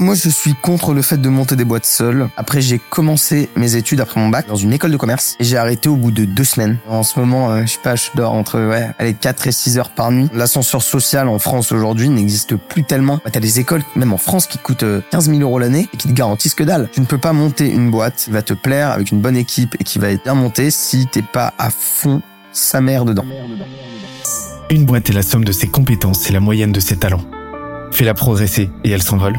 Moi, je suis contre le fait de monter des boîtes seul. Après, j'ai commencé mes études après mon bac dans une école de commerce et j'ai arrêté au bout de deux semaines. En ce moment, euh, je sais pas, je dors entre ouais, allez, 4 et 6 heures par nuit. L'ascenseur social en France aujourd'hui n'existe plus tellement. Bah, T'as des écoles, même en France, qui coûtent euh, 15 000 euros l'année et qui te garantissent que dalle. Tu ne peux pas monter une boîte qui va te plaire avec une bonne équipe et qui va être bien montée si t'es pas à fond sa mère dedans. Une boîte est la somme de ses compétences et la moyenne de ses talents. Fais-la progresser et elle s'envole.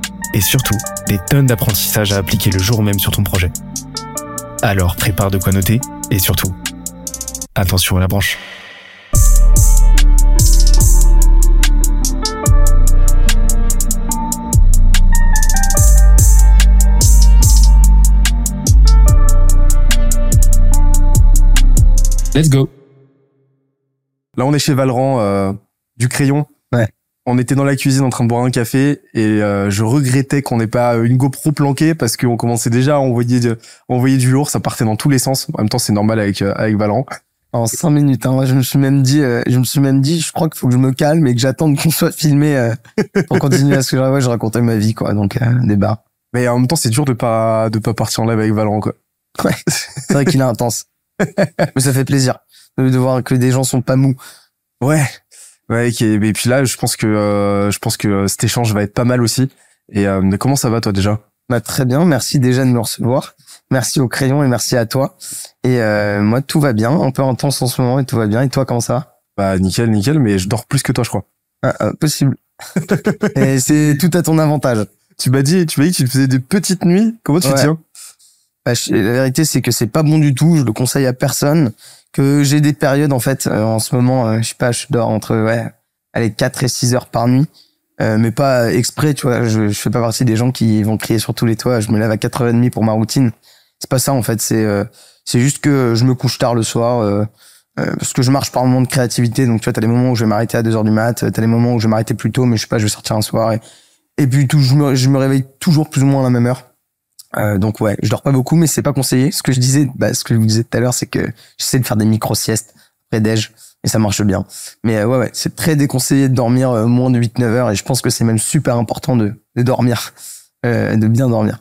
et surtout des tonnes d'apprentissages à appliquer le jour même sur ton projet. Alors prépare de quoi noter et surtout, attention à la branche. Let's go Là, on est chez Valran, euh, du crayon. Ouais. On était dans la cuisine en train de boire un café et euh, je regrettais qu'on n'ait pas une GoPro planquée parce qu'on commençait déjà à envoyer, de- envoyer du lourd, ça partait dans tous les sens. En même temps, c'est normal avec euh, avec Valran. En cinq minutes, hein. je me suis même dit, euh, je me suis même dit, je crois qu'il faut que je me calme et que j'attende qu'on soit filmé euh, pour continuer à ce que je, ouais, je racontais ma vie, quoi. Donc, euh, débat. Mais en même temps, c'est dur de pas de pas partir en live avec Valran quoi. Ouais. C'est vrai qu'il est intense. Mais ça fait plaisir de, de voir que des gens sont pas mous. Ouais. Ouais, et puis là, je pense que euh, je pense que cet échange va être pas mal aussi. Et euh, comment ça va toi déjà? Bah, très bien. Merci déjà de me recevoir. Merci au crayon et merci à toi. Et euh, moi, tout va bien. Un peu intense en ce moment et tout va bien. Et toi, comment ça va? Bah nickel, nickel. Mais je dors plus que toi, je crois. Ah, ah, Possible. et c'est tout à ton avantage. Tu m'as dit, tu m'as dit que tu faisais des petites nuits. Comment tu Ouais. tiens? Bah, je- la vérité, c'est que c'est pas bon du tout. Je le conseille à personne. Que j'ai des périodes, en fait, euh, en ce moment, euh, je sais pas, je dors entre, ouais, allez, 4 et 6 heures par nuit. Euh, mais pas exprès, tu vois. Je, je fais pas partie des gens qui vont crier sur tous les toits. Je me lève à 4h30 pour ma routine. C'est pas ça, en fait. C'est, c'est juste que je me couche tard le soir. parce que je marche par moment de créativité. Donc, tu vois, t'as des moments où je vais m'arrêter à 2 heures du mat. T'as des moments où je vais m'arrêter plus tôt, mais je sais pas, je vais sortir un soir. Et, et puis, tout, je, me, je me réveille toujours plus ou moins à la même heure. Euh, donc ouais, je dors pas beaucoup, mais c'est pas conseillé. Ce que je disais, bah, ce que je vous disais tout à l'heure, c'est que j'essaie de faire des micro siestes après déj et ça marche bien. Mais euh, ouais, ouais, c'est très déconseillé de dormir euh, moins de 8-9 heures et je pense que c'est même super important de, de dormir, euh, de bien dormir.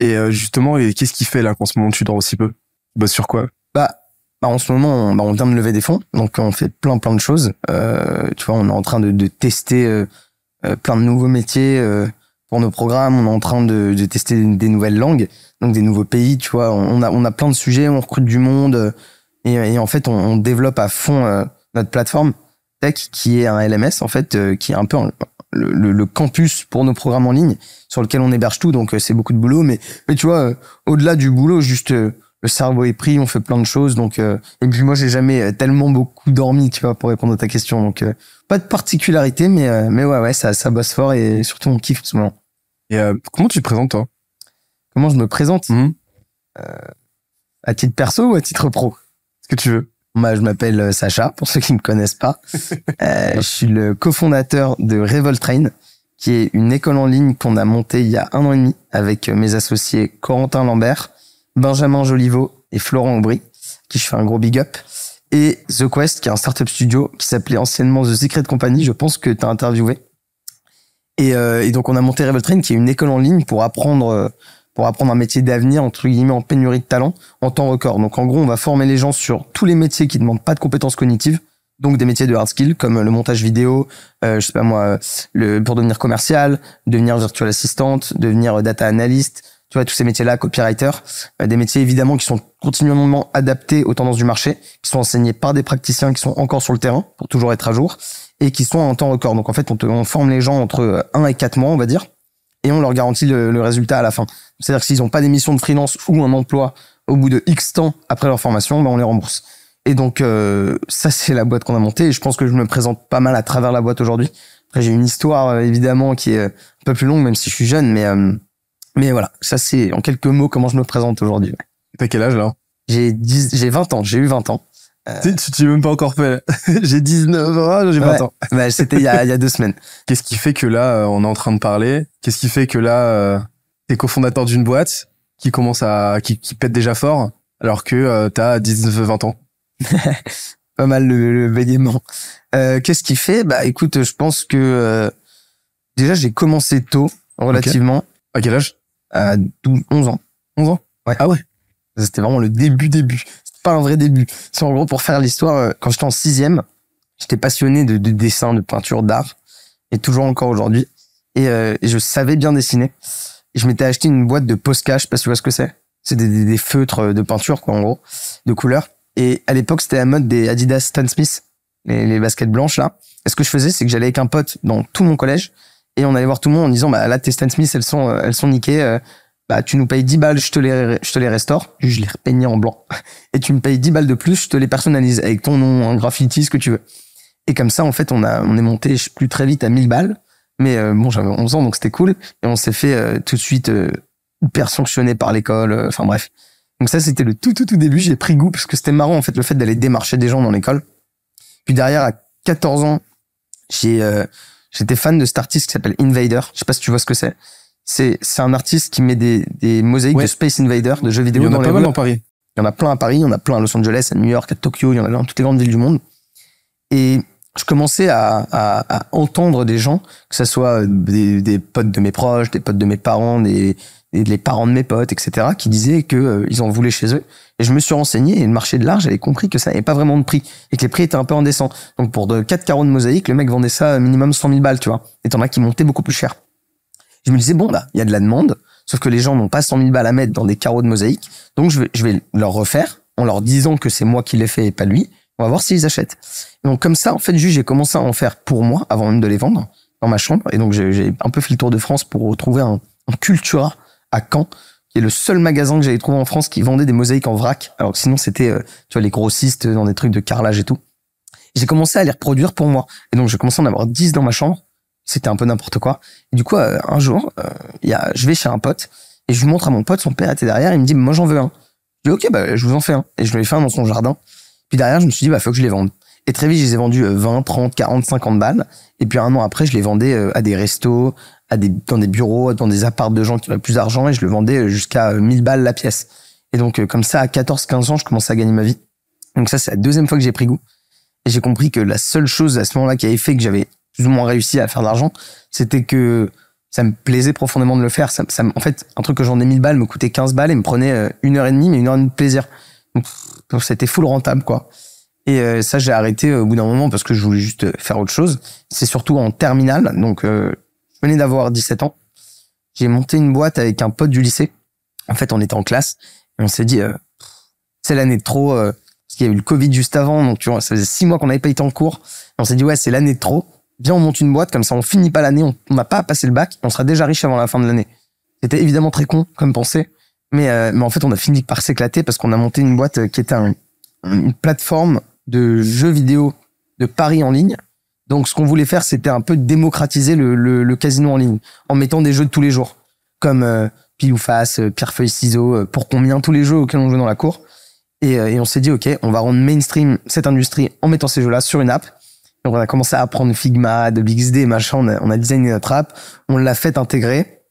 Et euh, justement, et qu'est-ce qui fait là qu'en ce moment tu dors aussi peu? Bosses sur quoi? Bah, bah, en ce moment, on, bah, on vient de lever des fonds, donc on fait plein plein de choses. Euh, tu vois, on est en train de, de tester plein de nouveaux métiers euh, pour nos programmes. On est en train de, tester des nouvelles langues, donc des nouveaux pays. Tu vois, on a on a plein de sujets, on recrute du monde euh, et, en fait, on, développe à fond euh, notre plateforme tech qui est un LMS en fait, euh, qui est un peu le, campus pour nos programmes en ligne sur lequel on héberge tout. Donc c'est beaucoup de boulot, mais mais tu vois, au-delà du boulot, juste le cerveau est pris, on fait plein de choses. Donc, et puis moi, j'ai jamais tellement beaucoup dormi, tu vois, pour répondre à ta question. Donc, pas de particularité, mais mais ouais, ouais, ça, ça bosse fort et surtout on kiffe en ce moment. Et euh, comment tu te présentes toi? Comment je me présente? Mhm. À titre perso ou à titre pro? Ce que tu veux. Moi, je m'appelle euh, Sacha, pour ceux qui me connaissent pas. Euh, je suis le cofondateur de Revoltrain, qui est une école en ligne qu'on a montée il y a un an et demi avec euh, mes associés Corentin Lambert, Benjamin Joliveau et Florent Aubry, qui je fais un gros big up. Et The Quest, qui est un startup studio qui s'appelait anciennement The Secret Company, je pense que tu as interviewé. Et, euh, et donc, on a monté Revoltrain, qui est une école en ligne pour apprendre, euh, pour apprendre un métier d'avenir, entre guillemets, en pénurie de talent, en temps record. Donc, en gros, on va former les gens sur tous les métiers qui demandent pas de compétences cognitives. Donc, des métiers de hard skill, comme le montage vidéo, euh, je sais pas moi, le, pour devenir commercial, devenir virtual assistante, devenir data analyst, tu vois, tous ces métiers-là, copywriter, euh, des métiers évidemment qui sont continuellement adaptés aux tendances du marché, qui sont enseignés par des praticiens qui sont encore sur le terrain pour toujours être à jour et qui sont en temps record. Donc en fait, on, te- on forme les gens entre 1 et 4 mois, on va dire, et on leur garantit le, le résultat à la fin. C'est-à-dire que s'ils n'ont pas des missions de freelance ou un emploi au bout de X temps après leur formation, ben on les rembourse. Et donc euh, ça, c'est la boîte qu'on a montée et je pense que je me présente pas mal à travers la boîte aujourd'hui. Après, j'ai une histoire euh, évidemment qui est un peu plus longue, même si je suis jeune, mais... euh, Mais voilà, ça c'est en quelques mots comment je me présente aujourd'hui. T'as quel âge là? J'ai 10, j'ai 20 ans, j'ai eu 20 ans. Tu tu t'y es même pas encore fait. j'ai 19 ans, j'ai 20 Ouais. ans. Bah, c'était il y a, y a deux semaines. Qu'est-ce qui fait que là, euh, on est en train de parler? Qu'est-ce qui fait que là, euh, t'es cofondateur d'une boîte qui commence à, qui, qui pète déjà fort, alors que euh, t'as 19-20 ans? Pas mal le, le bégaiement. Euh, Qu'est-ce qui fait? Bah écoute, je pense que euh, déjà j'ai commencé tôt, relativement, À quel âge? À 12, 11 ans. 11 ans? Ouais. Ah ouais C'était vraiment le début, début. Pas un vrai début. C'est en gros pour faire l'histoire. euh, Quand j'étais en sixième, j'étais passionné de, de dessin, de peinture, d'art, et toujours encore aujourd'hui. Et, euh, et je savais bien dessiner. Et je m'étais acheté une boîte de Posca, je sais pas si tu vois ce que c'est? C'est des feutres de peinture, quoi, en gros, de couleurs. Et à l'époque, c'était la mode des Adidas Stan Smith, les, les baskets blanches là. Et ce que je faisais, c'est que j'allais avec un pote dans tout mon collège et on allait voir tout le monde en disant, bah là, tes Stan Smith, elles sont, euh, elles sont niquées. Bah, tu nous payes 10 balles, je te les, je te les restaure. Je les repeignais en blanc. Et tu me payes 10 balles de plus, je te les personnalise avec ton nom, un graffiti, ce que tu veux. Et comme ça, en fait, on a, on est monté, plus très vite à 1000 balles. Mais euh, bon, j'avais 11 ans, donc c'était cool. Et on s'est fait euh, tout de suite euh, par l'école. euh, Enfin bref. Donc ça, c'était le tout, tout, tout début. J'ai pris goût parce que c'était marrant, en fait, le fait d'aller démarcher des gens dans l'école. Puis derrière, à 14 ans, j'ai, j'étais fan de cet artiste qui s'appelle Invader. Je sais pas si tu vois ce que c'est. C'est, un artiste qui met des, des mosaïques Ouais. de Space Invader, de jeux Il vidéo y en dans a les pas mal dans Paris. Il y en a plein à Paris, il y en a plein à Los Angeles, à New York, à Tokyo, il y en a dans toutes les grandes villes du monde. Et je commençais à, à, à entendre des gens, que ce soit des, des potes de mes proches, des potes de mes parents, des, des les parents de mes potes, etc., qui disaient que euh, ils en voulaient chez eux. Et je me suis renseigné et le marché de l'art, j'avais compris que ça n'avait pas vraiment de prix et que les prix étaient un peu en descente. Donc pour de 4 carreaux de mosaïque, le mec vendait ça minimum 100 000 balles, tu vois. Et t'en as qui montaient beaucoup plus cher. Je me disais, bon, bah, il y a de la demande, sauf que les gens n'ont pas 100 000 balles à mettre dans des carreaux de mosaïque. Donc, je vais, je vais leur refaire en leur disant que c'est moi qui l'ai fait et pas lui. On va voir s'ils achètent. Donc, comme ça, en fait, j'ai commencé à en faire pour moi avant même de les vendre dans ma chambre. Et donc, j'ai un peu fait le tour de France pour retrouver un, Cultura à Caen, qui est le seul magasin que j'avais trouvé en France qui vendait des mosaïques en vrac. Alors sinon, c'était, euh, tu vois, les grossistes dans des trucs de carrelage et tout. J'ai commencé à les reproduire pour moi. Et donc, j'ai commencé à en avoir 10 dans ma chambre. C'était un peu n'importe quoi. Et du coup, euh, un jour, euh, y a, je vais chez un pote et je lui montre à mon pote, son père était derrière, il me dit, moi j'en veux un. Je dis, ok, bah, je vous en fais un. Et je lui ai fait un dans son jardin. Puis derrière, je me suis dit, bah, faut que je les vende. Et très vite, je les ai vendus euh, 20, 30, 40, 50 balles. Et puis un an après, je les vendais euh, à des restos, à des, dans des bureaux, dans des apparts de gens qui avaient plus d'argent et je le vendais jusqu'à euh, 1000 balles la pièce. Et donc, comme ça, à 14, 15 ans, je commençais à gagner ma vie. Donc ça, c'est la deuxième fois que j'ai pris goût. Et j'ai compris que la seule chose à ce moment-là qui avait fait que j'avais plus ou moins réussi à faire de l'argent, c'était que ça me plaisait profondément de le faire. En fait, un truc que j'en ai 1000 balles me coûtait 15 balles et me prenait euh, une heure et demie, mais une heure de plaisir. Donc, c'était full rentable, quoi. Et euh, ça, j'ai arrêté euh, au bout d'un moment parce que je voulais juste faire autre chose. C'est surtout en terminale. Donc, euh, je venais d'avoir 17 ans. J'ai monté une boîte avec un pote du lycée. En fait, on était en classe et on s'est dit, c'est l'année de trop. parce qu'il y a eu le Covid juste avant. Donc, tu vois, ça faisait six mois qu'on n'avait pas été en cours. Et on s'est dit, ouais, c'est l'année de trop. Viens, on monte une boîte. Comme ça, on finit pas l'année. On n'a pas à passer le bac. On sera déjà riche avant la fin de l'année. C'était évidemment très con comme pensée. Mais, euh, mais en fait, on a fini par s'éclater parce qu'on a monté une boîte euh, qui était un- une plateforme de jeux vidéo de paris en ligne. Donc, ce qu'on voulait faire, c'était un peu démocratiser le, le, casino en ligne en mettant des jeux de tous les jours, comme euh, pile ou face, pierre feuille ciseaux, pour combien tous les jeux auxquels on joue dans la cour. Et, et on s'est dit, ok, on va rendre mainstream cette industrie en mettant ces jeux-là sur une app. Donc, on a commencé à apprendre Figma, Adobe XD, machin. On a, on a designé notre app, on l'a fait intégrer.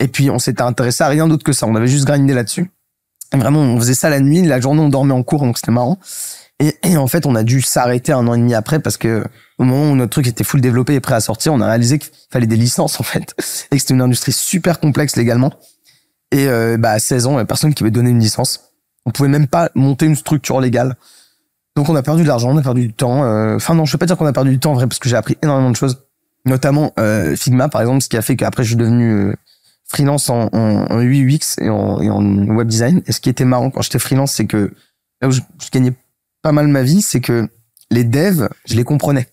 Et puis, on s'était intéressé à rien d'autre que ça. On avait juste grindé là-dessus. Vraiment, on faisait ça la nuit, la journée, on dormait en cours, donc c'était marrant. Et, et en fait, on a dû s'arrêter un an et demi après parce que au moment où notre truc était full développé et prêt à sortir, on a réalisé qu'il fallait des licences en fait et que c'était une industrie super complexe légalement. Et euh, bah à 16 ans, personne qui veut donner une licence. On pouvait même pas monter une structure légale. Donc on a perdu de l'argent, on a perdu du temps. euh, Enfin non, je peux pas dire qu'on a perdu du temps en vrai parce que j'ai appris énormément de choses, notamment euh, Figma par exemple, ce qui a fait qu'après je suis devenu euh, freelance en, en, en UX et en, et en web design. Et ce qui était marrant quand j'étais freelance, c'est que là où je, je gagnais pas mal ma vie, c'est que les devs, je les comprenais.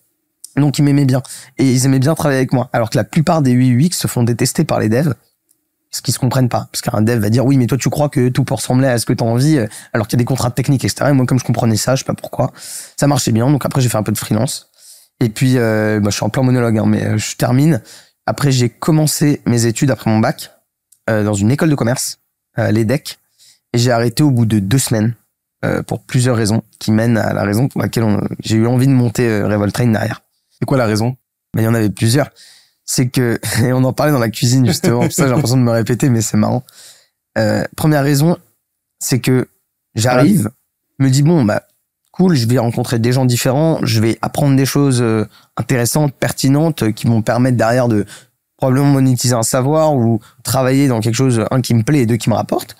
Donc ils m'aimaient bien. Et ils aimaient bien travailler avec moi. Alors que la plupart des UX se font détester par les devs. Parce qu'ils se comprennent pas. Parce qu'un dev va dire oui, mais toi tu crois que tout peut ressembler à ce que tu as envie, alors qu'il y a des contrats techniques, etc. Et moi, comme je comprenais ça, je sais pas pourquoi, ça marchait bien. Donc après, j'ai fait un peu de freelance. Et puis, euh, bah, je suis en plein monologue, hein, mais euh, je termine. Après, j'ai commencé mes études après mon bac. euh, dans une école de commerce, euh, l'EDEC, et j'ai arrêté au bout de deux semaines pour plusieurs raisons qui mènent à la raison pour laquelle j'ai eu envie de monter euh, Revolt Train derrière. C'est quoi la raison? Mais il y en avait plusieurs. C'est que, et on en parlait dans la cuisine justement, ça j'ai l'impression de me répéter, mais c'est marrant. Euh, première raison, c'est que j'arrive, me dis bon bah cool, je vais rencontrer des gens différents, je vais apprendre des choses euh, intéressantes, pertinentes, euh, qui vont me permettre derrière de probablement monétiser un savoir ou travailler dans quelque chose un qui me plaît et deux qui me rapporte.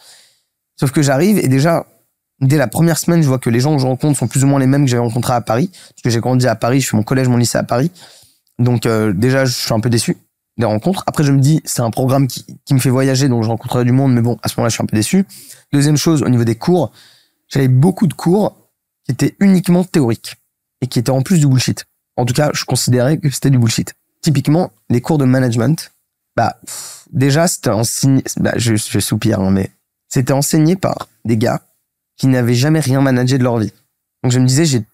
Sauf que j'arrive et déjà dès la première semaine, je vois que les gens que je rencontre sont plus ou moins les mêmes que j'avais rencontrés à Paris, parce que j'ai grandi à Paris, je fais mon collège, mon lycée à Paris. Donc euh, déjà, je suis un peu déçu des rencontres. Après, je me dis, c'est un programme qui, qui me fait voyager, donc je rencontrerai du monde, mais bon, à ce moment-là, je suis un peu déçu. Deuxième chose, au niveau des cours, j'avais beaucoup de cours qui étaient uniquement théoriques et qui étaient en plus du bullshit. En tout cas, je considérais que c'était du bullshit. Typiquement, les cours de management, bah déjà, c'était enseigné, bah, je, je soupire, hein, mais c'était enseigné par des gars qui n'avaient jamais rien managé de leur vie. Donc je me disais, j'ai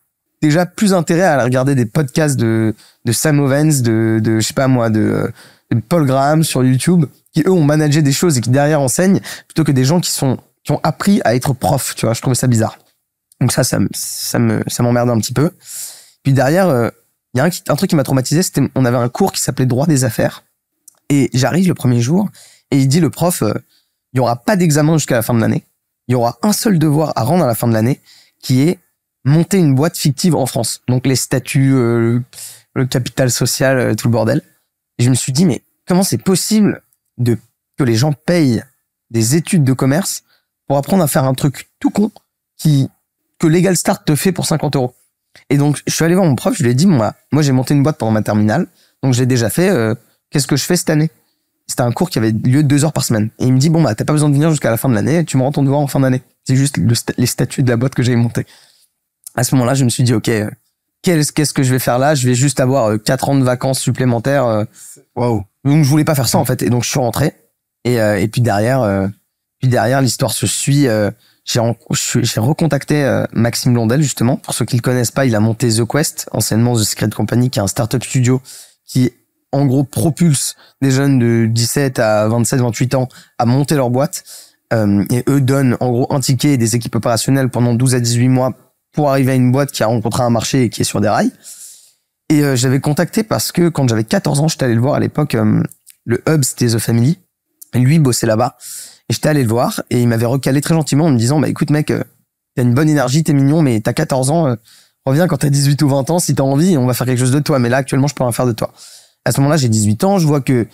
déjà plus intérêt à regarder des podcasts de, de Sam Ovens, de, de je sais pas moi, de, de Paul Graham sur YouTube, qui eux ont managé des choses et qui derrière enseignent, plutôt que des gens qui sont qui ont appris à être prof. Tu vois, je trouvais ça bizarre. Donc ça, ça me ça me ça m'emmerdait un petit peu. Puis derrière, euh, il y a un, truc qui m'a traumatisé, c'était on avait un cours qui s'appelait droit des affaires. Et j'arrive le premier jour et il dit le prof, euh, il y aura pas d'examen jusqu'à la fin de l'année. Il y aura un seul devoir à rendre à la fin de l'année, qui est monter une boîte fictive en France. Donc les statuts, euh, le capital social, euh, tout le bordel. Et je me suis dit, mais comment c'est possible de que les gens payent des études de commerce pour apprendre à faire un truc tout con qui que Legal Start te fait pour 50 euros? Et donc je suis allé voir mon prof, je lui ai dit, moi, moi j'ai monté une boîte pendant ma terminale, donc j'ai déjà fait. euh, Qu'est-ce que je fais cette année? C'était un cours qui avait lieu deux heures par semaine. Et il me dit, bon bah t'as pas besoin de venir jusqu'à la fin de l'année, tu me rends ton devoir en fin d'année. C'est juste les statuts de la boîte que j'avais monté à ce moment-là, je me suis dit, OK, qu'est-ce que je vais faire là? Je vais juste avoir euh, quatre ans de vacances supplémentaires. euh, Waouh. donc, je voulais pas faire ça, en fait. Et donc, je suis rentré. Et, euh, et puis derrière, puis derrière, l'histoire se suit. j'ai recontacté Maxime Blondel, justement. Pour ceux qui le connaissent pas, il a monté The Quest, anciennement The Secret Company, qui est un startup studio qui, en gros, propulse des jeunes de 17 à 27, 28 ans à monter leur boîte. Et eux donnent, en gros, un ticket et des équipes opérationnelles pendant 12 à 18 mois pour arriver à une boîte qui a rencontré un marché et qui est sur des rails. Et euh, j'avais contacté parce que quand j'avais 14 ans, j'étais allé le voir à l'époque. euh, le hub, c'était The Family. Lui, bossait là-bas. Et j'étais allé le voir et il m'avait recalé très gentiment en me disant, bah écoute mec, euh, t'as une bonne énergie, t'es mignon, mais t'as 14 ans, euh, reviens quand t'as 18 ou 20 ans si t'as envie on va faire quelque chose de toi. Mais là, actuellement, je peux rien faire de toi. À ce moment-là, j'ai 18 ans, je vois que,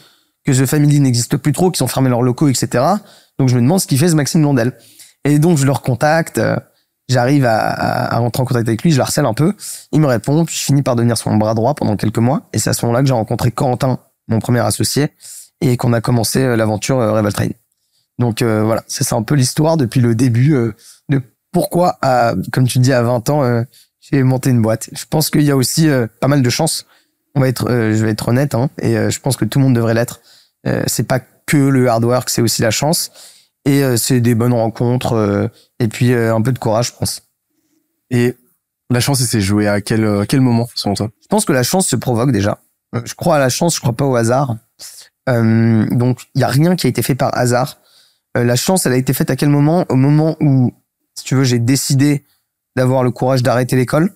que The Family n'existe plus trop, qu'ils ont fermé leurs locaux, etc. Donc je me demande ce qu'il fait ce Maxime Blondel. Et donc je le recontacte, euh, j'arrive à, à, à rentrer en contact avec lui, je le harcèle un peu, il me répond, puis je finis par devenir son bras droit pendant quelques mois. Et c'est à ce moment-là que j'ai rencontré Corentin, mon premier associé, et qu'on a commencé euh, l'aventure euh, Revel Train. Donc euh, voilà, c'est ça un peu l'histoire depuis le début euh, de pourquoi, à, comme tu dis, à 20 ans, euh, j'ai monté une boîte. Je pense qu'il y a aussi euh, pas mal de chance. On va être, je vais être honnête, hein, et je pense que tout le monde devrait l'être. C'est pas que le hard work, c'est aussi la chance. Et euh, c'est des bonnes rencontres, euh, et puis euh, un peu de courage, je pense. Et la chance, c'est joué à quel, quel moment, selon toi? Je pense que la chance se provoque déjà. Je crois à la chance, je crois pas au hasard. Donc il y a rien qui a été fait par hasard. La chance, elle a été faite à quel moment? Au moment où, si tu veux, j'ai décidé d'avoir le courage d'arrêter l'école.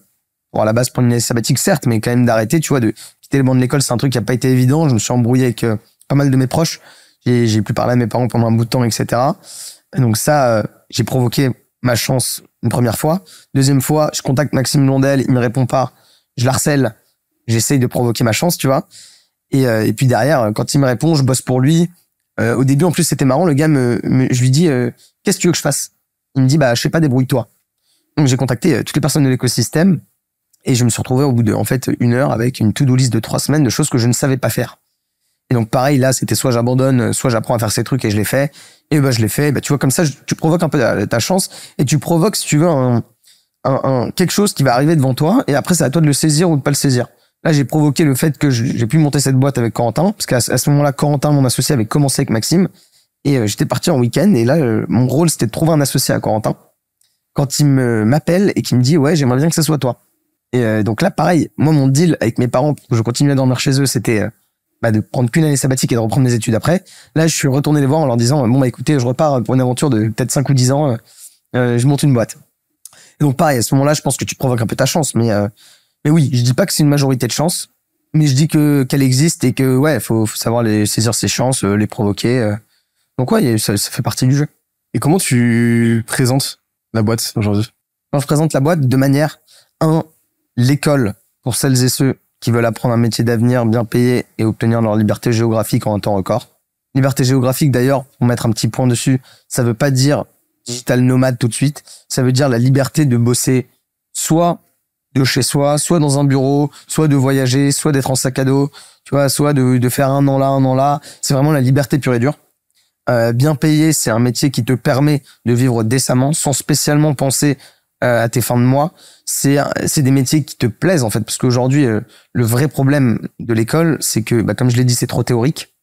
Bon, à la base pour une année sabbatique, certes, mais quand même d'arrêter, tu vois, de quitter le banc de l'école, c'est un truc qui a pas été évident. Je me suis embrouillé avec pas mal de mes proches. J'ai plus parlé à mes parents pendant un bout de temps, etc. Et donc ça, euh, j'ai provoqué ma chance une première fois. Deuxième fois, je contacte Maxime Blondel, il me répond pas. Je l'harcèle. J'essaye de provoquer ma chance, tu vois. Et, euh, et puis derrière, quand il me répond, je bosse pour lui. Euh, au début, en plus, c'était marrant. Le gars me, me- je lui dis, euh, qu'est-ce que tu veux que je fasse? Il me dit, bah, je sais pas, débrouille-toi. Donc j'ai contacté euh, toutes les personnes de l'écosystème et je me suis retrouvé au bout de, en fait, une heure avec une to-do list de trois semaines de choses que je ne savais pas faire. Et donc pareil, là, c'était soit j'abandonne, soit j'apprends à faire ces trucs et je les fais. Et bah, je les fais. Bah, tu vois, comme ça, tu provoques un peu ta, chance et tu provoques, si tu veux, un, un, quelque chose qui va arriver devant toi et après, c'est à toi de le saisir ou de pas le saisir. Là, j'ai provoqué le fait que j'ai pu monter cette boîte avec Corentin, parce qu'à ce moment-là, Corentin, mon associé, avait commencé avec Maxime, et euh, j'étais parti en week-end, et là, euh, mon rôle, c'était de trouver un associé à Corentin. Quand il m'appelle et qu'il me dit, ouais, j'aimerais bien que ce soit toi. Et euh, donc là, pareil, moi, mon deal avec mes parents, pour que je continue à dormir chez eux, c'était, bah, de prendre qu'une année sabbatique et de reprendre mes études après. Là, je suis retourné les voir en leur disant bon bah écoutez, je repars pour une aventure de peut-être 5 ou 10 ans. Euh, je monte une boîte. Et donc pareil, à ce moment-là, je pense que tu provoques un peu ta chance, mais euh, mais oui, je dis pas que c'est une majorité de chance, mais je dis que qu'elle existe et que ouais, faut, faut savoir les saisir ses chances, euh, les provoquer. euh. Donc ouais, ça, ça fait partie du jeu. Et comment tu présentes la boîte aujourd'hui? Quand je présente la boîte de manière un l'école pour celles et ceux qui veulent apprendre un métier d'avenir bien payé et obtenir leur liberté géographique en un temps record. Liberté géographique d'ailleurs, pour mettre un petit point dessus, ça veut pas dire digital nomade tout de suite, ça veut dire la liberté de bosser soit de chez soi, soit dans un bureau, soit de voyager, soit d'être en sac à dos, tu vois, soit de, faire un an là, un an là. C'est vraiment la liberté pure et dure. Euh, bien payé, c'est un métier qui te permet de vivre décemment sans spécialement penser euh, à tes fins de mois. C'est c'est des métiers qui te plaisent en fait, parce qu'aujourd'hui euh, le vrai problème de l'école, c'est que, bah, comme je l'ai dit, c'est trop théorique.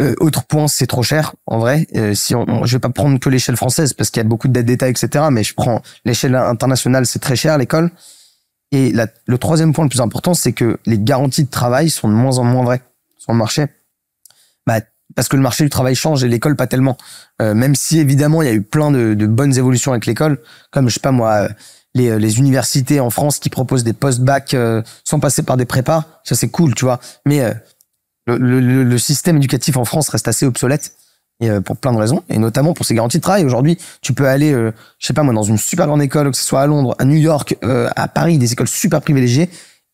Euh, autre point, c'est trop cher en vrai. Euh, si on, je vais pas prendre que l'échelle française parce qu'il y a beaucoup d'aides d'État, etc. Mais je prends l'échelle internationale, c'est très cher l'école. Et la- le troisième point le plus important, c'est que les garanties de travail sont de moins en moins vraies sur le marché. Bah, parce que le marché du travail change et l'école pas tellement. Euh, même si évidemment il y a eu plein de, bonnes évolutions avec l'école, comme je sais pas moi, euh, les, les universités en France qui proposent des post-bac euh, sans passer par des prépas, ça c'est cool, tu vois. Mais euh, le, le- système éducatif en France reste assez obsolète et euh, pour plein de raisons et notamment pour ses garanties de travail. Aujourd'hui, tu peux aller, euh, je sais pas moi, dans une super grande école, que ce soit à Londres, à New York, euh, à Paris, des écoles super privilégiées.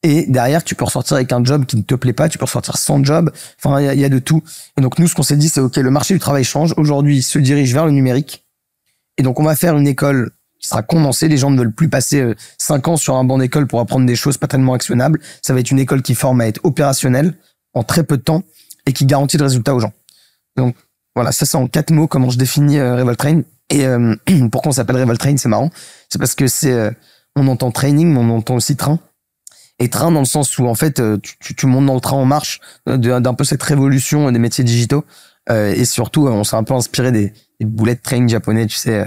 Et derrière, tu peux ressortir avec un job qui ne te plaît pas, tu peux ressortir sans job. Enfin, il y a, de tout. Et donc, nous, ce qu'on s'est dit, c'est OK, le marché du travail change. Aujourd'hui, il se dirige vers le numérique. Et donc, on va faire une école qui sera condensée. Les gens ne veulent plus passer euh, cinq ans sur un banc d'école pour apprendre des choses pas tellement actionnables. Ça va être une école qui forme à être opérationnelle en très peu de temps et qui garantit le résultat aux gens. Donc, voilà, ça c'est en quatre mots comment je définis euh, Revolt Train. Et euh, pourquoi on s'appelle Revolt Train, c'est marrant. C'est parce que c'est, euh, on entend training, mais on entend aussi train. Et train dans le sens où en fait euh, tu, tu, tu montes dans le train en marche euh, d'un peu cette révolution des métiers digitaux. Euh, et surtout, euh, on s'est un peu inspiré des, des bullet trains japonais, tu sais, euh,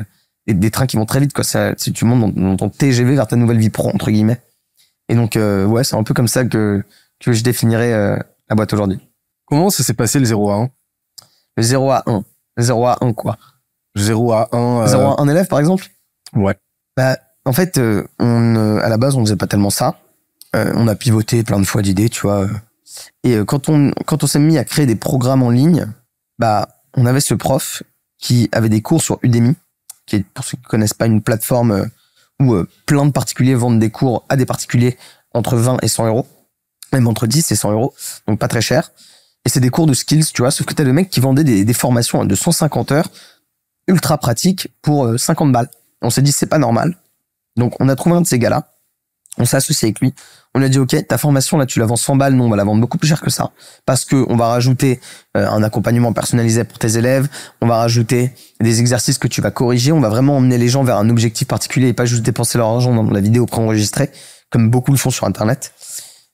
des, des trains qui vont très vite. Quoi. Ça, si tu montes dans, dans ton TGV vers ta nouvelle vie pro entre guillemets. Et donc euh, ouais, c'est un peu comme ça que que je définirais euh, la boîte aujourd'hui. Comment ça s'est passé le 0 à 1 Le 0 à 1. Le 0 à 1 quoi 0 à 1 euh, 0 à 1 élève par exemple? Ouais. Bah, en fait, euh, on, euh, à la base, on faisait pas tellement ça. Euh, on a pivoté plein de fois d'idées, tu vois. Et euh, quand on, quand on s'est mis à créer des programmes en ligne, bah, on avait ce prof qui avait des cours sur Udemy, qui est, pour ceux qui connaissent pas, une plateforme euh, où plein de particuliers vendent des cours à des particuliers entre 20 et 100 euros, même entre 10 et 100 euros, donc pas très cher. Et c'est des cours de skills, tu vois, sauf que t'as des mecs qui vendaient des, des formations de 150 heures ultra pratiques pour euh, 50 balles. On s'est dit, c'est pas normal. Donc, on a trouvé un de ces gars-là. On s'est associé avec lui. On lui a dit, OK, ta formation, là, tu la vends 100 balles. Non, on va la vendre beaucoup plus cher que ça. Parce que on va rajouter euh, un accompagnement personnalisé pour tes élèves. On va rajouter des exercices que tu vas corriger. On va vraiment emmener les gens vers un objectif particulier et pas juste dépenser leur argent dans la vidéo préenregistrée, comme beaucoup le font sur Internet.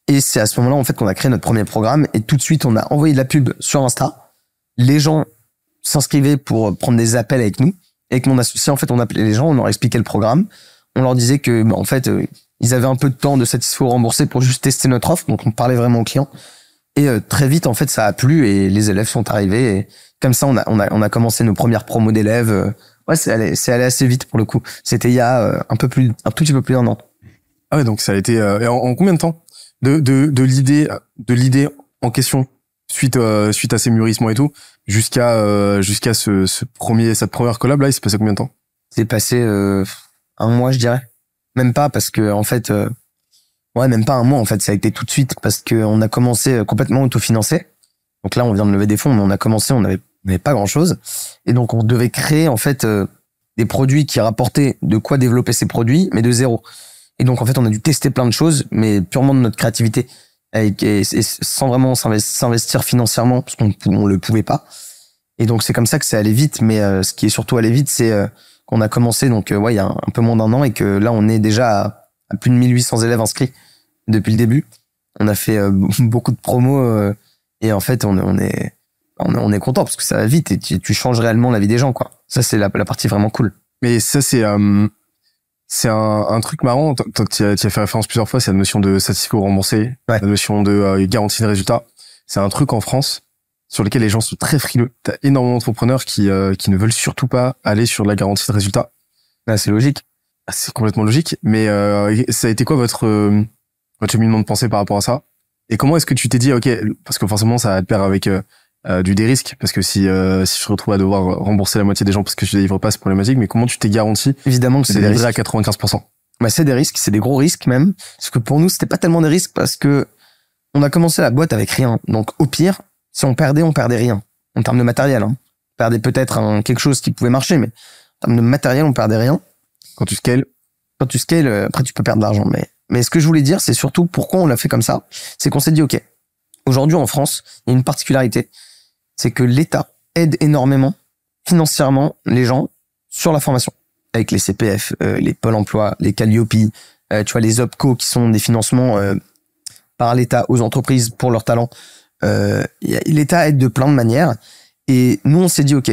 Et c'est à ce moment-là, en fait, qu'on a créé notre premier programme. Et tout de suite, on a envoyé de la pub sur Insta. Les gens s'inscrivaient pour prendre des appels avec nous. Et avec mon associé, en fait, on appelait les gens, on leur expliquait le programme. On leur disait que, bah, en fait, euh, ils avaient un peu de temps de satisfaire ou rembourser pour juste tester notre offre. Donc, on parlait vraiment aux clients. Et euh, très vite, en fait, ça a plu et les élèves sont arrivés. Et comme ça, on a, on a, on a commencé nos premières promos d'élèves. Euh, Ouais, c'est allé, c'est allé assez vite pour le coup. C'était il y a euh, un peu plus, un tout petit peu plus d'un an. Ah ouais, donc ça a été euh, et en, en combien de temps? De de de l'idée de l'idée en question suite euh, suite à ces mûrissements et tout jusqu'à euh, jusqu'à ce, ce premier cette première collab là, il s'est passé combien de temps? C'est passé euh, un mois, je dirais. Même pas parce que en fait, euh, ouais, même pas un mois en fait. Ça a été tout de suite parce que on a commencé euh, complètement autofinancé. Donc là, on vient de lever des fonds, mais on a commencé, on avait, on avait pas grand chose, et donc on devait créer en fait euh, des produits qui rapportaient de quoi développer ces produits, mais de zéro. Et donc en fait, on a dû tester plein de choses, mais purement de notre créativité, et, sans vraiment s'inves- s'investir financièrement parce qu'on on le pouvait pas. Et donc c'est comme ça que c'est allé vite, mais euh, ce qui est surtout allé vite, c'est euh, qu'on a commencé donc euh, ouais il y a un, un peu moins d'un an et que là on est déjà à, à plus de 1800 élèves inscrits depuis le début. On a fait euh, beaucoup de promos euh, et en fait on, on est on, est- on est content parce que ça va vite et tu, tu changes réellement la vie des gens quoi. Ça c'est la, la partie vraiment cool. Mais ça c'est euh, c'est un, un truc marrant. Tu as, tu as fait référence plusieurs fois, c'est la notion de certificat remboursé, Ouais. la notion de euh, garantie de résultat. c'est un truc en France sur lequel les gens sont très frileux. T'as énormément d'entrepreneurs qui euh, qui ne veulent surtout pas aller sur la garantie de résultat. Là, c'est logique. Ah, C'est complètement logique. Mais euh, ça a été quoi votre euh, votre cheminement de pensée par rapport à ça? Et comment est-ce que tu t'es dit ok parce que forcément ça va te pair avec euh, euh, du dérisque parce que si euh, si je te retrouve à devoir rembourser la moitié des gens parce que je délivre pas c'est problématique. Mais comment tu t'es garanti Évidemment que c'est des risques. à 95% Bah, c'est des risques, c'est des gros risques même. Parce que pour nous, c'était pas tellement des risques parce que on a commencé la boîte avec rien. Donc, au pire, si on perdait, on perdait rien. En termes de matériel, hein. On perdait peut-être quelque chose qui pouvait marcher, mais en termes de matériel, on perdait rien. Quand tu scales, Quand tu scales, euh, après, tu peux perdre de l'argent. Mais, mais ce que je voulais dire, c'est surtout pourquoi on l'a fait comme ça. C'est qu'on s'est dit, OK, aujourd'hui, en France, il y a une particularité. C'est que l'État aide énormément financièrement les gens sur la formation. Avec les CPF, euh, les Pôle emploi, les Calliope, euh, tu vois, les OPCO qui sont des financements euh, par l'État aux entreprises pour leurs talents. Euh, L'État aide de plein de manières. Et nous, on s'est dit, OK,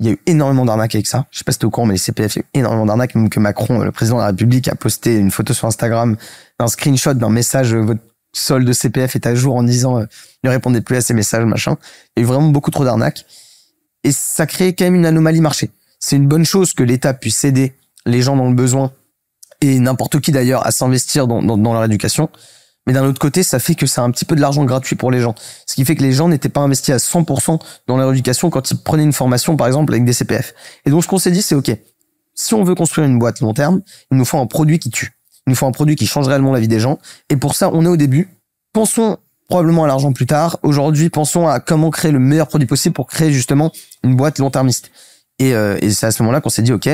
il y a eu énormément d'arnaques avec ça. Je sais pas si t'es au courant, mais les CPF, il y a eu énormément d'arnaques. Même que Macron, le président de la République, a posté une photo sur Instagram d'un screenshot d'un message, euh, votre solde de CPF est à jour en disant, euh, ne répondez plus à ces messages, machin. Il y a eu vraiment beaucoup trop d'arnaques. Et ça crée quand même une anomalie marché. C'est une bonne chose que l'État puisse aider les gens dans le besoin et n'importe qui d'ailleurs à s'investir dans, dans, dans leur éducation. Mais d'un autre côté, ça fait que c'est un petit peu de l'argent gratuit pour les gens. Ce qui fait que les gens n'étaient pas investis à 100% dans leur éducation quand ils prenaient une formation, par exemple, avec des CPF. Et donc, ce qu'on s'est dit, c'est OK. Si on veut construire une boîte long terme, il nous faut un produit qui tue. Il nous faut un produit qui change réellement la vie des gens. Et pour ça, on est au début. Pensons probablement à l'argent plus tard. Aujourd'hui, pensons à comment créer le meilleur produit possible pour créer justement une boîte long-termiste. Et, euh, et c'est à ce moment-là qu'on s'est dit, OK,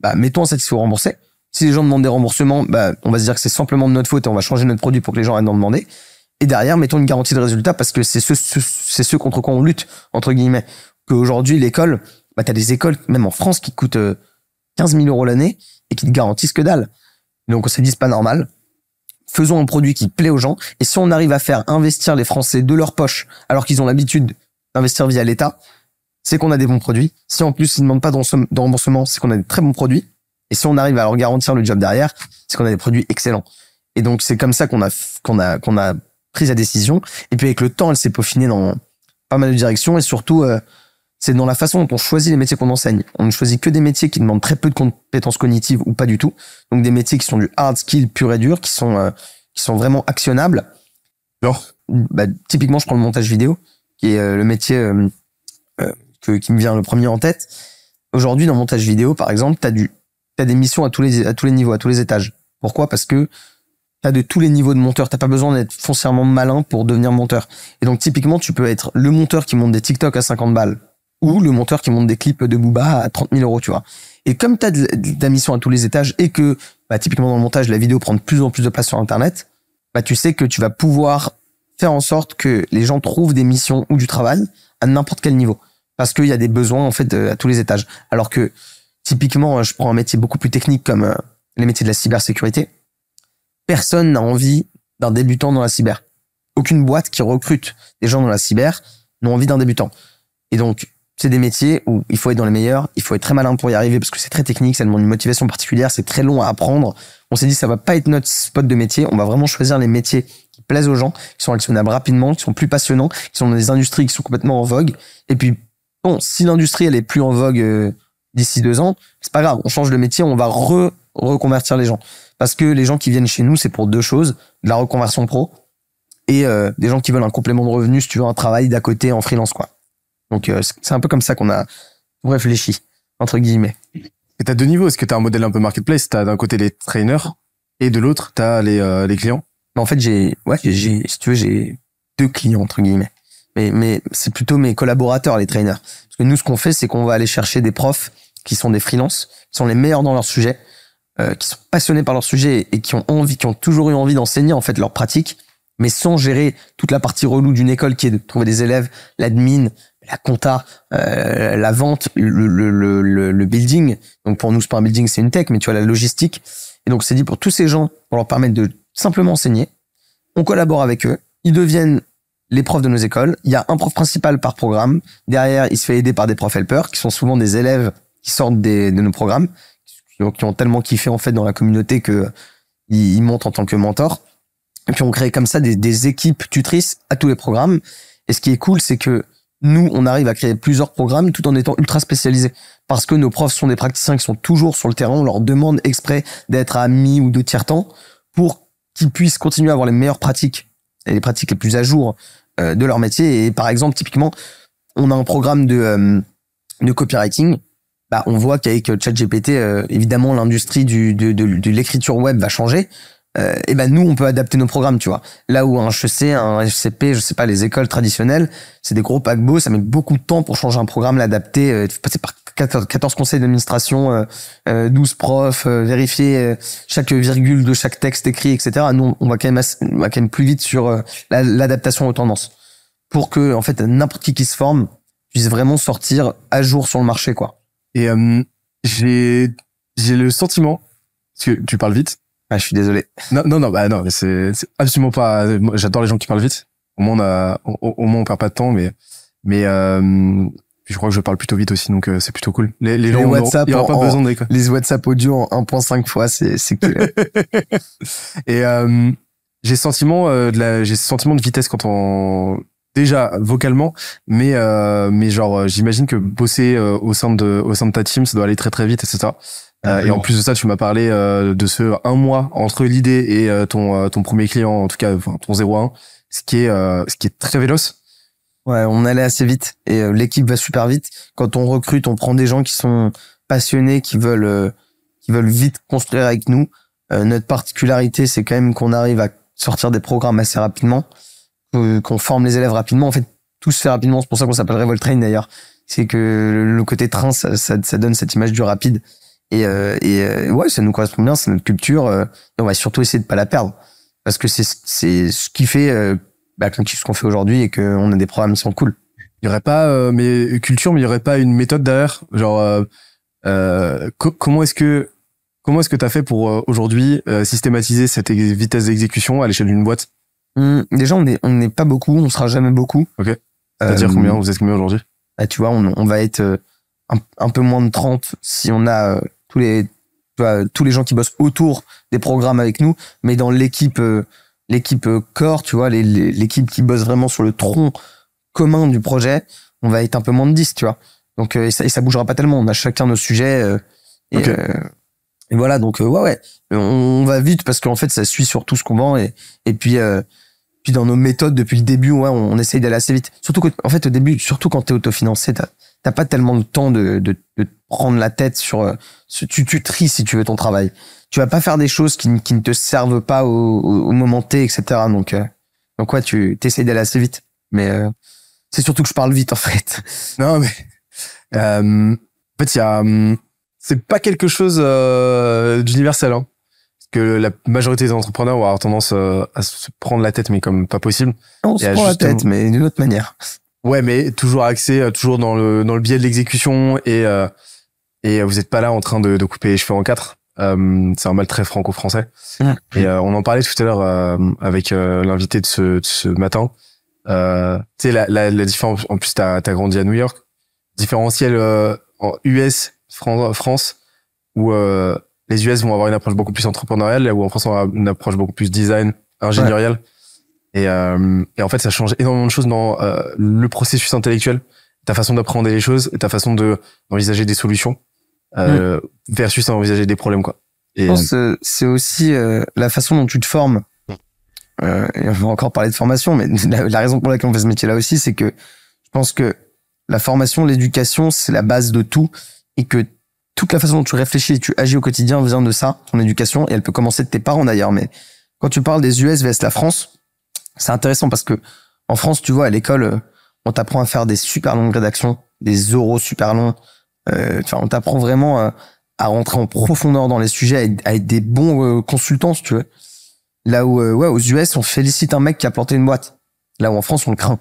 bah, mettons un satisfait remboursé. Si les gens demandent des remboursements, bah, on va se dire que c'est simplement de notre faute et on va changer notre produit pour que les gens arrêtent d'en demander. Et derrière, mettons une garantie de résultat parce que c'est ce, ce- ce contre quoi on lutte, entre guillemets. Qu'aujourd'hui, l'école, bah, t'as des écoles, même en France, qui coûtent euh, 15 000 euros l'année et qui te garantissent que dalle. Donc on s'est dit, c'est pas normal. Faisons un produit qui plaît aux gens. Et si on arrive à faire investir les Français de leur poche, alors qu'ils ont l'habitude d'investir via l'État, c'est qu'on a des bons produits. Si en plus ils ne demandent pas de remboursement, c'est qu'on a des très bons produits. Et si on arrive à leur garantir le job derrière, c'est qu'on a des produits excellents. Et donc c'est comme ça qu'on a qu'on a qu'on a pris la décision. Et puis avec le temps, elle s'est peaufinée dans pas mal de directions et surtout euh, c'est dans la façon dont on choisit les métiers qu'on enseigne. On ne choisit que des métiers qui demandent très peu de compétences cognitives ou pas du tout. Donc des métiers qui sont du hard skill pur et dur, qui sont euh, qui sont vraiment actionnables. Genre bah, typiquement, je prends le montage vidéo, qui est euh, le métier que, qui me vient le premier en tête. Aujourd'hui, dans le montage vidéo, par exemple, t'as du, des missions à tous les, à tous les niveaux, à tous les étages. Pourquoi? Parce que t'as de tous les niveaux de monteur. T'as pas besoin d'être foncièrement malin pour devenir monteur. Et donc, typiquement, tu peux être le monteur qui monte des TikTok à 50 balles ou le monteur qui monte des clips de Booba à 30 000 euros, tu vois. Et comme t'as de, de la mission à tous les étages et que, bah, typiquement dans le montage, la vidéo prend de plus en plus de place sur Internet, bah, tu sais que tu vas pouvoir faire en sorte que les gens trouvent des missions ou du travail à n'importe quel niveau. Parce qu'il y a des besoins, en fait, à tous les étages. Alors que, typiquement, euh, je prends un métier beaucoup plus technique comme euh, les métiers de la cybersécurité. Personne n'a envie d'un débutant dans la cyber. Aucune boîte qui recrute des gens dans la cyber n'a envie d'un débutant. Et donc, c'est des métiers où il faut être dans les meilleurs, il faut être très malin pour y arriver parce que c'est très technique, ça demande une motivation particulière, c'est très long à apprendre. On s'est dit, ça va pas être notre spot de métier, on va vraiment choisir les métiers qui plaisent aux gens, qui sont actionnables rapidement, qui sont plus passionnants, qui sont dans des industries qui sont complètement en vogue. Et puis, bon, si l'industrie, elle est plus en vogue euh, d'ici deux ans, c'est pas grave, on change de métier, on va re reconvertir les gens. Parce que les gens qui viennent chez nous, c'est pour deux choses, de la reconversion pro et euh, des gens qui veulent un complément de revenu, si tu veux, un travail d'à côté en freelance, quoi. Donc, euh, c'est un peu comme ça qu'on a réfléchi, entre guillemets. Et t'as deux niveaux. Est-ce que t'as un modèle un peu marketplace? T'as d'un côté les trainers et de l'autre t'as les euh, les clients? En fait, j'ai, ouais, j'ai, si tu veux, j'ai deux clients, entre guillemets. Mais, mais c'est plutôt mes collaborateurs, les trainers. Parce que nous, ce qu'on fait, c'est qu'on va aller chercher des profs qui sont des freelances, qui sont les meilleurs dans leur sujet, euh, qui sont passionnés par leur sujet et qui ont envie, qui ont toujours eu envie d'enseigner, en fait, leur pratique, mais sans gérer toute la partie relou d'une école qui est de trouver des élèves, l'admin, la compta, euh, la vente, le, le, le, le, building. Donc, pour nous, c'est pas un building, c'est une tech, mais tu vois, la logistique. Et donc, c'est dit pour tous ces gens, pour leur permettre de simplement enseigner. On collabore avec eux. Ils deviennent les profs de nos écoles. Il y a un prof principal par programme. Derrière, il se fait aider par des profs helpers, qui sont souvent des élèves qui sortent des, de nos programmes, qui ont, tellement kiffé en fait dans la communauté que ils, ils montent en tant que mentors. Et puis on crée comme ça des, des équipes tutrices à tous les programmes. Et ce qui est cool, c'est que nous, on arrive à créer plusieurs programmes tout en étant ultra spécialisés. Parce que nos profs sont des praticiens qui sont toujours sur le terrain. On leur demande exprès d'être à mi ou de tiers temps pour qu'ils puissent continuer à avoir les meilleures pratiques et les pratiques les plus à jour de leur métier. Et par exemple, typiquement, on a un programme de, euh, de copywriting. Bah, on voit qu'avec ChatGPT, euh, évidemment, l'industrie du, de, de, de l'écriture web va changer. Euh, et ben nous, on peut adapter nos programmes, tu vois. Là où un HEC, un FCP, je sais pas, les écoles traditionnelles, c'est des gros paquebots, ça met beaucoup de temps pour changer un programme, l'adapter. Euh, passer par 14 conseils d'administration, euh, 12 profs, vérifier chaque virgule de chaque texte écrit, etc. Nous, on va quand même, on va quand même plus vite sur l'adaptation aux tendances pour que, en fait, n'importe qui qui se forme puisse vraiment sortir à jour sur le marché, quoi. Et j'ai j'ai le sentiment, parce que tu parles vite, ah, je suis désolé. Non, non, non, bah non, c'est absolument pas. J'adore les gens qui parlent vite. Au moins, on a, au, au, moins, on perd pas de temps, mais, mais euh, je crois que je parle plutôt vite aussi, donc euh, c'est plutôt cool. Les, les, gens, WhatsApp, aura pas besoin de Les WhatsApp audio en 1.5 fois, c'est c'est cool. Et euh, j'ai sentiment euh, de la, j'ai sentiment de vitesse quand on déjà vocalement, mais euh, mais genre j'imagine que bosser au sein de au sein de ta team, ça doit aller très très vite, etc. Euh, et en plus de ça, tu m'as parlé euh, de ce un mois entre l'idée et euh, ton ton premier client, en tout cas enfin, ton 01, ce qui est ce qui est très véloce. Ouais, on allait assez vite et l'équipe va super vite. Quand on recrute, on prend des gens qui sont passionnés, qui veulent qui veulent vite construire avec nous. notre particularité, c'est quand même qu'on arrive à sortir des programmes assez rapidement, qu'on forme les élèves rapidement. En fait, tout se fait rapidement. C'est pour ça qu'on s'appelle Revolt Train d'ailleurs. C'est que le côté train, ça, ça, ça donne cette image du rapide. Et, euh, et euh, ouais, ça nous correspond bien, c'est notre culture. Euh, et on va surtout essayer de pas la perdre. Parce que c'est c'est ce qui fait euh, bah, ce qu'on fait aujourd'hui et qu'on a des programmes qui sont cool. Il y aurait pas, mais culture, mais il y aurait pas une méthode derrière? Genre, comment est-ce que comment est-ce que t'as fait pour aujourd'hui systématiser cette vitesse d'exécution à l'échelle d'une boîte? Hum, Déjà, on est on n'est pas beaucoup, on sera jamais beaucoup. Ok. C'est-à-dire combien? Vous êtes combien aujourd'hui? bah, Tu vois, on, on va être un, un, peu moins de 30 si on a tous les tous les gens qui bossent autour des programmes avec nous, mais dans l'équipe euh, l'équipe euh, corps, tu vois, l'équipe qui bosse vraiment sur le tronc commun du projet, on va être un peu moins de 10, tu vois. Donc euh, et ça, et ça bougera pas tellement, on a chacun nos sujets et, et, voilà, donc ouais ouais, on, va vite parce qu'en fait ça suit sur tout ce qu'on vend. Et et puis puis dans nos méthodes depuis le début, ouais, on, essaye d'aller assez vite. Surtout en fait au début, surtout quand tu es autofinancé, t'as pas tellement de temps de, de, de prendre la tête sur, euh, tu, tu tries si tu veux ton travail. Tu vas pas faire des choses qui, qui ne te servent pas au, au, moment T, etc. Donc, euh, donc ouais, tu essayes d'aller assez vite. Mais euh, c'est surtout que je parle vite en fait. Non mais euh, en fait il y a hum, c'est pas quelque chose euh, d'universel. Hein. Parce que la majorité des entrepreneurs vont avoir tendance à se prendre la tête mais comme pas possible. On se prend la tête mais d'une autre manière. Ouais, mais toujours axé, euh, toujours dans le dans le biais de l'exécution et euh, et vous êtes pas là en train de, de couper les cheveux en quatre. Euh, c'est un mal très franco-français. Et on en parlait tout à l'heure avec l'invité de ce, de ce matin. Euh, tu sais la, la, la, différence. En plus, t'as as grandi à New York. Différentiel en US France où les US vont avoir une approche beaucoup plus entrepreneuriale, là où en France on avoir une approche beaucoup plus design, ingénierielle. Et, euh, et en fait, ça change énormément de choses dans euh, le processus intellectuel, ta façon d'apprendre les choses, ta façon de d'envisager des solutions euh, mm. versus envisager des problèmes quoi. Et je pense c'est aussi euh, la façon dont tu te formes. Euh, et on va encore parler de formation, mais la, la raison pour laquelle on fait ce métier-là aussi, c'est que je pense que la formation, l'éducation, c'est la base de tout, et que toute la façon dont tu réfléchis et tu agis au quotidien vient de ça, ton éducation, et elle peut commencer de tes parents d'ailleurs. Mais quand tu parles des US vs la France, c'est intéressant parce que en France, tu vois, à l'école, euh, on t'apprend à faire des super longues rédactions, des euros super longs. Euh, on t'apprend vraiment euh, à rentrer en profondeur dans les sujets, à être, des bons euh, consultants, si tu veux. Là où, ouais, aux US, on félicite un mec qui a planté une boîte. Là où en France, on le craint.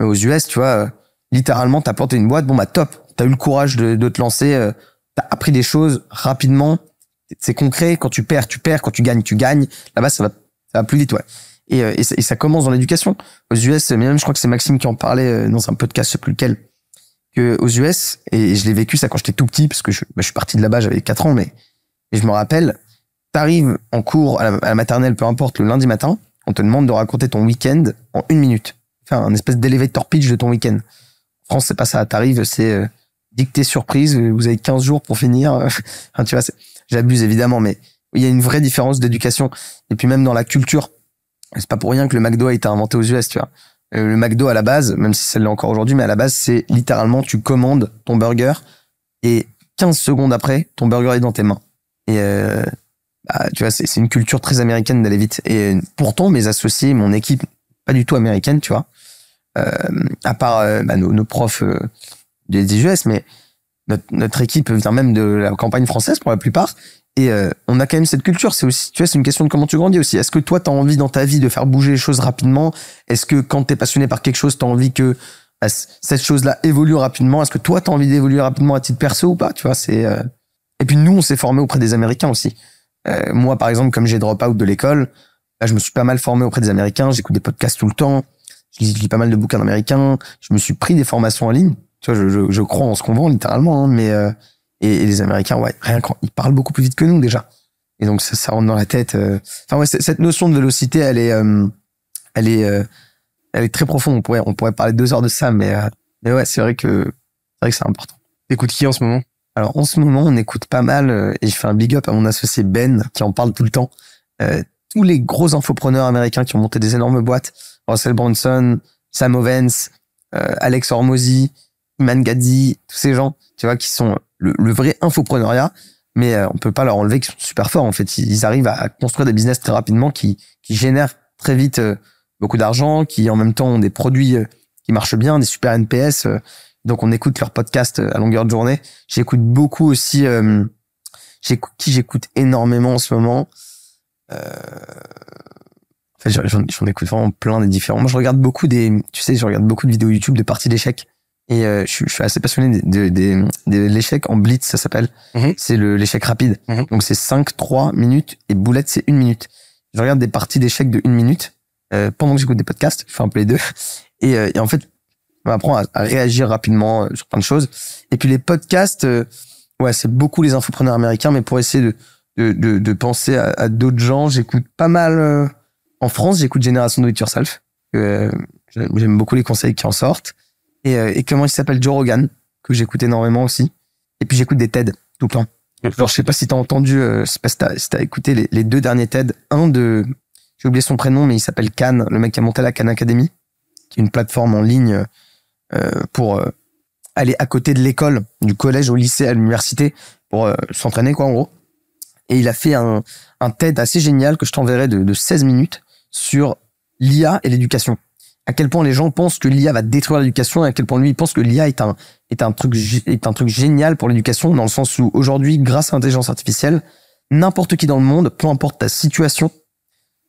Mais aux US, tu vois, littéralement, t'as planté une boîte, bon bah top. T'as eu le courage de, de te lancer, t'as appris des choses rapidement. C'est concret. Quand tu perds, tu perds. Quand tu gagnes, tu gagnes. Là-bas, ça va, ça va plus vite, ouais. Et, euh, et, et, ça, commence dans l'éducation. Aux US, même je crois que c'est Maxime qui en parlait euh, dans un podcast, je sais plus lequel, que aux US, et je l'ai vécu ça quand j'étais tout petit, parce que je, bah, je suis parti de là-bas, j'avais 4 ans, mais et je me rappelle, t'arrives en cours à la, maternelle, peu importe, le lundi matin, on te demande de raconter ton week-end en une minute. Faire un espèce d'elevator pitch de ton week-end. En France, c'est pas ça. T'arrives, c'est euh, dictée surprise. Vous avez 15 jours pour finir. enfin, tu vois, j'abuse évidemment, mais il y a une vraie différence d'éducation. Et puis même dans la culture, c'est pas pour rien que le McDo a été inventé aux US, tu vois. Euh, le McDo à la base, même si c'est là encore aujourd'hui, mais à la base, c'est littéralement tu commandes ton burger et 15 secondes après, ton burger est dans tes mains. Et euh, bah, tu vois, c'est une culture très américaine d'aller vite. Et pourtant, mes associés, mon équipe, pas du tout américaine, tu vois. Euh, à part bah, nos, profs des US, mais notre, notre, équipe vient même de la campagne française pour la plupart. Et euh, on a quand même cette culture. C'est aussi, tu vois, c'est une question de comment tu grandis aussi. Est-ce que toi, tu as envie dans ta vie de faire bouger les choses rapidement? Est-ce que quand tu es passionné par quelque chose, tu as envie que bah, cette chose-là évolue rapidement? Est-ce que toi, tu as envie d'évoluer rapidement à titre perso ou pas? Tu vois, c'est. Euh, et puis nous, on s'est formé auprès des Américains aussi. Euh, moi, par exemple, comme j'ai drop out de l'école, bah, je me suis pas mal formé auprès des Américains. J'écoute des podcasts tout le temps. Je lis, pas mal de bouquins américains. Je me suis pris des formations en ligne. Tu vois, je, je, je crois en ce qu'on vend littéralement, hein, mais euh, et, et, les Américains, ouais, rien quand ils parlent beaucoup plus vite que nous déjà. Et donc ça, ça rentre dans la tête. Euh... Enfin ouais, cette notion de vélocité, elle est, euh, elle est, euh, elle est très profonde. On pourrait, on pourrait parler deux heures de ça, mais, euh, mais ouais, c'est vrai que c'est vrai que c'est important. T'écoutes qui en ce moment? Alors en ce moment, on écoute pas mal et je fais un big up à mon associé Ben qui en parle tout le temps. tous les gros infopreneurs américains qui ont monté des énormes boîtes, Russell Brunson, Sam Ovens, Alex Hormozy, Iman Gadzi, tous ces gens, tu vois, qui sont le, le vrai infopreneuriat, mais euh, on peut pas leur enlever qu'ils sont super forts. En fait, ils arrivent à construire des business très rapidement qui, qui génèrent très vite euh, beaucoup d'argent, qui en même temps ont des produits euh, qui marchent bien, des super NPS. donc on écoute leurs podcasts à longueur de journée. J'écoute beaucoup aussi. qui j'écoute énormément en ce moment. Euh, j'en écoute vraiment plein des différents. Moi, je regarde beaucoup des, tu sais, je regarde beaucoup de vidéos YouTube de parties d'échecs. Et euh, je, suis, je, suis assez passionné de, de, de, de l'échec en blitz, ça s'appelle. Mm -hmm. C'est le l'échec rapide. Mm -hmm. Donc c'est 5, 3 minutes et boulette, c'est une minute. Je regarde des parties d'échecs de une minute euh, pendant que j'écoute des podcasts. Je fais un peu les deux. Et, euh, et en fait, on apprend à, à, réagir rapidement euh, sur plein de choses. Et puis les podcasts, euh, ouais, c'est beaucoup les infopreneurs américains, mais pour essayer de, de, de, de penser à, à d'autres gens, j'écoute pas mal. Euh, en France, j'écoute Génération Do It Yourself. J'aime beaucoup les conseils qui en sortent et, euh, et comment il s'appelle? Joe Rogan que j'écoute énormément aussi. Et puis j'écoute des TED tout le temps. Alors je sais pas si t'as entendu euh, je sais pas si t'as si écouté les, les, deux derniers TED. Un de j'ai oublié son prénom mais il s'appelle Khan le mec qui a monté la Khan Academy qui est une plateforme en ligne euh, pour euh, aller à côté de l'école du collège au lycée à l'université pour s'entraîner quoi en gros. Et il a fait un, un TED assez génial que je t'enverrai de, de 16 minutes sur l'IA et l'éducation à quel point les gens pensent que l'IA va détruire l'éducation et à quel point lui il pense que l'IA est un est un truc est un truc génial pour l'éducation dans le sens où aujourd'hui grâce à l'intelligence artificielle n'importe qui dans le monde peu importe ta situation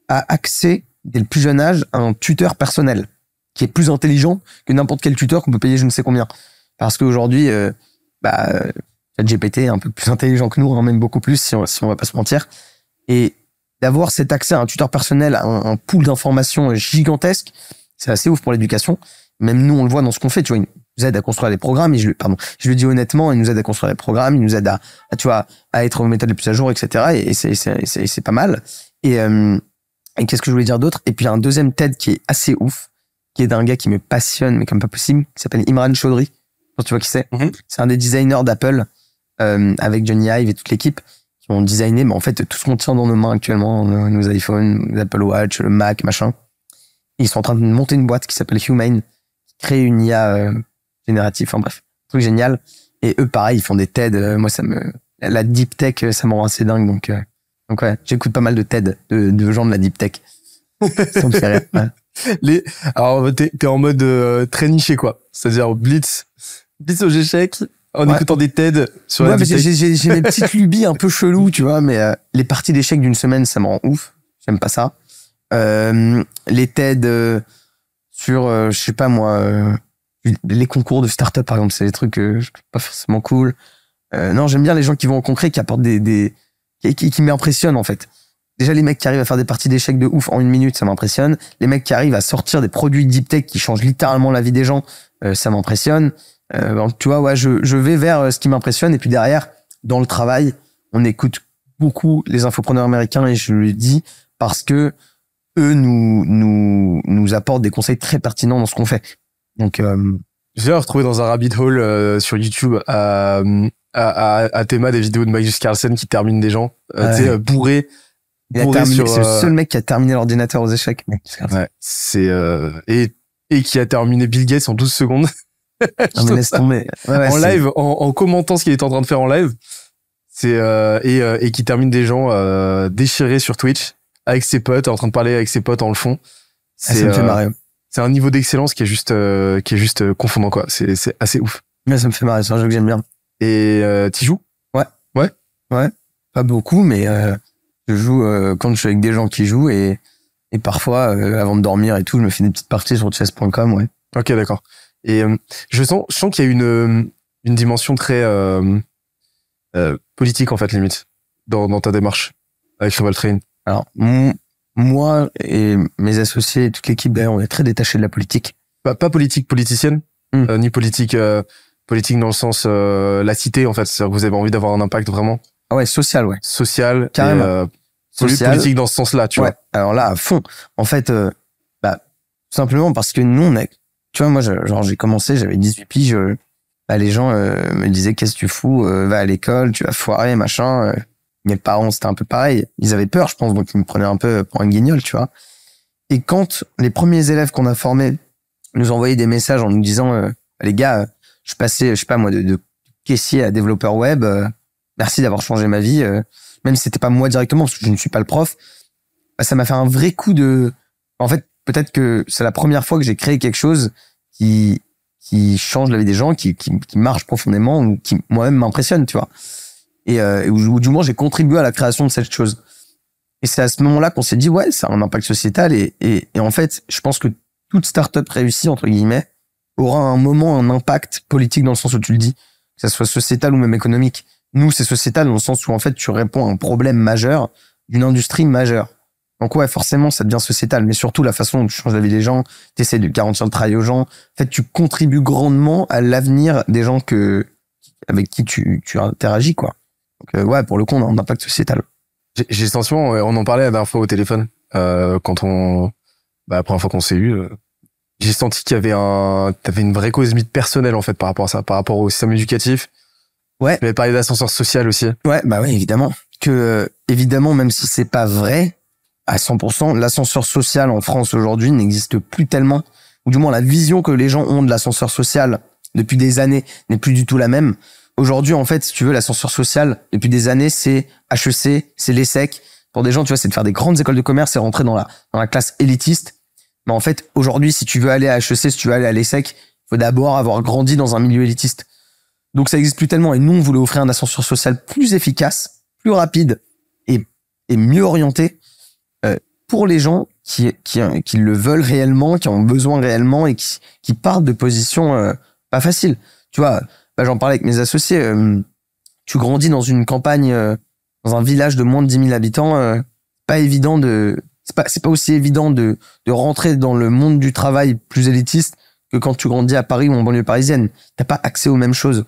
a accès dès le plus jeune âge à un tuteur personnel qui est plus intelligent que n'importe quel tuteur qu'on peut payer je ne sais combien. Parce qu'aujourd'hui euh, bah GPT est un peu plus intelligent que nous hein, même beaucoup plus si on, si on va pas se mentir. Et d'avoir cet accès à un tuteur personnel à un, un pool d'informations gigantesque c'est assez ouf pour l'éducation. Même nous, on le voit dans ce qu'on fait. Tu vois, il nous aide à construire des programmes. Et je, pardon, je le dis honnêtement, il nous aide à construire des programmes. Il nous aide à, à tu vois, à être aux méthodes les plus à jour, etc. Et c'est, c'est, c'est, c'est pas mal. Et, euh, et qu'est-ce que je voulais dire d'autre? Et puis un deuxième TED qui est assez ouf, qui est d'un gars qui me passionne, mais comme pas possible, qui s'appelle Imran Chaudhry. Tu vois qui c'est mm -hmm. C'est un des designers d'Apple euh, avec Johnny Ive et toute l'équipe qui ont designé, mais en fait tout ce qu'on tient dans nos mains actuellement, nos, nos iPhones, nos Apple Watch, le Mac, machin ils sont en train de monter une boîte qui s'appelle Humane, qui crée une IA euh, générative. Enfin bref, truc génial. Et eux, pareil, ils font des TED. Euh, moi, ça me, la deep tech, euh, ça me rend assez dingue. Donc, euh, donc ouais, j'écoute pas mal de TED de, de gens de la deep tech. ça me fait rire. Ouais. Les, alors, t'es, en mode euh, très niché, quoi. C'est-à-dire blitz, blitz aux échecs, en ouais. écoutant des TED sur ouais, la j'ai, mes petites lubies un peu cheloues, tu vois, mais euh, les parties d'échecs d'une semaine, ça me rend ouf. J'aime pas ça. Euh, les TED euh, sur, euh, je sais pas moi, les concours de start-up par exemple, c'est des trucs pas forcément cool. non, j'aime bien les gens qui vont au concret, qui apportent des, des qui, qui, qui m'impressionnent en fait. Déjà, les mecs qui arrivent à faire des parties d'échecs de ouf en une minute, ça m'impressionne. Les mecs qui arrivent à sortir des produits deep tech qui changent littéralement la vie des gens, euh, ça m'impressionne. Euh, tu vois, ouais, je, je vais vers ce qui m'impressionne. Et puis derrière, dans le travail, on écoute beaucoup les infopreneurs américains et je le dis parce que eux nous nous nous apportent des conseils très pertinents dans ce qu'on fait. Donc euh, J'ai retrouvé dans un rabbit hole euh, sur YouTube à, à, à, à Théma des vidéos de Magnus Carlsen qui termine des gens, euh, tu sais, euh, sur, c'est le euh, seul mec qui a terminé l'ordinateur aux échecs. Ouais, c'est euh, et et qui a terminé Bill Gates en 12 secondes Non, mais laisse tomber. Ouais, ouais, en live, en, en commentant ce qu'il est en train de faire en live. C'est euh, et, euh, et qui termine des gens euh, déchirés sur Twitch avec ses potes, en train de parler avec ses potes en le fond. Ah, ça me fait euh, marrer. c'est un niveau d'excellence qui est juste euh, qui est juste euh, confondant quoi. C'est c'est assez ouf. Ouais, ça me fait marrer. C'est un jeu que j'aime bien. Et euh, t'y joues? Pas beaucoup, mais euh, je joue euh, quand je suis avec des gens qui jouent et et parfois euh, avant de dormir et tout, je me fais des petites parties sur chess.com. Ouais. Ok, d'accord. Et euh, je sens, je sens qu'il y a une, une dimension très euh, euh, politique, en fait, limite, dans, dans ta démarche avec Rival Train. Alors moi et mes associés et toute l'équipe d'ailleurs, on est très détachés de la politique. Pas, pas politique politicienne, Hmm. euh, ni politique euh, politique dans le sens euh, la cité, en fait. C'est-à-dire que vous avez envie d'avoir un impact vraiment Ah ouais, social, ouais. social Carrément. et euh, Social. politique dans ce sens-là, tu ouais. Alors là, à fond. En fait, bah, tout simplement parce que nous, on a, tu vois, moi, je- genre, j'ai commencé, j'avais 18 piges, bah, les gens me disaient, qu'est-ce que tu fous, va à l'école, tu vas foirer, machin. Mes parents, c'était un peu pareil. Ils avaient peur, je pense, donc ils me prenaient un peu pour un guignol, tu vois. Et quand les premiers élèves qu'on a formés nous envoyaient des messages en nous disant, euh, les gars, je passais, je sais pas moi, de, de caissier à développeur web, euh, merci d'avoir changé ma vie, euh, même si c'était pas moi directement, parce que je ne suis pas le prof, bah, ça m'a fait un vrai coup de. En fait, peut-être que c'est la première fois que j'ai créé quelque chose qui qui change la vie des gens, qui qui, qui marche profondément ou qui moi-même m'impressionne, tu vois. Et euh, ou, du moins j'ai contribué à la création de cette chose. Et c'est à ce moment-là qu'on s'est dit ouais, ça a un impact sociétal et, et et en fait, je pense que toute startup réussie entre guillemets aura un moment un impact politique dans le sens où tu le dis, que ça soit sociétal ou même économique. Nous, c'est sociétal dans le sens où en fait tu réponds à un problème majeur d'une industrie majeure. Donc ouais, forcément, ça devient sociétal, mais surtout la façon dont tu changes la vie des gens, tu essaies de garantir le travail aux gens. En fait, tu contribues grandement à l'avenir des gens que avec qui tu, tu interagis, quoi. Donc euh, ouais, pour le coup, on a un impact sociétal. J'ai ouais, on en parlait la dernière fois au téléphone, euh, quand on, bah, la première fois qu'on s'est eu, euh, j'ai senti qu'il y avait un, t'avais une vraie cause limite personnelle en fait par rapport à ça, par rapport au système éducatif. Ouais. Tu avais parlé d'ascenseur social aussi. Ouais, bah ouais, évidemment. Que euh, évidemment, même si c'est pas vrai à 100%, l'ascenseur social en France aujourd'hui n'existe plus tellement, ou du moins la vision que les gens ont de l'ascenseur social depuis des années n'est plus du tout la même. Aujourd'hui, en fait, si tu veux, l'ascenseur social depuis des années, c'est HEC, c'est l'ESSEC. Pour des gens, tu vois, c'est de faire des grandes écoles de commerce et rentrer dans la dans la classe élitiste. Mais en fait, aujourd'hui, si tu veux aller à HEC, si tu veux aller à l'ESSEC, il faut d'abord avoir grandi dans un milieu élitiste. Donc ça existe plus tellement. Et nous, on voulait offrir un ascenseur social plus efficace, plus rapide et, et mieux orienté euh, pour les gens qui, qui, qui le veulent réellement, qui ont besoin réellement et qui, qui partent de positions euh, pas faciles. Tu vois, bah, j'en parlais avec mes associés. euh, tu grandis dans une campagne, euh, dans un village de moins de 10 000 habitants, euh, pas évident de... C'est pas, c'est pas aussi évident de, de rentrer dans le monde du travail plus élitiste que quand tu grandis à Paris ou en banlieue parisienne. T'as pas accès aux mêmes choses.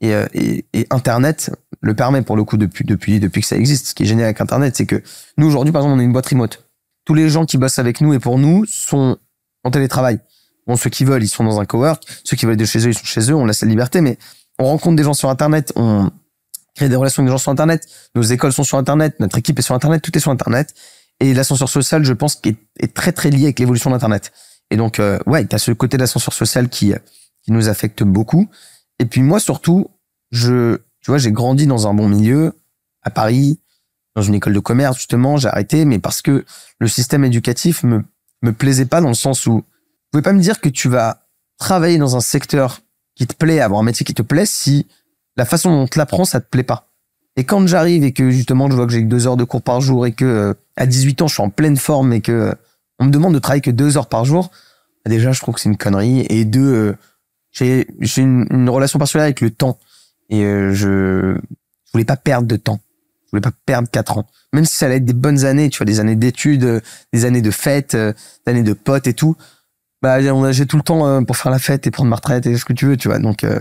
Et, euh, et, et Internet le permet pour le coup depuis depuis depuis que ça existe. Ce qui est génial avec Internet, c'est que nous aujourd'hui, par exemple, on est une boîte remote. Tous les gens qui bossent avec nous et pour nous sont en télétravail. Ceux qui veulent, ils sont dans un cowork. Ceux qui veulent être de chez eux, ils sont chez eux. On laisse la liberté, mais on rencontre des gens sur Internet. On crée des relations avec des gens sur Internet. Nos écoles sont sur Internet. Notre équipe est sur Internet. Tout est sur Internet. Et l'ascenseur social, je pense, est, est très très lié avec l'évolution d'Internet. Et donc, euh, ouais, t'as ce côté d'ascenseur social qui qui nous affecte beaucoup. Et puis moi surtout, je, tu vois, j'ai grandi dans un bon milieu à Paris, dans une école de commerce justement. J'ai arrêté, mais parce que le système éducatif me me plaisait pas dans le sens où, pouvez pas me dire que tu vas travailler dans un secteur qui te plaît, avoir un métier qui te plaît, si la façon dont on te l'apprend, ça te plaît pas? Et quand j'arrive et que justement je vois que j'ai que deux heures de cours par jour et que euh, à 18 ans je suis en pleine forme et que euh, on me demande de travailler que deux heures par jour, bah, déjà je trouve que c'est une connerie. Et deux, euh, j'ai une, une relation particulière avec le temps et euh, je je voulais pas perdre de temps. Je voulais pas perdre quatre ans. Même si ça allait être des bonnes années, tu vois, des années d'études, euh, des années de fêtes, euh, des années de potes et tout. Bah j'ai tout le temps euh, pour faire la fête et prendre ma retraite et ce que tu veux, tu vois. Donc euh,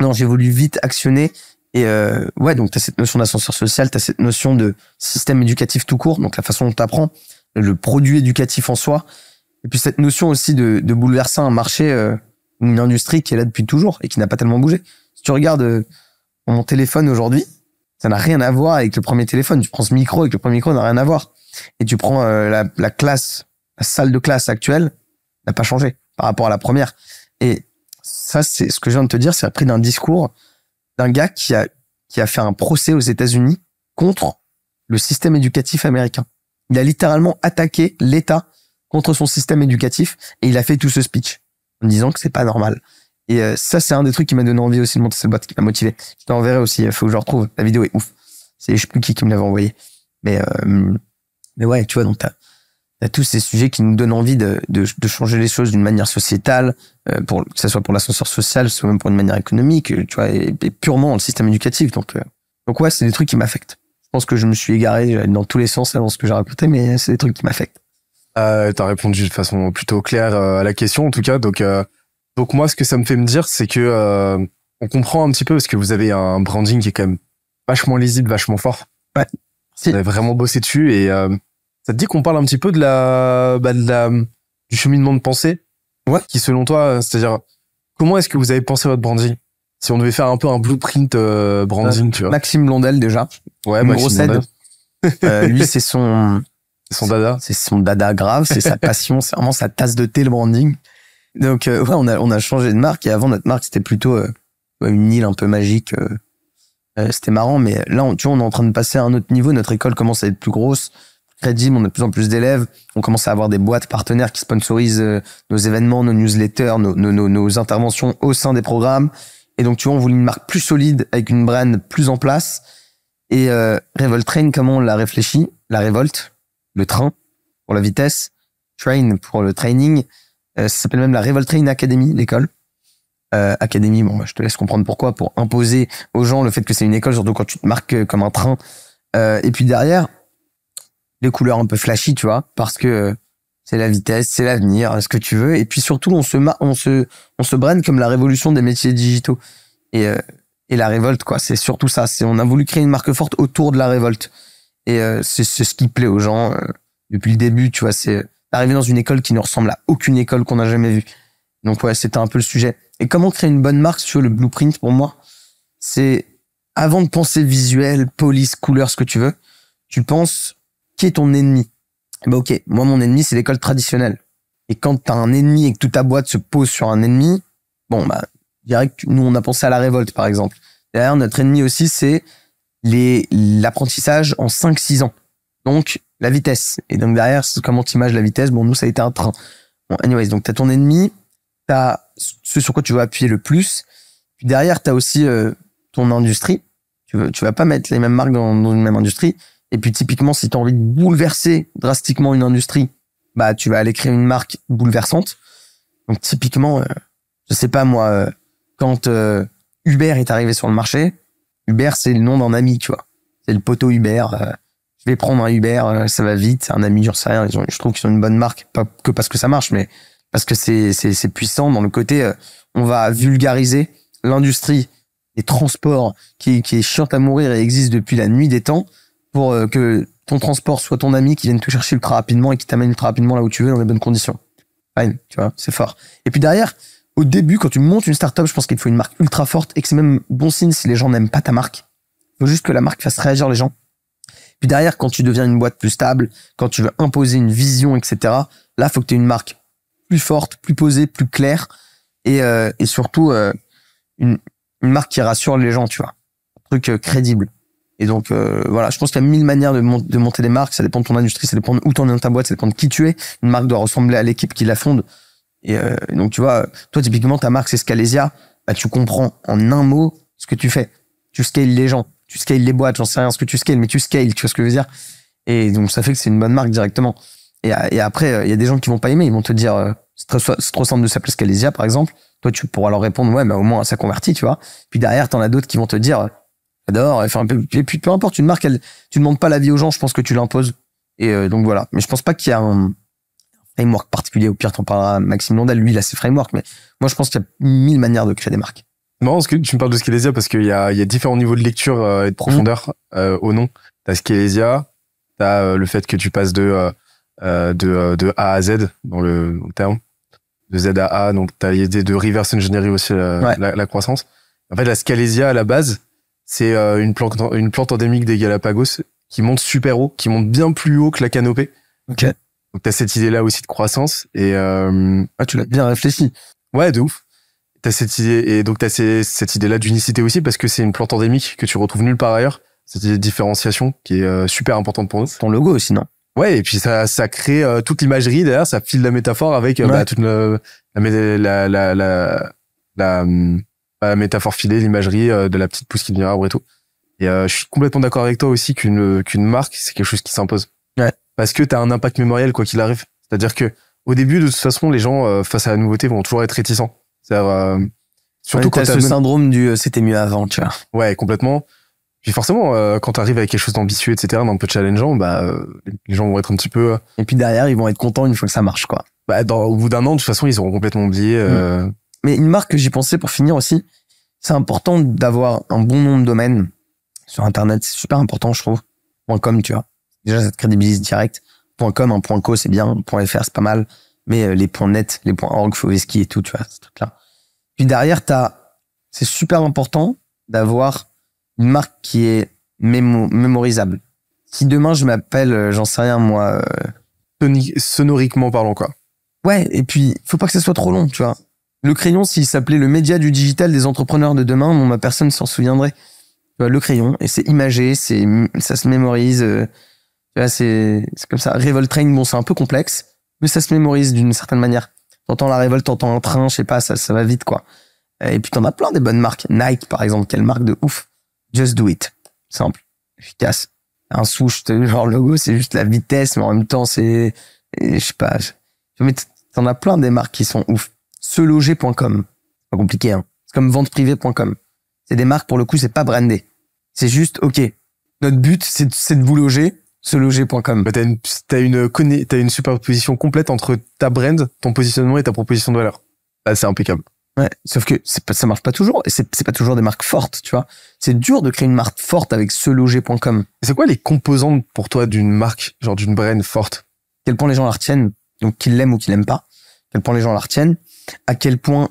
non, j'ai voulu vite actionner et euh, ouais, donc tu cette notion d'ascenseur social, tu as cette notion de système éducatif tout court, donc la façon dont tu apprends, le produit éducatif en soi. Et puis cette notion aussi de, de bouleverser un marché, euh, une industrie qui est là depuis toujours et qui n'a pas tellement bougé. Si tu regardes euh, mon téléphone aujourd'hui, ça n'a rien à voir avec le premier téléphone. Tu prends ce micro et que le premier micro n'a rien à voir. Et tu prends euh, la, la classe, la salle de classe actuelle, n'a pas changé par rapport à la première. Et ça, c'est ce que je viens de te dire, c'est appris d'un discours d'un gars qui a, qui a fait un procès aux États-Unis contre le système éducatif américain. Il a littéralement attaqué l'État contre son système éducatif et il a fait tout ce speech en disant que c'est pas normal. Et euh, ça, c'est un des trucs qui m'a donné envie aussi de monter cette boîte, qui m'a motivé. Je t'enverrai aussi, il faut que je retrouve. La vidéo est ouf. C'est je sais plus qui qui me l'avait envoyé. Mais, euh, mais ouais, tu vois, donc t'as as tous ces sujets qui nous donnent envie de, de, de changer les choses d'une manière sociétale, euh, pour que ce soit pour l'ascenseur social, soit même pour une manière économique, tu vois, et, et purement le système éducatif. Donc, euh, donc ouais, c'est des trucs qui m'affectent. Je pense que je me suis égaré dans tous les sens dans ce que j'ai raconté, mais c'est des trucs qui m'affectent. Euh, T'as répondu de façon plutôt claire euh, à la question, en tout cas. Donc, euh, donc moi, ce que ça me fait me dire, c'est que euh, on comprend un petit peu parce que vous avez un branding qui est quand même vachement lisible, vachement fort. Ouais. Vous avez vraiment bossé dessus et euh, ça te dit qu'on parle un petit peu de la, bah, de la du cheminement de pensée. Ouais. Qui selon toi, c'est-à-dire comment est-ce que vous avez pensé votre branding? Si on devait faire un peu un blueprint euh, branding, tu vois. Maxime Blondel, déjà. Ouais, une Maxime. Blondel. Euh, lui, c'est son, son dada. c'est son dada grave, c'est sa passion, c'est vraiment sa tasse de thé, le branding. Donc, euh, ouais, on a, on a changé de marque et avant, notre marque, c'était plutôt une île un peu magique. c'était marrant, mais là, on, tu vois, on est en train de passer à un autre niveau. Notre école commence à être plus grosse, crédible, on a de plus en plus d'élèves. On commence à avoir des boîtes partenaires qui sponsorisent euh, nos événements, nos newsletters, nos, interventions au sein des programmes. Et donc, tu vois, on voulait une marque plus solide avec une brand plus en place. Et euh, Revolt Train, comment on l'a réfléchi? La révolte, le train pour la vitesse, train pour le training. Euh, ça s'appelle même la Revolt Train Academy, l'école. Euh, Academy, bon, bah, je te laisse comprendre pourquoi, pour imposer aux gens le fait que c'est une école, surtout quand tu te marques comme un train. Et puis derrière, les couleurs un peu flashy, tu vois, parce que euh, c'est la vitesse, c'est l'avenir, ce que tu veux. Et puis surtout, on se, on se, on se brand comme la révolution des métiers digitaux. Et, euh, et la révolte, quoi, c'est surtout ça. C'est, on a voulu créer une marque forte autour de la révolte. Et euh, c'est, ce qui plaît aux gens euh, depuis le début, tu vois. C'est arriver dans une école qui ne ressemble à aucune école qu'on a jamais vue. Donc ouais, c'était un peu le sujet. Et comment créer une bonne marque sur le blueprint pour moi C'est avant de penser visuel, police, couleur, ce que tu veux, tu penses qui est ton ennemi. Bah ok, moi mon ennemi c'est l'école traditionnelle. Et quand t'as un ennemi et que toute ta boîte se pose sur un ennemi, bon bah tu- nous on a pensé à la révolte par exemple. Derrière notre ennemi aussi c'est l'apprentissage en 5-6 ans. Donc la vitesse. Et donc derrière comment t'images la vitesse? Bon nous ça a été un train. Anyways donc t'as ton ennemi, t'as ce sur quoi tu vas appuyer le plus. Puis derrière t'as aussi euh, ton industrie. Tu veux vas pas mettre les mêmes marques dans une même industrie. Et puis typiquement, si tu as envie de bouleverser drastiquement une industrie, bah tu vas aller créer une marque bouleversante. Donc typiquement, euh, je sais pas moi, euh, quand euh, Uber est arrivé sur le marché, Uber c'est le nom d'un ami, tu vois. C'est le poteau Uber. euh, je vais prendre un Uber, ça va vite, un ami, j'en sais rien. Je trouve qu'ils ont une bonne marque, pas que parce que ça marche, mais parce que c'est c'est puissant dans le côté, on va vulgariser l'industrie des transports qui qui est chiante à mourir et existe depuis la nuit des temps pour euh, que ton transport soit ton ami qui vienne te chercher ultra rapidement et qui t'amène ultra rapidement là où tu veux dans les bonnes conditions. Fine, tu vois, c'est fort. Et puis derrière, au début, quand tu montes une startup, je pense qu'il faut une marque ultra forte et que c'est même bon signe si les gens n'aiment pas ta marque. Il faut juste que la marque fasse réagir les gens. Puis derrière, quand tu deviens une boîte plus stable, quand tu veux imposer une vision, etc., là, faut que tu aies une marque plus forte, plus posée, plus claire et, euh, et surtout euh, une, marque qui rassure les gens, tu vois. Un truc crédible. Et donc euh, voilà, je pense qu'il y a mille manières de, mon- de monter des marques. Ça dépend de ton industrie, ça dépend de où t'en es dans ta boîte, ça dépend de qui tu es. Une marque doit ressembler à l'équipe qui la fonde. Et euh, donc tu vois, toi typiquement ta marque c'est Scalesia, bah tu comprends en un mot ce que tu fais. Tu scales les gens, tu scales les boîtes, j'en sais rien ce que tu scales, mais tu scales, tu vois ce que je veux dire. Et donc ça fait que c'est une bonne marque directement. Et, et après, euh, il y a des gens qui vont pas aimer, ils vont te dire euh, c'est trop, c'est trop simple de s'appeler Scalesia par exemple. Toi tu pourras leur répondre ouais, mais au moins ça convertit, tu vois. Puis derrière t'en as d'autres qui vont te dire j'adore. Enfin, et puis peu importe, une marque, elle, tu demandes pas l'avis aux gens, je pense que tu l'imposes. Et euh, donc voilà. Mais je pense pas qu'il y a un framework particulier. Au pire, t'en parleras à Maxime Londel. Lui, il a ses frameworks. Mais moi, je pense qu'il y a mille manières de créer des marques. Marrant parce que tu me parles de Scalesia parce qu'il y a, il y a différents niveaux de lecture euh, et de profondeur euh, au nom. T'as Scalesia, t'as euh, le fait que tu passes de euh, de, de A à Z dans le, dans le terme, de Z à A. Donc, tu as l'idée de reverse engineering aussi la, Ouais. la, la croissance. En fait, la Scalesia, à la base, c'est euh, une, plante, une plante endémique des Galapagos qui monte super haut, qui monte bien plus haut que la canopée. Ok. Donc, tu as cette idée-là aussi de croissance. Et euh, Ah, tu l'as bien réfléchi. ouais, de ouf. T'as cette idée, et donc t'as ces- cette idée-là d'unicité aussi, parce que c'est une plante endémique que tu retrouves nulle part ailleurs. Cette idée de différenciation qui est euh, super importante pour nous. Ton logo aussi, non? Ouais, et puis ça, ça crée euh, toute l'imagerie derrière, ça file la métaphore avec euh, Ouais. bah, toute le- la, la, la, la, la, hum, la métaphore filée, l'imagerie euh, de la petite pousse qui devient arbre et tout. Et euh, je suis complètement d'accord avec toi aussi qu'une qu'une marque, c'est quelque chose qui s'impose. Ouais. Parce que t'as un impact mémoriel quoi qu'il arrive. C'est-à-dire que au début, de toute façon, les gens euh, face à la nouveauté vont toujours être réticents. C'est-à-dire, euh, surtout Ouais, quand t'as ce même- syndrome du euh, c'était mieux avant, tu vois. Ouais, complètement. Puis forcément, euh, quand t'arrives avec quelque chose d'ambitieux, etc., d'un peu challengeant, bah, euh, les gens vont être un petit peu, euh, Et puis derrière, ils vont être contents une fois que ça marche, quoi. bah, dans, au bout d'un an, de toute façon, ils auront complètement oublié. Euh, Mais une marque que j'y pensais pour finir aussi, c'est important d'avoir un bon nom de domaine sur Internet. C'est super important, je trouve. .com, tu vois. Déjà, ça te crédibilise direct. .com, un .co, c'est bien. .fr, c'est pas mal. Mais euh, les .net, les .org, Foveski et tout, tu vois, ce truc-là. Puis derrière, t'as, c'est super important d'avoir une marque qui est mémo- mémorisable. Si demain je m'appelle, euh, j'en sais rien, moi, euh, sonoriquement parlant, quoi. Ouais, et puis, faut pas que ça soit trop long, tu vois. Le crayon, s'il s'appelait le média du digital des entrepreneurs de demain, bon, ma personne s'en souviendrait. Le crayon, et c'est imagé, c'est, ça se mémorise, euh, c'est, c'est comme ça. Revolt Train, bon, c'est un peu complexe, mais ça se mémorise d'une certaine manière. T'entends la révolte, t'entends un train, je sais pas, ça, ça va vite, quoi. Et puis t'en as plein des bonnes marques. Nike, par exemple, quelle marque de ouf. Just do it. Simple. Efficace. Un souche, genre logo, c'est juste la vitesse, mais en même temps, c'est, je sais pas, mais t'en as plein des marques qui sont ouf. Seloger.com. C'est pas compliqué, hein. C'est comme venteprivée.com. C'est des marques, pour le coup, c'est pas brandé. C'est juste, OK. Notre but, c'est de, vous loger. Seloger.com. Bah, t'as une, t'as une, conne- t'as une superposition complète entre ta brand, ton positionnement et ta proposition de valeur. Là, c'est impeccable. Ouais. Sauf que pas, ça marche pas toujours. Et c'est, pas toujours des marques fortes, tu vois. C'est dur de créer une marque forte avec seloger.com. C'est quoi les composantes pour toi d'une marque, genre d'une brand forte? quel point les gens la retiennent, donc qu'ils l'aiment ou qu'ils l'aiment pas, quel point les gens la retiennent, à quel point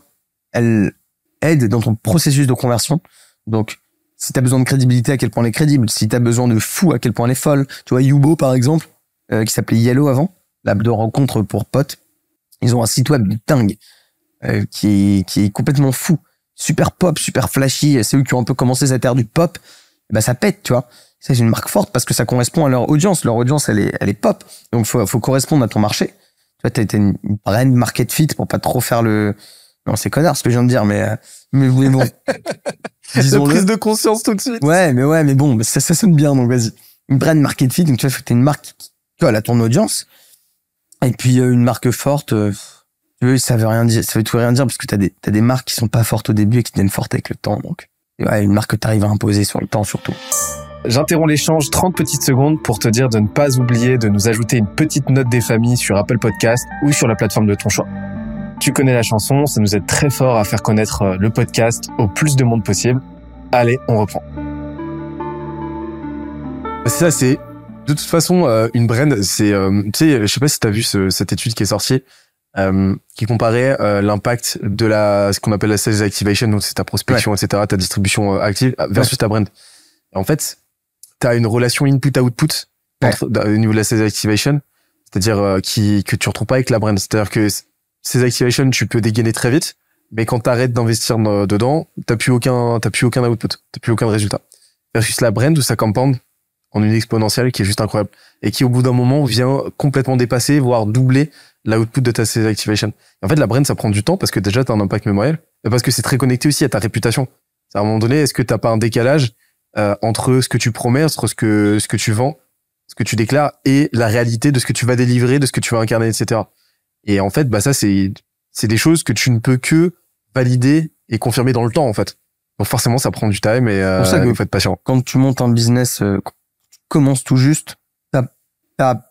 elle aide dans ton processus de conversion. Donc, si tu as besoin de crédibilité, à quel point elle est crédible. Si tu as besoin de fou, à quel point elle est folle. Tu vois, Yubo, par exemple, euh, qui s'appelait Yellow avant, l'app de rencontre pour potes, ils ont un site web de dingue, euh, qui, est- qui est complètement fou. Super pop, super flashy. C'est eux qui ont un peu commencé cette ère du pop. Ben, ça pète, tu vois. C'est une marque forte parce que ça correspond à leur audience. Leur audience, elle est, elle est pop. Donc, faut, faut correspondre à ton marché. Tu vois, t'as été une, brand market fit pour pas trop faire le, non, c'est connard ce que je viens de dire, mais, euh, mais, mais bon. La Disons-le. prise de conscience tout de suite. Ouais, mais ouais, mais bon, ça, ça sonne bien, donc vas-y. Une brand market fit, donc tu vois, faut que t'aies une marque qui colle à ton audience. Et puis, euh, une marque forte, euh, tu veux, ça veut rien dire, ça veut tout rien dire parce que t'as des, t'as des marques qui sont pas fortes au début et qui deviennent fortes avec le temps, donc. Ouais, une marque que t'arrives à imposer sur le temps, surtout. J'interromps l'échange 30 petites secondes pour te dire de ne pas oublier de nous ajouter une petite note des familles sur Apple Podcast ou sur la plateforme de ton choix. Tu connais la chanson, ça nous aide très fort à faire connaître euh, le podcast au plus de monde possible. Allez, on reprend. Ça, c'est de toute façon euh, une brand. C'est, euh, tu sais, je sais pas si t'as vu ce- cette étude qui est sortie, euh, qui comparait l'impact de la ce qu'on appelle la sales activation, donc c'est ta prospection, etc., ta distribution active versus ta brand. En fait, t'as une relation input-output Ouais. au niveau de la sales activation, c'est-à-dire euh, qui que tu retrouves pas avec la brand. C'est-à-dire que ces activation, tu peux dégainer très vite, mais quand t'arrêtes d'investir dans- dedans, t'as plus aucun, t'as plus aucun output, t'as plus aucun résultat. Versus la brand où ça compound en une exponentielle qui est juste incroyable et qui au bout d'un moment vient complètement dépasser, voire doubler l'output de ta sales activation. Et en fait, la brand, ça prend du temps parce que déjà, t'as un impact mémoriel et parce que c'est très connecté aussi à ta réputation. À un moment donné, est-ce que t'as pas un décalage euh, entre ce que tu promets, entre ce que, ce que tu vends, ce que tu déclares et la réalité de ce que tu vas délivrer, de ce que tu vas incarner, etc. Et en fait, bah ça, c'est, c'est des choses que tu ne peux que valider et confirmer dans le temps, en fait. Donc forcément, ça prend du time et euh, ça que- faut être patient. quand tu montes un business, euh, quand tu commences tout juste, t'as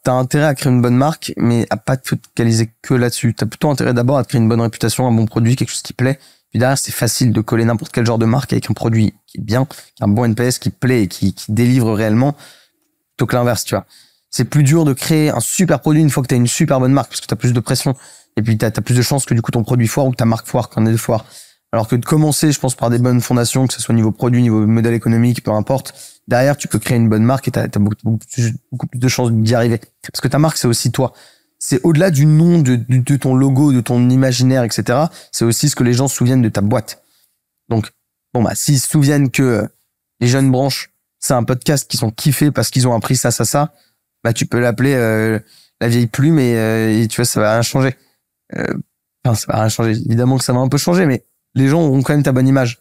as, intérêt à créer une bonne marque, mais à pas te focaliser que là-dessus. T'as plutôt intérêt d'abord à te créer une bonne réputation, un bon produit, quelque chose qui plaît. Puis derrière, c'est facile de coller n'importe quel genre de marque avec un produit qui est bien, un bon NPS, qui plaît et qui, qui délivre réellement, plutôt que l'inverse, tu vois. C'est plus dur de créer un super produit une fois que tu as une super bonne marque parce que tu as plus de pression et puis tu as, plus de chances que du coup ton produit foire ou que ta marque foire qu'on ait de foire. Alors que de commencer, je pense, par des bonnes fondations, que ce soit niveau produit, niveau modèle économique, peu importe, derrière, tu peux créer une bonne marque et tu as, beaucoup, plus de chances d'y arriver. Parce que ta marque, c'est aussi toi. C'est au-delà du nom, de, de, ton logo, de ton imaginaire, etc. C'est aussi ce que les gens se souviennent de ta boîte. Donc, bon, bah, s'ils se souviennent que les jeunes branches, c'est un podcast qui sont kiffés parce qu'ils ont appris ça, ça, ça, bah, tu peux l'appeler euh, la vieille plume et, euh, et, tu vois, ça va rien changer. Euh, enfin, ça va rien changer. Évidemment que ça va un peu changer, mais les gens auront quand même ta bonne image.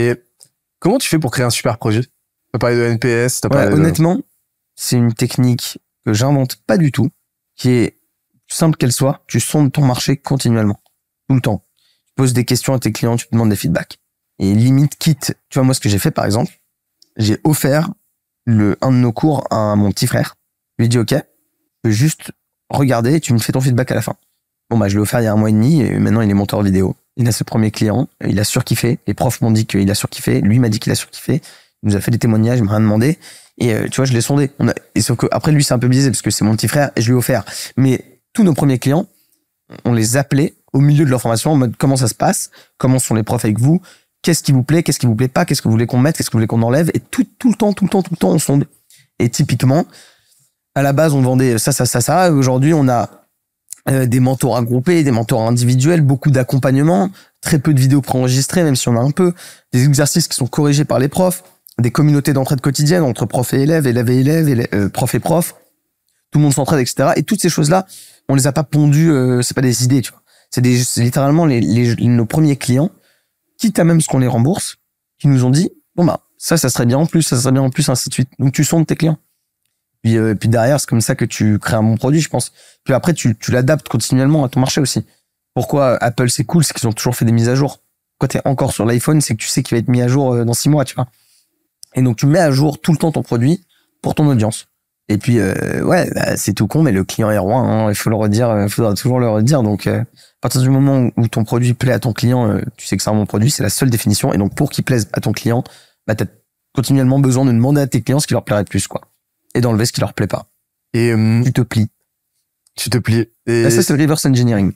Et comment tu fais pour créer un super projet? T'as parlé de NPS, t'as parlé Honnêtement, c'est une technique que j'invente pas du tout, qui est simple qu'elle soit, tu sondes ton marché continuellement, tout le temps. Tu poses des questions à tes clients, tu demandes des feedbacks. Et limite, quitte, tu vois, moi, ce que j'ai fait, par exemple, j'ai offert le, un de nos cours à mon petit frère. Je lui ai dit, OK, peux juste regarder tu me fais ton feedback à la fin. Bon, bah, je l'ai offert il y a un mois et demi et maintenant il est monteur vidéo il a ce premier client, il a surkiffé, les profs m'ont dit qu'il a surkiffé, lui m'a dit qu'il a surkiffé, il nous a fait des témoignages, il m'a rien demandé, et euh, tu vois, je l'ai sondé. Et sauf que après lui, c'est un peu biaisé parce que c'est mon petit frère et je lui ai offert. Mais nos premiers clients, on les appelait au milieu de leur formation en mode comment ça se passe, comment sont les profs avec vous, qu'est-ce qui vous plaît, qu'est-ce qui vous plaît pas, qu'est-ce que vous voulez qu'on mette, qu'est-ce que vous voulez qu'on enlève, et tout, tout le temps, tout le temps, tout le temps, on sonde. Et typiquement, à la base, on vendait ça, ça, ça, ça. Aujourd'hui, on a euh, des mentors groupés, des mentors individuels, beaucoup d'accompagnement, très peu de vidéos préenregistrées, même si on a un peu, des exercices qui sont corrigés par les profs, des communautés d'entraide quotidienne entre profs et élèves, élèves et élèves, euh, profs et profs. Tout le monde s'entraide, etc. Et toutes ces choses-là, on les a pas pondues, euh, c'est pas des idées, tu vois. C'est littéralement nos premiers clients, quitte à même ce qu'on les rembourse, qui nous ont dit, bon bah, ça, ça serait bien en plus, ça serait bien en plus, ainsi de suite. Donc tu sondes tes clients. Puis, euh, puis derrière, c'est comme ça que tu crées un bon produit, je pense. Puis après, tu, tu l'adaptes continuellement à ton marché aussi. Pourquoi Apple c'est cool, c'est qu'ils ont toujours fait des mises à jour. Quand t'es encore sur l'iPhone, c'est que tu sais qu'il va être mis à jour euh, dans six mois, tu vois. Et donc tu mets à jour tout le temps ton produit pour ton audience. Et puis euh, ouais, bah, c'est tout con, mais le client est roi. Hein, il faut le redire, il faudra toujours le redire. Donc à partir du moment où ton produit plaît à ton client, tu sais que c'est un bon produit, c'est la seule définition. Et donc pour qu'il plaise à ton client, bah t'as continuellement besoin de demander à tes clients ce qui leur plairait le plus, quoi et d'enlever ce qui leur plaît pas. Et euh, tu te plies. Tu te plies. Et ça, c'est le reverse engineering.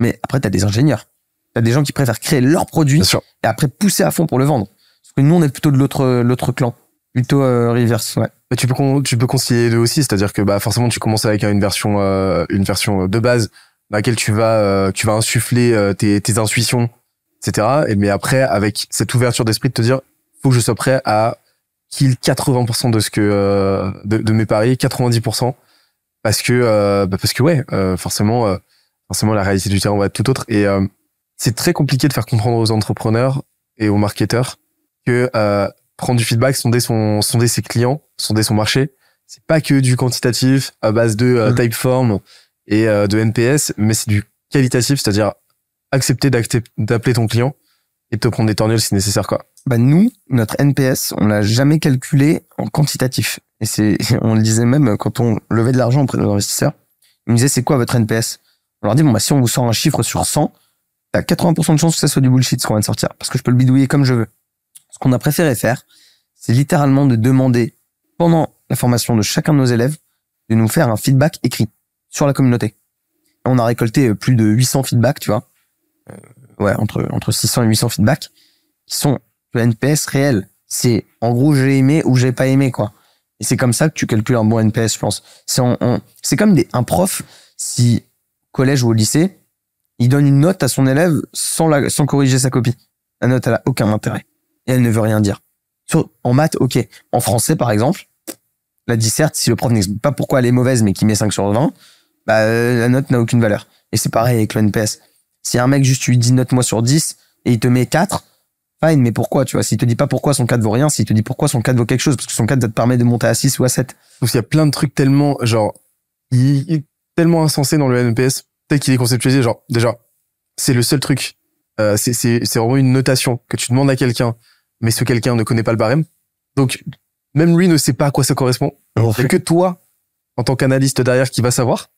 Mais après, tu as des ingénieurs. Tu as des gens qui préfèrent créer leur produit et après pousser à fond pour le vendre. Parce que nous, on est plutôt de l'autre l'autre clan. Plutôt euh, reverse, ouais. Mais tu peux tu peux concilier les deux aussi, c'est-à-dire que bah forcément tu commences avec une version euh, une version de base dans laquelle tu vas euh, tu vas insuffler tes, tes intuitions, etc. Et mais après avec cette ouverture d'esprit de te dire faut que je sois prêt à kill 80% de ce que euh, de, de, mes paris, 90% parce que euh, bah parce que ouais, euh, forcément forcément la réalité du terrain va être tout autre et c'est très compliqué de faire comprendre aux entrepreneurs et aux marketeurs que prendre du feedback, sonder son sonder ses clients, sonder son marché, c'est pas que du quantitatif à base de mmh. typeform et de NPS, mais c'est du qualitatif, c'est-à-dire accepter d'appeler ton client et de te prendre des tornilles si nécessaire quoi bah nous, notre NPS, on l'a jamais calculé en quantitatif. Et c'est, on le disait même quand on levait de l'argent auprès de nos investisseurs. Ils nous disaient, c'est quoi votre NPS? On leur dit, bon, bah, si on vous sort un chiffre sur 100, t'as 80% de chances que ça soit du bullshit ce qu'on vient de sortir. Parce que je peux le bidouiller comme je veux. Ce qu'on a préféré faire, c'est littéralement de demander pendant la formation de chacun de nos élèves de nous faire un feedback écrit sur la communauté. On a récolté plus de 800 feedbacks, tu vois. Euh, ouais, entre, entre 600 et 800 feedbacks qui sont le NPS réel. C'est en gros j'ai aimé ou j'ai pas aimé quoi. Et c'est comme ça que tu calcules un bon NPS, je pense. C'est c'est comme des, un prof si collège ou au lycée, il donne une note à son élève sans la, sans corriger sa copie. La note elle a aucun intérêt et elle ne veut rien dire. En maths, ok. En français par exemple, la disserte, si le prof n'explique pas pourquoi elle est mauvaise mais qui met 5 sur 20, bah, euh, la note n'a aucune valeur. Et c'est pareil avec le NPS. Si un mec juste lui dit note moi sur 10 et il te met 4, fine, mais pourquoi, tu vois, s'il te dit pas pourquoi son 4 vaut rien, s'il te dit pourquoi son 4 vaut quelque chose, parce que son 4 te permet de monter à 6 ou à 7. Donc il y a plein de trucs tellement, genre, tellement insensé dans le NPS, peut-être qu'il est conceptualisé, genre, déjà, c'est le seul truc, euh, c'est vraiment une notation que tu demandes à quelqu'un, mais ce quelqu'un ne connaît pas le barème. Donc, même lui ne sait pas à quoi ça correspond. Il n'y a que toi, en tant qu'analyste derrière, qui va savoir.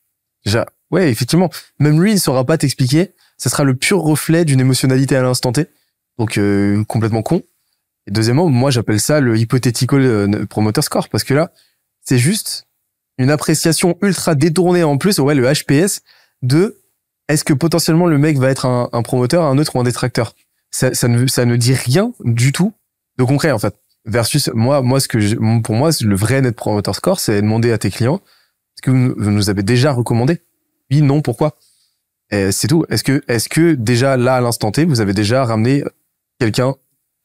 Déjà, ouais, effectivement, même lui, il ne saura pas t'expliquer. Ce sera le pur reflet d'une émotionnalité à l'instant T donc euh, complètement con. Et deuxièmement, moi j'appelle ça le hypothétical euh, promoter score parce que là, c'est juste une appréciation ultra détournée en plus, ouais, le HPS de est-ce que potentiellement le mec va être un, un promoteur, un autre ou un détracteur. Ça, ça, ne, ça ne dit rien du tout de concret en fait. Versus moi, moi ce que je- pour moi le vrai net promoter score, c'est demander à tes clients est-ce que vous, nous avez déjà recommandé Oui, non, pourquoi? C'est tout. Est-ce que est-ce que déjà là à l'instant T, vous avez déjà ramené quelqu'un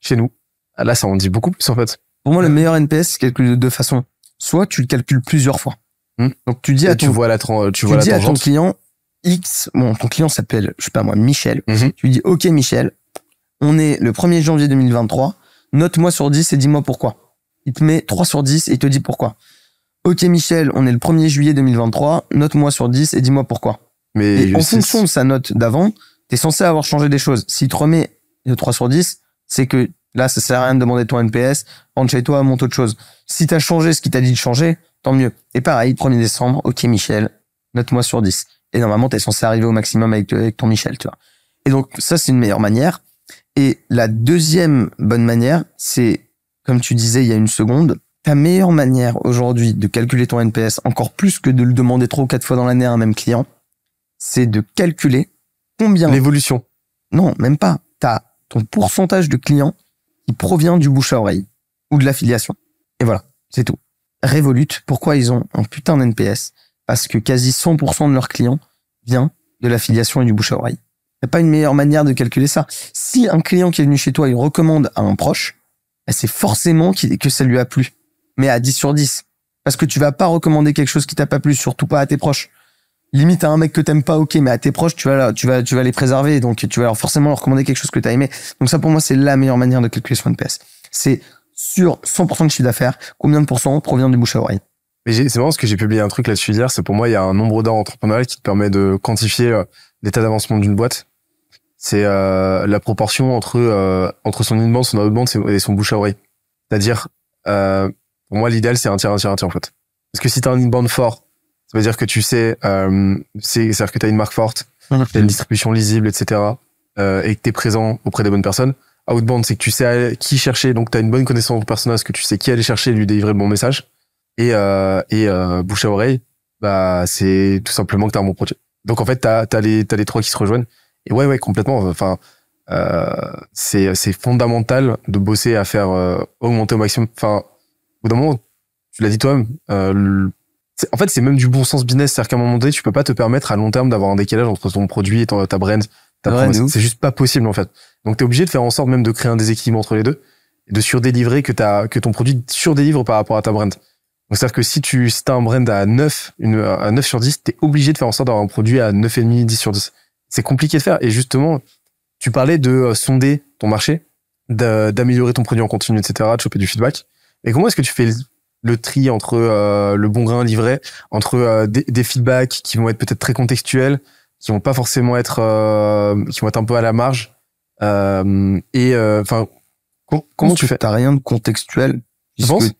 chez nous? Ah, Là, ça en dit beaucoup plus en fait. Pour moi, le meilleur NPS, c'est calculé de deux façons. Soit tu le calcules plusieurs fois. Hmm. Donc tu dis à Et tu ton, vois la tu tu vois la dis à ton client X, bon, ton client s'appelle, je sais pas moi, Michel. Mhm. Tu lui dis, OK, Michel, on est le 1er janvier 2023. Note-moi sur 10 et dis-moi pourquoi. Il te met 3 sur 10 et il te dit pourquoi. OK, Michel, on est le 1er juillet 2023. Note-moi sur 10 et dis-moi pourquoi. Mais Et en fonction de sa note d'avant, t'es censé avoir changé des choses. S'il te remet de 3 sur 10, c'est que là, ça sert à rien de demander ton NPS, rentre chez toi, monte autre chose. Si t'as changé ce qu'il t'a dit de changer, tant mieux. Et pareil, 1er décembre, ok Michel, note-moi sur 10. Et normalement, t'es censé arriver au maximum avec, avec ton Michel, tu vois. Et donc, ça, c'est une meilleure manière. Et la deuxième bonne manière, c'est, comme tu disais il y a une seconde, ta meilleure manière aujourd'hui de calculer ton NPS, encore plus que de le demander trois ou quatre fois dans l'année à un même client, c'est de calculer combien l'évolution. non, même pas. T'as ton pourcentage de clients qui provient du bouche à oreille ou de l'affiliation. Et voilà, c'est tout. Revolut, pourquoi ils ont un putain d'NPS Parce que quasi 100% de leurs clients vient de l'affiliation et du bouche à oreille. Y a pas une meilleure manière de calculer ça. Si un client qui est venu chez toi, il recommande à un proche, bah, c'est forcément que ça lui a plu. Mais à 10 sur 10. Parce que tu vas pas recommander quelque chose qui t'a pas plu, surtout pas à tes proches limite à un mec que t'aimes pas, ok, mais à tes proches, tu vas, tu vas, tu vas les préserver, donc tu vas forcément leur recommander quelque chose que t'as aimé. Donc ça, pour moi, c'est la meilleure manière de calculer son NPS. C'est sur 100% de chiffre d'affaires, combien de pourcents provient du bouche à oreille. C'est marrant parce que j'ai publié un truc là-dessus hier. C'est pour moi, il y a un nombre d'heures entrepreneuriales qui te permet de quantifier euh, l'état d'avancement d'une boîte. C'est euh, la proportion entre euh, entre son inbound, son outbound et son bouche à oreille. C'est-à-dire, euh, pour moi, l'idéal c'est un tiers, un tiers, un tiers en fait. Parce que si t'as un inbound fort, ça veut dire que tu sais, euh, c'est- c'est-à-dire que t'as une marque forte, t'as une distribution lisible, etc. euh, et que t'es présent auprès des bonnes personnes. Outbound, c'est que tu sais qui chercher, donc t'as une bonne connaissance du personnage, que tu sais qui aller chercher et lui délivrer le bon message. Et, euh, et euh, bouche à oreille, bah c'est tout simplement que t'as un bon produit. Donc en fait, t'as as les t'as les trois qui se rejoignent. Et ouais, ouais, complètement. Enfin, euh, c'est c'est fondamental de bosser à faire euh, augmenter au maximum. Enfin, au bout d'un moment, tu l'as dit toi-même. Euh, en fait, c'est même du bon sens business. C'est-à-dire qu'à un moment donné, tu peux pas te permettre à long terme d'avoir un décalage entre ton produit et ton, ta brand. Ouais, c'est juste pas possible en fait. Donc t'es obligé de faire en sorte même de créer un déséquilibre entre les deux et de surdélivrer que ta que ton produit surdélivre par rapport à ta brand. Donc c'est-à-dire que si tu si as un brand à 9, une, à 9 sur 10, t'es obligé de faire en sorte d'avoir un produit à 9,5, 10 sur 10. C'est compliqué de faire. Et justement, tu parlais de euh, sonder ton marché, d'améliorer ton produit en continu, etc., de choper du feedback. Et comment est-ce que tu fais le, tri entre euh, le bon grain livré, entre euh, des, des feedbacks qui vont être peut-être très contextuels, qui vont pas forcément être, euh, qui vont être un peu à la marge, euh, et enfin, com- comment tu fais? T'as rien de contextuel. Tu puisque, penses?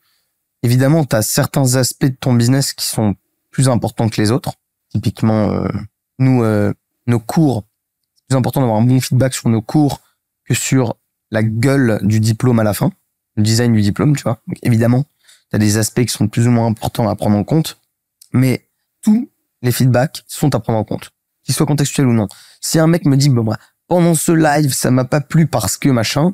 Évidemment, t'as certains aspects de ton business qui sont plus importants que les autres. Typiquement, euh, nous, euh, nos cours, c'est plus important d'avoir un bon feedback sur nos cours que sur la gueule du diplôme à la fin, le design du diplôme, tu vois. Évidemment, t'as des aspects qui sont plus ou moins importants à prendre en compte, mais tous les feedbacks sont à prendre en compte, qu'ils soient contextuels ou non. Si un mec me dit, bon, moi, pendant ce live, ça m'a pas plu parce que machin,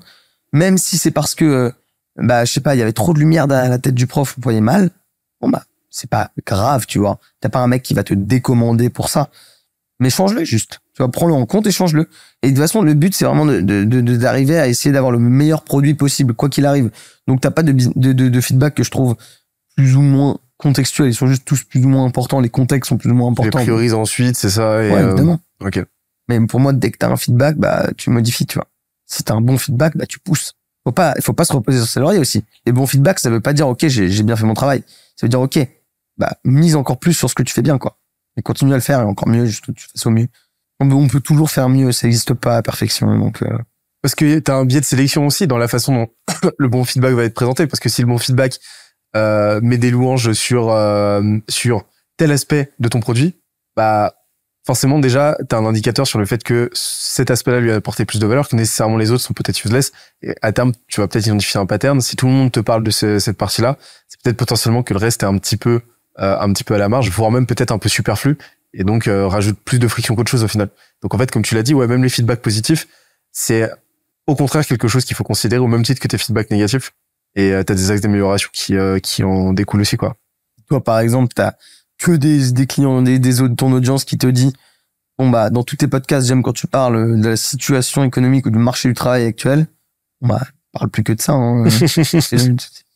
même si c'est parce que, euh, bah, je sais pas, il y avait trop de lumière derrière la tête du prof, vous voyez mal, bon, bah, c'est pas grave, tu vois. T'as pas un mec qui va te décommander pour ça. Mais change-le juste. Tu vois, prends-le en compte et change-le. Et de toute façon, le but, c'est vraiment de, de, de- d'arriver à essayer d'avoir le meilleur produit possible, quoi qu'il arrive. Donc, t'as pas de, de, de, feedback que je trouve plus ou moins contextuels. Ils sont juste tous plus ou moins importants. Les contextes sont plus ou moins Tu les importants. priorises ensuite, c'est ça. Et, Ouais, euh, évidemment. ok. Mais pour moi, dès que t'as un feedback, bah, tu modifies, tu vois. Si t'as un bon feedback, bah, tu pousses. Faut pas, il faut pas se reposer sur ses lauriers aussi. Les bons feedbacks, ça veut pas dire, OK, j'ai, j'ai bien fait mon travail. Ça veut dire, OK, bah, mise encore plus sur ce que tu fais bien, quoi. Et continue à le faire et encore mieux, juste que tu fasses au mieux. On peut, toujours faire mieux, ça n'existe pas à perfection, donc, euh, Parce que tu as un biais de sélection aussi dans la façon dont le bon feedback va être présenté. Parce que si le bon feedback euh, met des louanges sur euh, sur tel aspect de ton produit, bah forcément déjà tu as un indicateur sur le fait que cet aspect-là lui a apporté plus de valeur que nécessairement les autres sont peut-être useless. Et à terme, tu vas peut-être identifier un pattern. Si tout le monde te parle de ce- cette partie-là, c'est peut-être potentiellement que le reste est un petit peu un petit peu à la marge, voire même peut-être un peu superflu, et donc euh, rajoute plus de friction qu'autre chose au final. Donc en fait, comme tu l'as dit, ouais, même les feedbacks positifs, c'est au contraire quelque chose qu'il faut considérer au même titre que tes feedbacks négatifs. Et euh, t'as des axes d'amélioration qui euh, qui en découlent aussi quoi. Toi, par exemple, t'as que des, des clients, des, des autres- ton audience qui te dit, bon bah, dans tous tes podcasts, j'aime quand tu parles de la situation économique ou du marché du travail actuel. Bah, parle plus que de ça. Hein. tu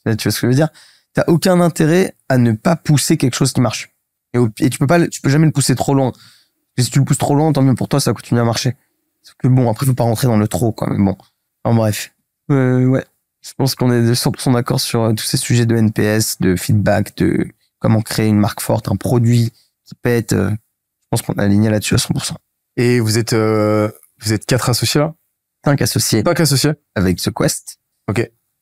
vois ce que je veux dire T'as aucun intérêt à ne pas pousser quelque chose qui marche. Et, au- et tu peux pas, tu peux jamais le pousser trop loin. Si tu le pousses trop loin, tant mieux pour toi, ça continue à marcher. Sauf que bon, après, faut pas rentrer dans le trop, quoi. Mais bon, en bref. Euh, ouais. Je pense qu'on est de 100% d'accord sur euh, tous ces sujets de NPS, de feedback, de comment créer une marque forte, un produit qui pète. euh, Je pense qu'on est aligné là-dessus à 100%. Et vous êtes euh, vous êtes quatre associés là? Cinq associés Cinq associés. avec The Quest.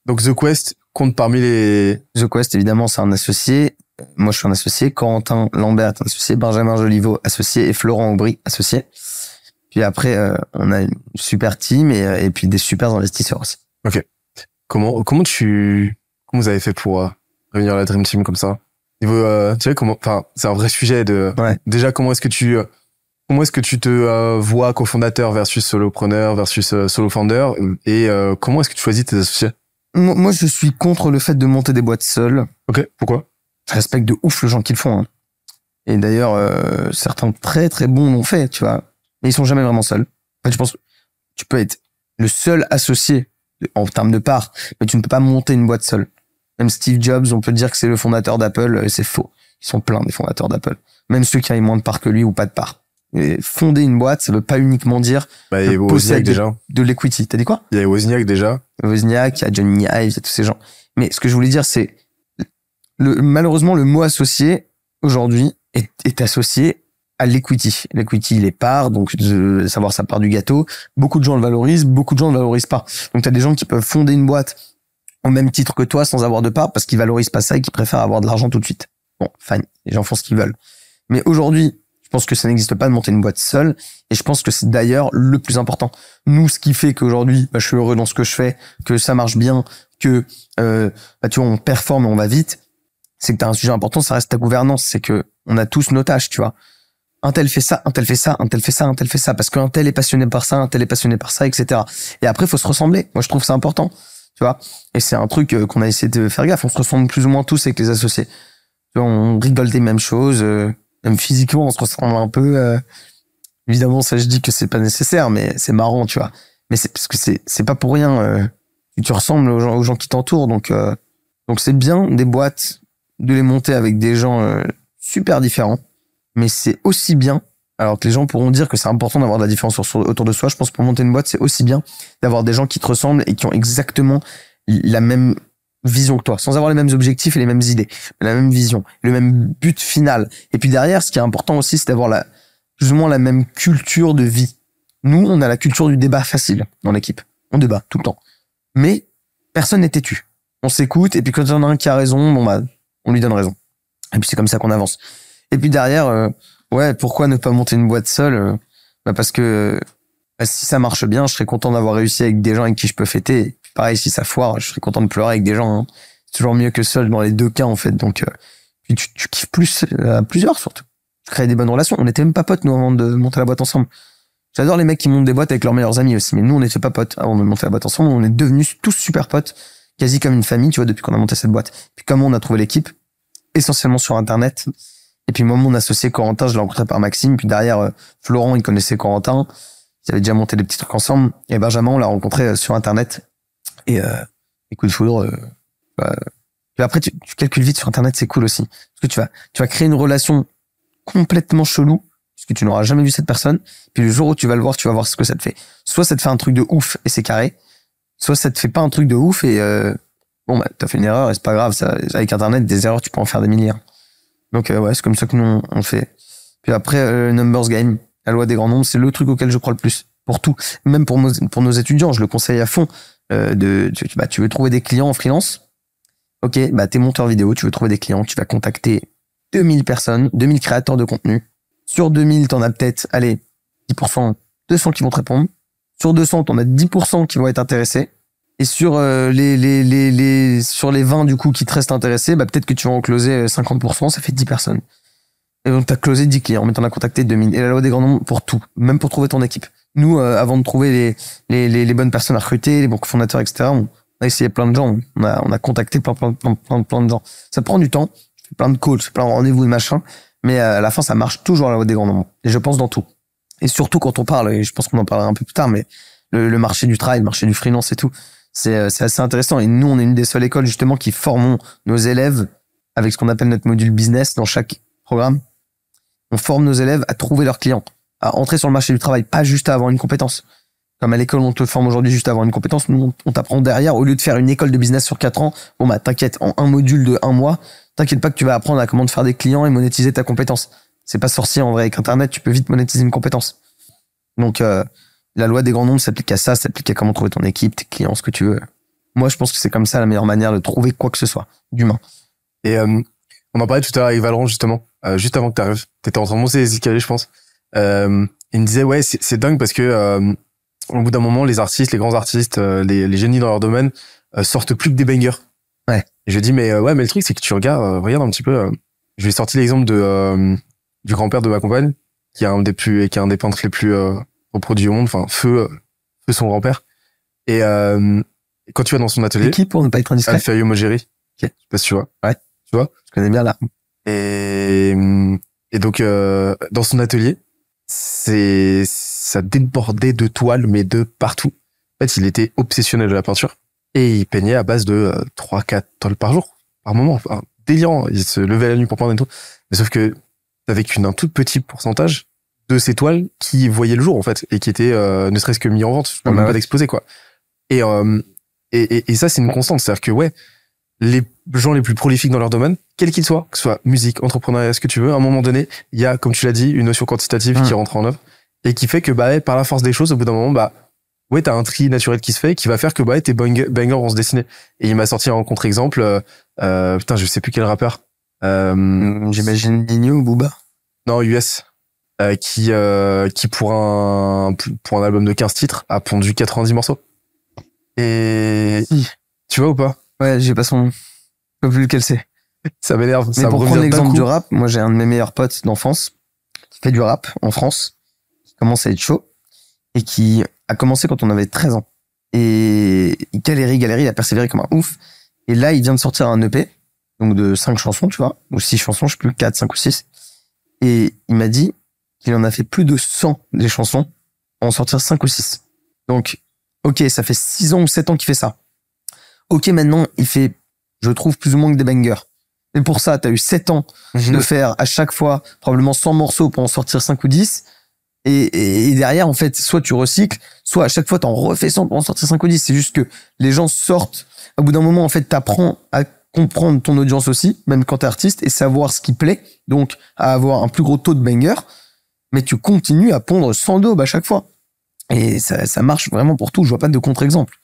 Donc The Quest compte parmi les The Quest, évidemment, c'est un associé. Euh, Moi, je suis un associé. Corentin Lambert est un associé. Benjamin Joliveau, associé. Et Florent Aubry, associé. Puis après, euh, on a une super team et, euh, et puis des super investisseurs aussi. comment comment tu comment vous avez fait pour euh, réunir la Dream Team comme ça? Niveau euh, tu sais comment enfin c'est un vrai sujet de Ouais. déjà comment est-ce que tu euh, comment est-ce que tu te euh, vois cofondateur versus solopreneur versus solo founder? Et euh, comment est-ce que tu choisis tes associés? Moi, moi, je suis contre le fait de monter des boîtes seules. OK, pourquoi? Je respecte de ouf les gens qui le font. hein. Et d'ailleurs, euh, certains très très bons l'ont fait, tu vois. Mais ils sont jamais vraiment seuls. En fait, je pense que tu peux être le seul associé en termes de part, mais tu ne peux pas monter une boîte seule. Même Steve Jobs, on peut dire que c'est le fondateur d'Apple, euh, c'est faux. Ils sont pleins des fondateurs d'Apple. Même ceux qui avaient moins de parts que lui ou pas de parts. Et fonder une boîte, ça veut pas uniquement dire Bah il y possède- déjà. de l'equity. T'as dit quoi? Il y a Wozniak déjà. Wozniak, il y a Johnny Ive, il y a tous ces gens. Mais ce que je voulais dire, c'est le, malheureusement le mot associé aujourd'hui est, est associé à l'equity. L'equity, les parts, donc de savoir sa part du gâteau. Beaucoup de gens le valorisent, beaucoup de gens ne le valorisent pas. Donc tu as des gens qui peuvent fonder une boîte au même titre que toi sans avoir de part parce qu'ils valorisent pas ça et qu'ils préfèrent avoir de l'argent tout de suite. Bon, fine, les gens font ce qu'ils veulent. Mais aujourd'hui, pense que ça n'existe pas de monter une boîte seule et je pense que c'est d'ailleurs le plus important. Nous, ce qui fait qu'aujourd'hui, bah, je suis heureux dans ce que je fais, que ça marche bien, que euh, bah, tu vois, on performe et on va vite, c'est que t'as un sujet important, ça reste ta gouvernance. C'est que on a tous nos tâches, tu vois. Un tel fait ça, un tel fait ça, un tel fait ça, un tel fait ça, parce qu'un tel est passionné par ça, un tel est passionné par ça, etc. Et après, faut se ressembler. Moi, je trouve ça important, tu vois. Et c'est un truc euh, qu'on a essayé de faire gaffe. On se ressemble plus ou moins tous avec les associés. Tu on rigole des mêmes choses, euh, même physiquement, on se ressemble un peu. euh. Évidemment, ça, je dis que c'est pas nécessaire, mais c'est marrant, tu vois. Mais c'est parce que c'est c'est pas pour rien. euh, tu ressembles aux gens, aux gens qui t'entourent, donc euh, donc c'est bien des boîtes de les monter avec des gens euh, super différents, mais c'est aussi bien. Alors que les gens pourront dire que c'est important d'avoir de la différence autour de soi. Je pense pour monter une boîte, c'est aussi bien d'avoir des gens qui te ressemblent et qui ont exactement la même vision que toi, sans avoir les mêmes objectifs et les mêmes idées, la même vision, le même but final. Et puis derrière, ce qui est important aussi, c'est d'avoir la, moins la même culture de vie. Nous, on a la culture du débat facile dans l'équipe. On débat tout le temps. Mais personne n'est têtu. On s'écoute, et puis quand il y en a un qui a raison, bon bah, on lui donne raison. Et puis c'est comme ça qu'on avance. Et puis derrière, euh, ouais, pourquoi ne pas monter une boîte seule euh, bah Parce que bah, si ça marche bien, je serais content d'avoir réussi avec des gens avec qui je peux fêter. Pareil, si ça foire, je serais content de pleurer avec des gens. hein. C'est toujours mieux que seul dans les deux cas en fait. Donc, euh, tu, tu kiffes plus euh, à plusieurs surtout. Tu crées des bonnes relations. On n'était même pas potes nous avant de monter la boîte ensemble. J'adore les mecs qui montent des boîtes avec leurs meilleurs amis aussi, mais nous on n'était pas potes avant de monter la boîte ensemble. On est devenus tous super potes, quasi comme une famille, tu vois, depuis qu'on a monté cette boîte. Puis comment on a trouvé l'équipe Essentiellement sur Internet. Et puis moi, mon associé Corentin, je l'ai rencontré par Maxime. Puis derrière, euh, Florent, il connaissait Corentin. Ils avaient déjà monté des petits trucs ensemble. Et Benjamin, on l'a rencontré euh, sur Internet. Et, euh, coup de foudre. euh, bah, après, tu, calcules vite sur Internet, c'est cool aussi. Parce que tu vas, tu vas créer une relation complètement chelou, puisque tu n'auras jamais vu cette personne. Puis le jour où tu vas le voir, tu vas voir ce que ça te fait. Soit ça te fait un truc de ouf et c'est carré. Soit ça te fait pas un truc de ouf et euh, bon, bah, t'as fait une erreur et c'est pas grave. Ça, avec Internet, des erreurs, tu peux en faire des milliers. Donc euh, ouais, c'est comme ça que nous on, on fait. Puis après, euh, numbers game, la loi des grands nombres, c'est le truc auquel je crois le plus pour tout. Même pour nos, pour nos étudiants, je le conseille à fond. Euh, de, tu, bah, tu veux trouver des clients en freelance? Ok, bah t'es monteur vidéo, tu veux trouver des clients, tu vas contacter 2000 personnes, 2000 créateurs de contenu. Sur 2000, t'en as peut-être, allez, 10%, 200 qui vont te répondre. Sur 200, t'en as 10% qui vont être intéressés. Et sur euh, les, les, les, les, sur les 20 du coup qui te restent intéressés, bah, peut-être que tu vas en closer 50%, ça fait 10 personnes. Et donc, tu as closé 10 clients, mais tu en as contacté 2000. Et la loi des grands nombres pour tout, même pour trouver ton équipe. Nous, euh, avant de trouver les, les, les, bonnes personnes à recruter, les bons fondateurs, etc., on a essayé plein de gens, on a, on a contacté plein, plein, plein, plein, plein de gens. Ça prend du temps, plein de calls, plein de rendez-vous et machin, mais euh, à la fin, ça marche toujours à la loi des grands nombres. Et je pense dans tout. Et surtout quand on parle, et je pense qu'on en parlera un peu plus tard, mais le, le marché du travail, le marché du freelance et tout, c'est euh, assez intéressant. Et nous, on est une des seules écoles justement qui formons nos élèves avec ce qu'on appelle notre module business dans chaque programme. On forme nos élèves à trouver leurs clients, à entrer sur le marché du travail, pas juste à avoir une compétence. Comme à l'école, on te forme aujourd'hui juste à avoir une compétence. Nous, on t'apprend derrière, au lieu de faire une école de business sur quatre ans, bon bah t'inquiète, en un module de un mois, t'inquiète pas que tu vas apprendre à comment te faire des clients et monétiser ta compétence. C'est pas sorcier en vrai. Avec Internet, tu peux vite monétiser une compétence. Donc, euh, la loi des grands nombres s'applique à ça, s'applique à comment trouver ton équipe, tes clients, ce que tu veux. Moi, je pense que c'est comme ça la meilleure manière de trouver quoi que ce soit d'humain. Et euh, on en parlait tout à l'heure avec Valorant justement, euh, juste avant que tu arrives. T'étais en train de monter les escaliers, je pense. Euh, il me disait ouais, c'est dingue parce que euh, au bout d'un moment, les artistes, les grands artistes, euh, les, les, génies dans leur domaine sortent plus que des bangers. Ouais. Et je dis mais ouais, mais le truc c'est que tu regardes, regarde un petit peu. je vais sortir l'exemple de du grand-père de ma compagne, qui est un des plus, qui est un des peintres les plus reproduits au monde. Enfin, feu, feu son grand-père. Et quand tu vas dans son atelier, qui pour ne pas être indiscret Alfio Mogeri. Ok. Je sais pas si tu vois. Ouais. Tu vois Je connais bien là. Et, et donc, euh, dans son atelier, c'est, ça débordait de toiles, mais de partout. En fait, il était obsessionnel de la peinture. Et il peignait à base de 3-4 euh, toiles par jour, par moment. Enfin, délirant. Il se levait la nuit pour peindre et tout. Mais sauf que, avec qu'une un tout petit pourcentage de ces toiles qui voyaient le jour, en fait, et qui étaient, euh, ne serait-ce que mis en vente. Je parle même pas d'exposer, quoi. Et, euh, et, et, et, ça, c'est une constante. C'est-à-dire que, ouais, les gens les plus prolifiques dans leur domaine, quel qu'il soit, que ce soit musique, entrepreneuriat, ce que tu veux, à un moment donné, il y a, comme tu l'as dit, une notion quantitative qui rentre en œuvre et qui fait que, bah, par la force des choses, au bout d'un moment, bah, ouais, t'as un tri naturel qui se fait, qui va faire que, bah, tes bangers vont se dessiner. Et il m'a sorti un contre-exemple, euh, euh, putain, je sais plus quel rappeur. Euh, J'imagine Nino ou Booba. Non, US. Euh, qui, qui pour un, pour un album de 15 titres, a pondu 90 morceaux. Et, tu vois ou pas? Ouais, j'ai pas son nom. Je sais plus lequel c'est. Ça m'énerve. Mais ça pour prendre l'exemple du rap, moi j'ai un de mes meilleurs potes d'enfance qui fait du rap en France, qui commence à être chaud et qui a commencé quand on avait 13 ans. Et il galérait, galérait, il a persévéré comme un ouf. Et là, il vient de sortir un EP, donc de 5 chansons, tu vois, ou 6 chansons, je sais plus, 4, 5 ou 6. Et il m'a dit qu'il en a fait plus de 100 des chansons, en sortir 5 ou 6. Donc, ok, ça fait 6 ans ou 7 ans qu'il fait ça. Ok, maintenant, il fait, je trouve, plus ou moins que des bangers. Et pour ça, tu as eu 7 ans Mhm. de faire à chaque fois probablement 100 morceaux pour en sortir 5 ou 10. Et, et, et derrière, en fait, soit tu recycles, soit à chaque fois, t'en refais 100 pour en sortir 5 ou 10. C'est juste que les gens sortent. Au bout d'un moment, en fait, t'apprends à comprendre ton audience aussi, même quand t'es artiste, et savoir ce qui plaît. Donc, à avoir un plus gros taux de banger. Mais tu continues à pondre 100 daubes à chaque fois. Et ça, ça marche vraiment pour tout. Je vois pas de contre-exemple.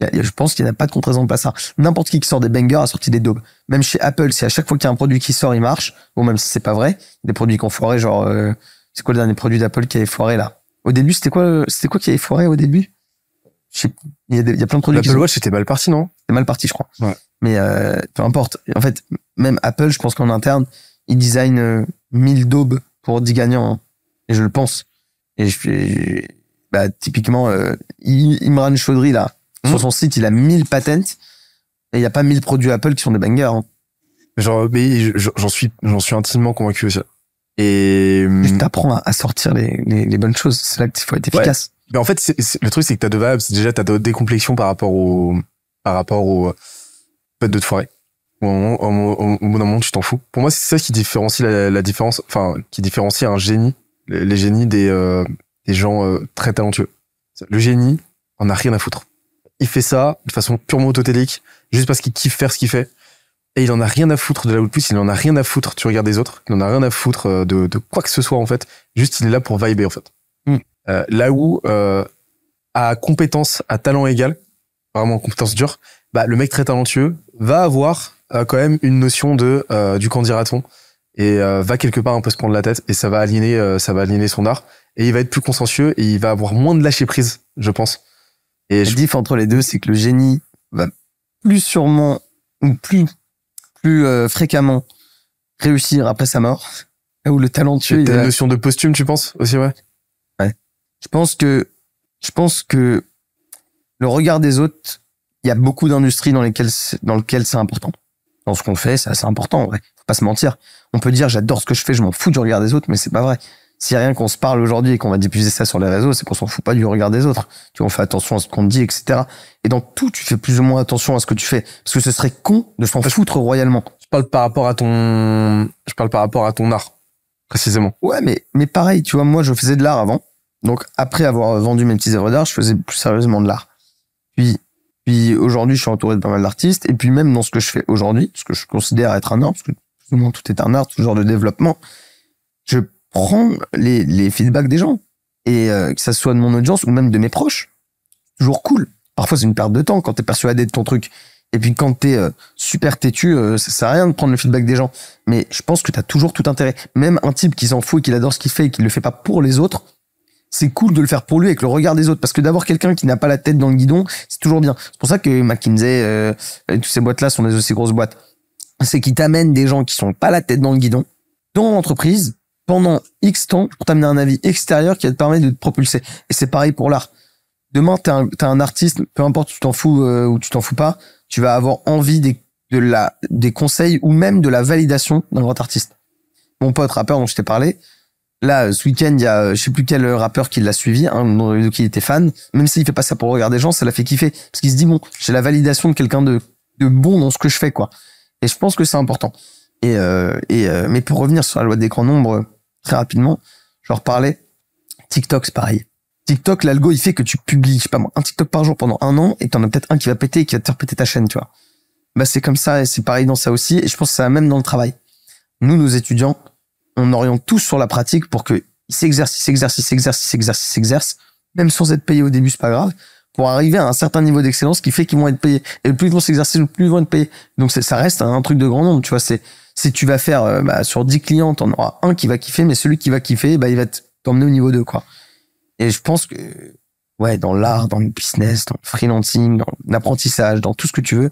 Je pense qu'il n'y a pas de contre-exemple à ça. N'importe qui qui sort des bangers a sorti des daubes. Même chez Apple, si à chaque fois qu'il y a un produit qui sort, il marche. Bon, même si c'est pas vrai. Des produits qui ont foiré, genre, euh, c'est quoi le dernier produit d'Apple qui avait foiré là? Au début, c'était quoi, euh, c'était quoi qui avait foiré au début? Il y, a des- il y a plein de produits L'Apple Watch c'était mal parti, non? C'était mal parti, je crois. Ouais. Mais euh, peu importe. En fait, même Apple, je pense qu'en interne, ils designent euh, 1000 daubes pour 10 gagnants. hein. Et je le pense. Et je fais, bah, typiquement, euh, Imran Chaudhry, là, sur Mhm. son site, il a 1000 patents. Et il n'y a pas 1000 produits Apple qui sont des bangers. hein. Genre, mais je- j'en suis, j'en suis intimement convaincu aussi. Et Juste t'apprends à, sortir les, les, les bonnes choses. C'est là qu'il faut être Ouais. efficace. Mais en fait, le truc, c'est que t'as deux variables. Déjà, t'as de décomplexion par rapport au, par rapport au fait de te foirer. Au, moment- au, bout d'un moment, tu t'en fous. Pour moi, c'est ça qui différencie la, la différence, enfin, qui différencie un génie, les, les génies des, euh, des gens euh, très talentueux. Le génie en a rien à foutre. Il fait ça de façon purement autotélique, juste parce qu'il kiffe faire ce qu'il fait. Et il en a rien à foutre de la output, il en a rien à foutre, tu regardes des autres, il en a rien à foutre euh, de, de quoi que ce soit, en fait. Juste, il est là pour vibrer, en fait. Mm. Euh, là où, euh, à compétence, à talent égal, vraiment compétence dure, bah, le mec très talentueux va avoir euh, quand même une notion de du qu'en dira-t-on et va quelque part un peu se prendre la tête et ça va aligner ça va aligner son art et il va être plus consciencieux et il va avoir moins de lâcher prise je pense Et je- diff entre les deux, c'est que le génie va plus sûrement ou plus plus euh, fréquemment réussir après sa mort, là où le talentueux, il t'as une notion de posthume, tu penses aussi, ouais? je pense que je pense que le regard des autres, il y a beaucoup d'industries dans lesquelles c'est- dans lesquelles c'est important. Dans ce qu'on fait, c'est assez important, vrai. Faut pas se mentir. On peut dire j'adore ce que je fais, je m'en fous du regard des autres, mais c'est pas vrai. A rien qu'on se parle aujourd'hui et qu'on va diffuser ça sur les réseaux, c'est qu'on s'en fout pas du regard des autres. Tu vois, on fait attention à ce qu'on dit, etc. Et dans tout, tu fais plus ou moins attention à ce que tu fais. Parce que ce serait con de s'en foutre royalement. Je parle par rapport à ton, je parle par rapport à ton art, précisément. Ouais, mais, mais pareil, tu vois, moi, je faisais de l'art avant. Donc, après avoir vendu mes petites œuvres d'art, je faisais plus sérieusement de l'art. Puis, puis aujourd'hui, je suis entouré de pas mal d'artistes. Et puis, même dans ce que je fais aujourd'hui, ce que je considère être un art, parce que plus ou moins tout est un art, tout genre de développement, je prends les, les feedbacks des gens. Et euh, que ça soit de mon audience ou même de mes proches. Toujours cool. Parfois, c'est une perte de temps quand t'es persuadé de ton truc. Et puis, quand t'es euh, super têtu, euh, ça sert à rien de prendre le feedback des gens. Mais je pense que t'as toujours tout intérêt. Même un type qui s'en fout et qui adore ce qu'il fait et qui le fait pas pour les autres, c'est cool de le faire pour lui avec le regard des autres. Parce que d'avoir quelqu'un qui n'a pas la tête dans le guidon, c'est toujours bien. C'est pour ça que McKinsey, euh, et toutes ces boîtes-là sont des aussi grosses boîtes. C'est qu'ils t'amènent des gens qui sont pas la tête dans le guidon dans l'entreprise pendant X temps pour t'amener un avis extérieur qui va te permettre de te propulser. Et c'est pareil pour l'art. Demain, t'es un, t'es un artiste, peu importe tu t'en fous euh, ou tu t'en fous pas, tu vas avoir envie des, de la, des conseils ou même de la validation d'un grand artiste. Mon pote rappeur dont je t'ai parlé, là, ce week-end, il y a, euh, je sais plus quel rappeur qui l'a suivi, hein, dont- qui il était fan. Même s'il fait pas ça pour regarder des gens, ça l'a fait kiffer. Parce qu'il se dit, bon, j'ai la validation de quelqu'un de, de bon dans ce que je fais, quoi. Et je pense que c'est important. Et, euh, et euh, mais pour revenir sur la loi des grands nombres, euh, très rapidement, je leur parlais. TikTok, c'est pareil. TikTok, l'algo, il fait que tu publies, je sais pas moi, un TikTok par jour pendant un an, et t'en as peut-être un qui va péter et qui va te faire péter ta chaîne, tu vois. Bah, c'est comme ça, et c'est pareil dans ça aussi, et je pense que c'est la même dans le travail. Nous, nos étudiants, on oriente tous sur la pratique pour que ils s'exercent, ils s'exercent, ils s'exercent, ils s'exercent, ils s'exercent, même sans être payés au début, c'est pas grave, pour arriver à un certain niveau d'excellence qui fait qu'ils vont être payés. Et plus ils vont s'exercer, plus ils vont être payés. Donc ça reste un truc de grand nombre, tu vois. C'est si tu vas faire euh, bah, sur 10 clients, t'en auras un qui va kiffer, mais celui qui va kiffer, bah il va te- t'emmener au niveau 2, quoi. Et je pense que ouais, dans l'art, dans le business, dans le freelancing, dans l'apprentissage, dans tout ce que tu veux,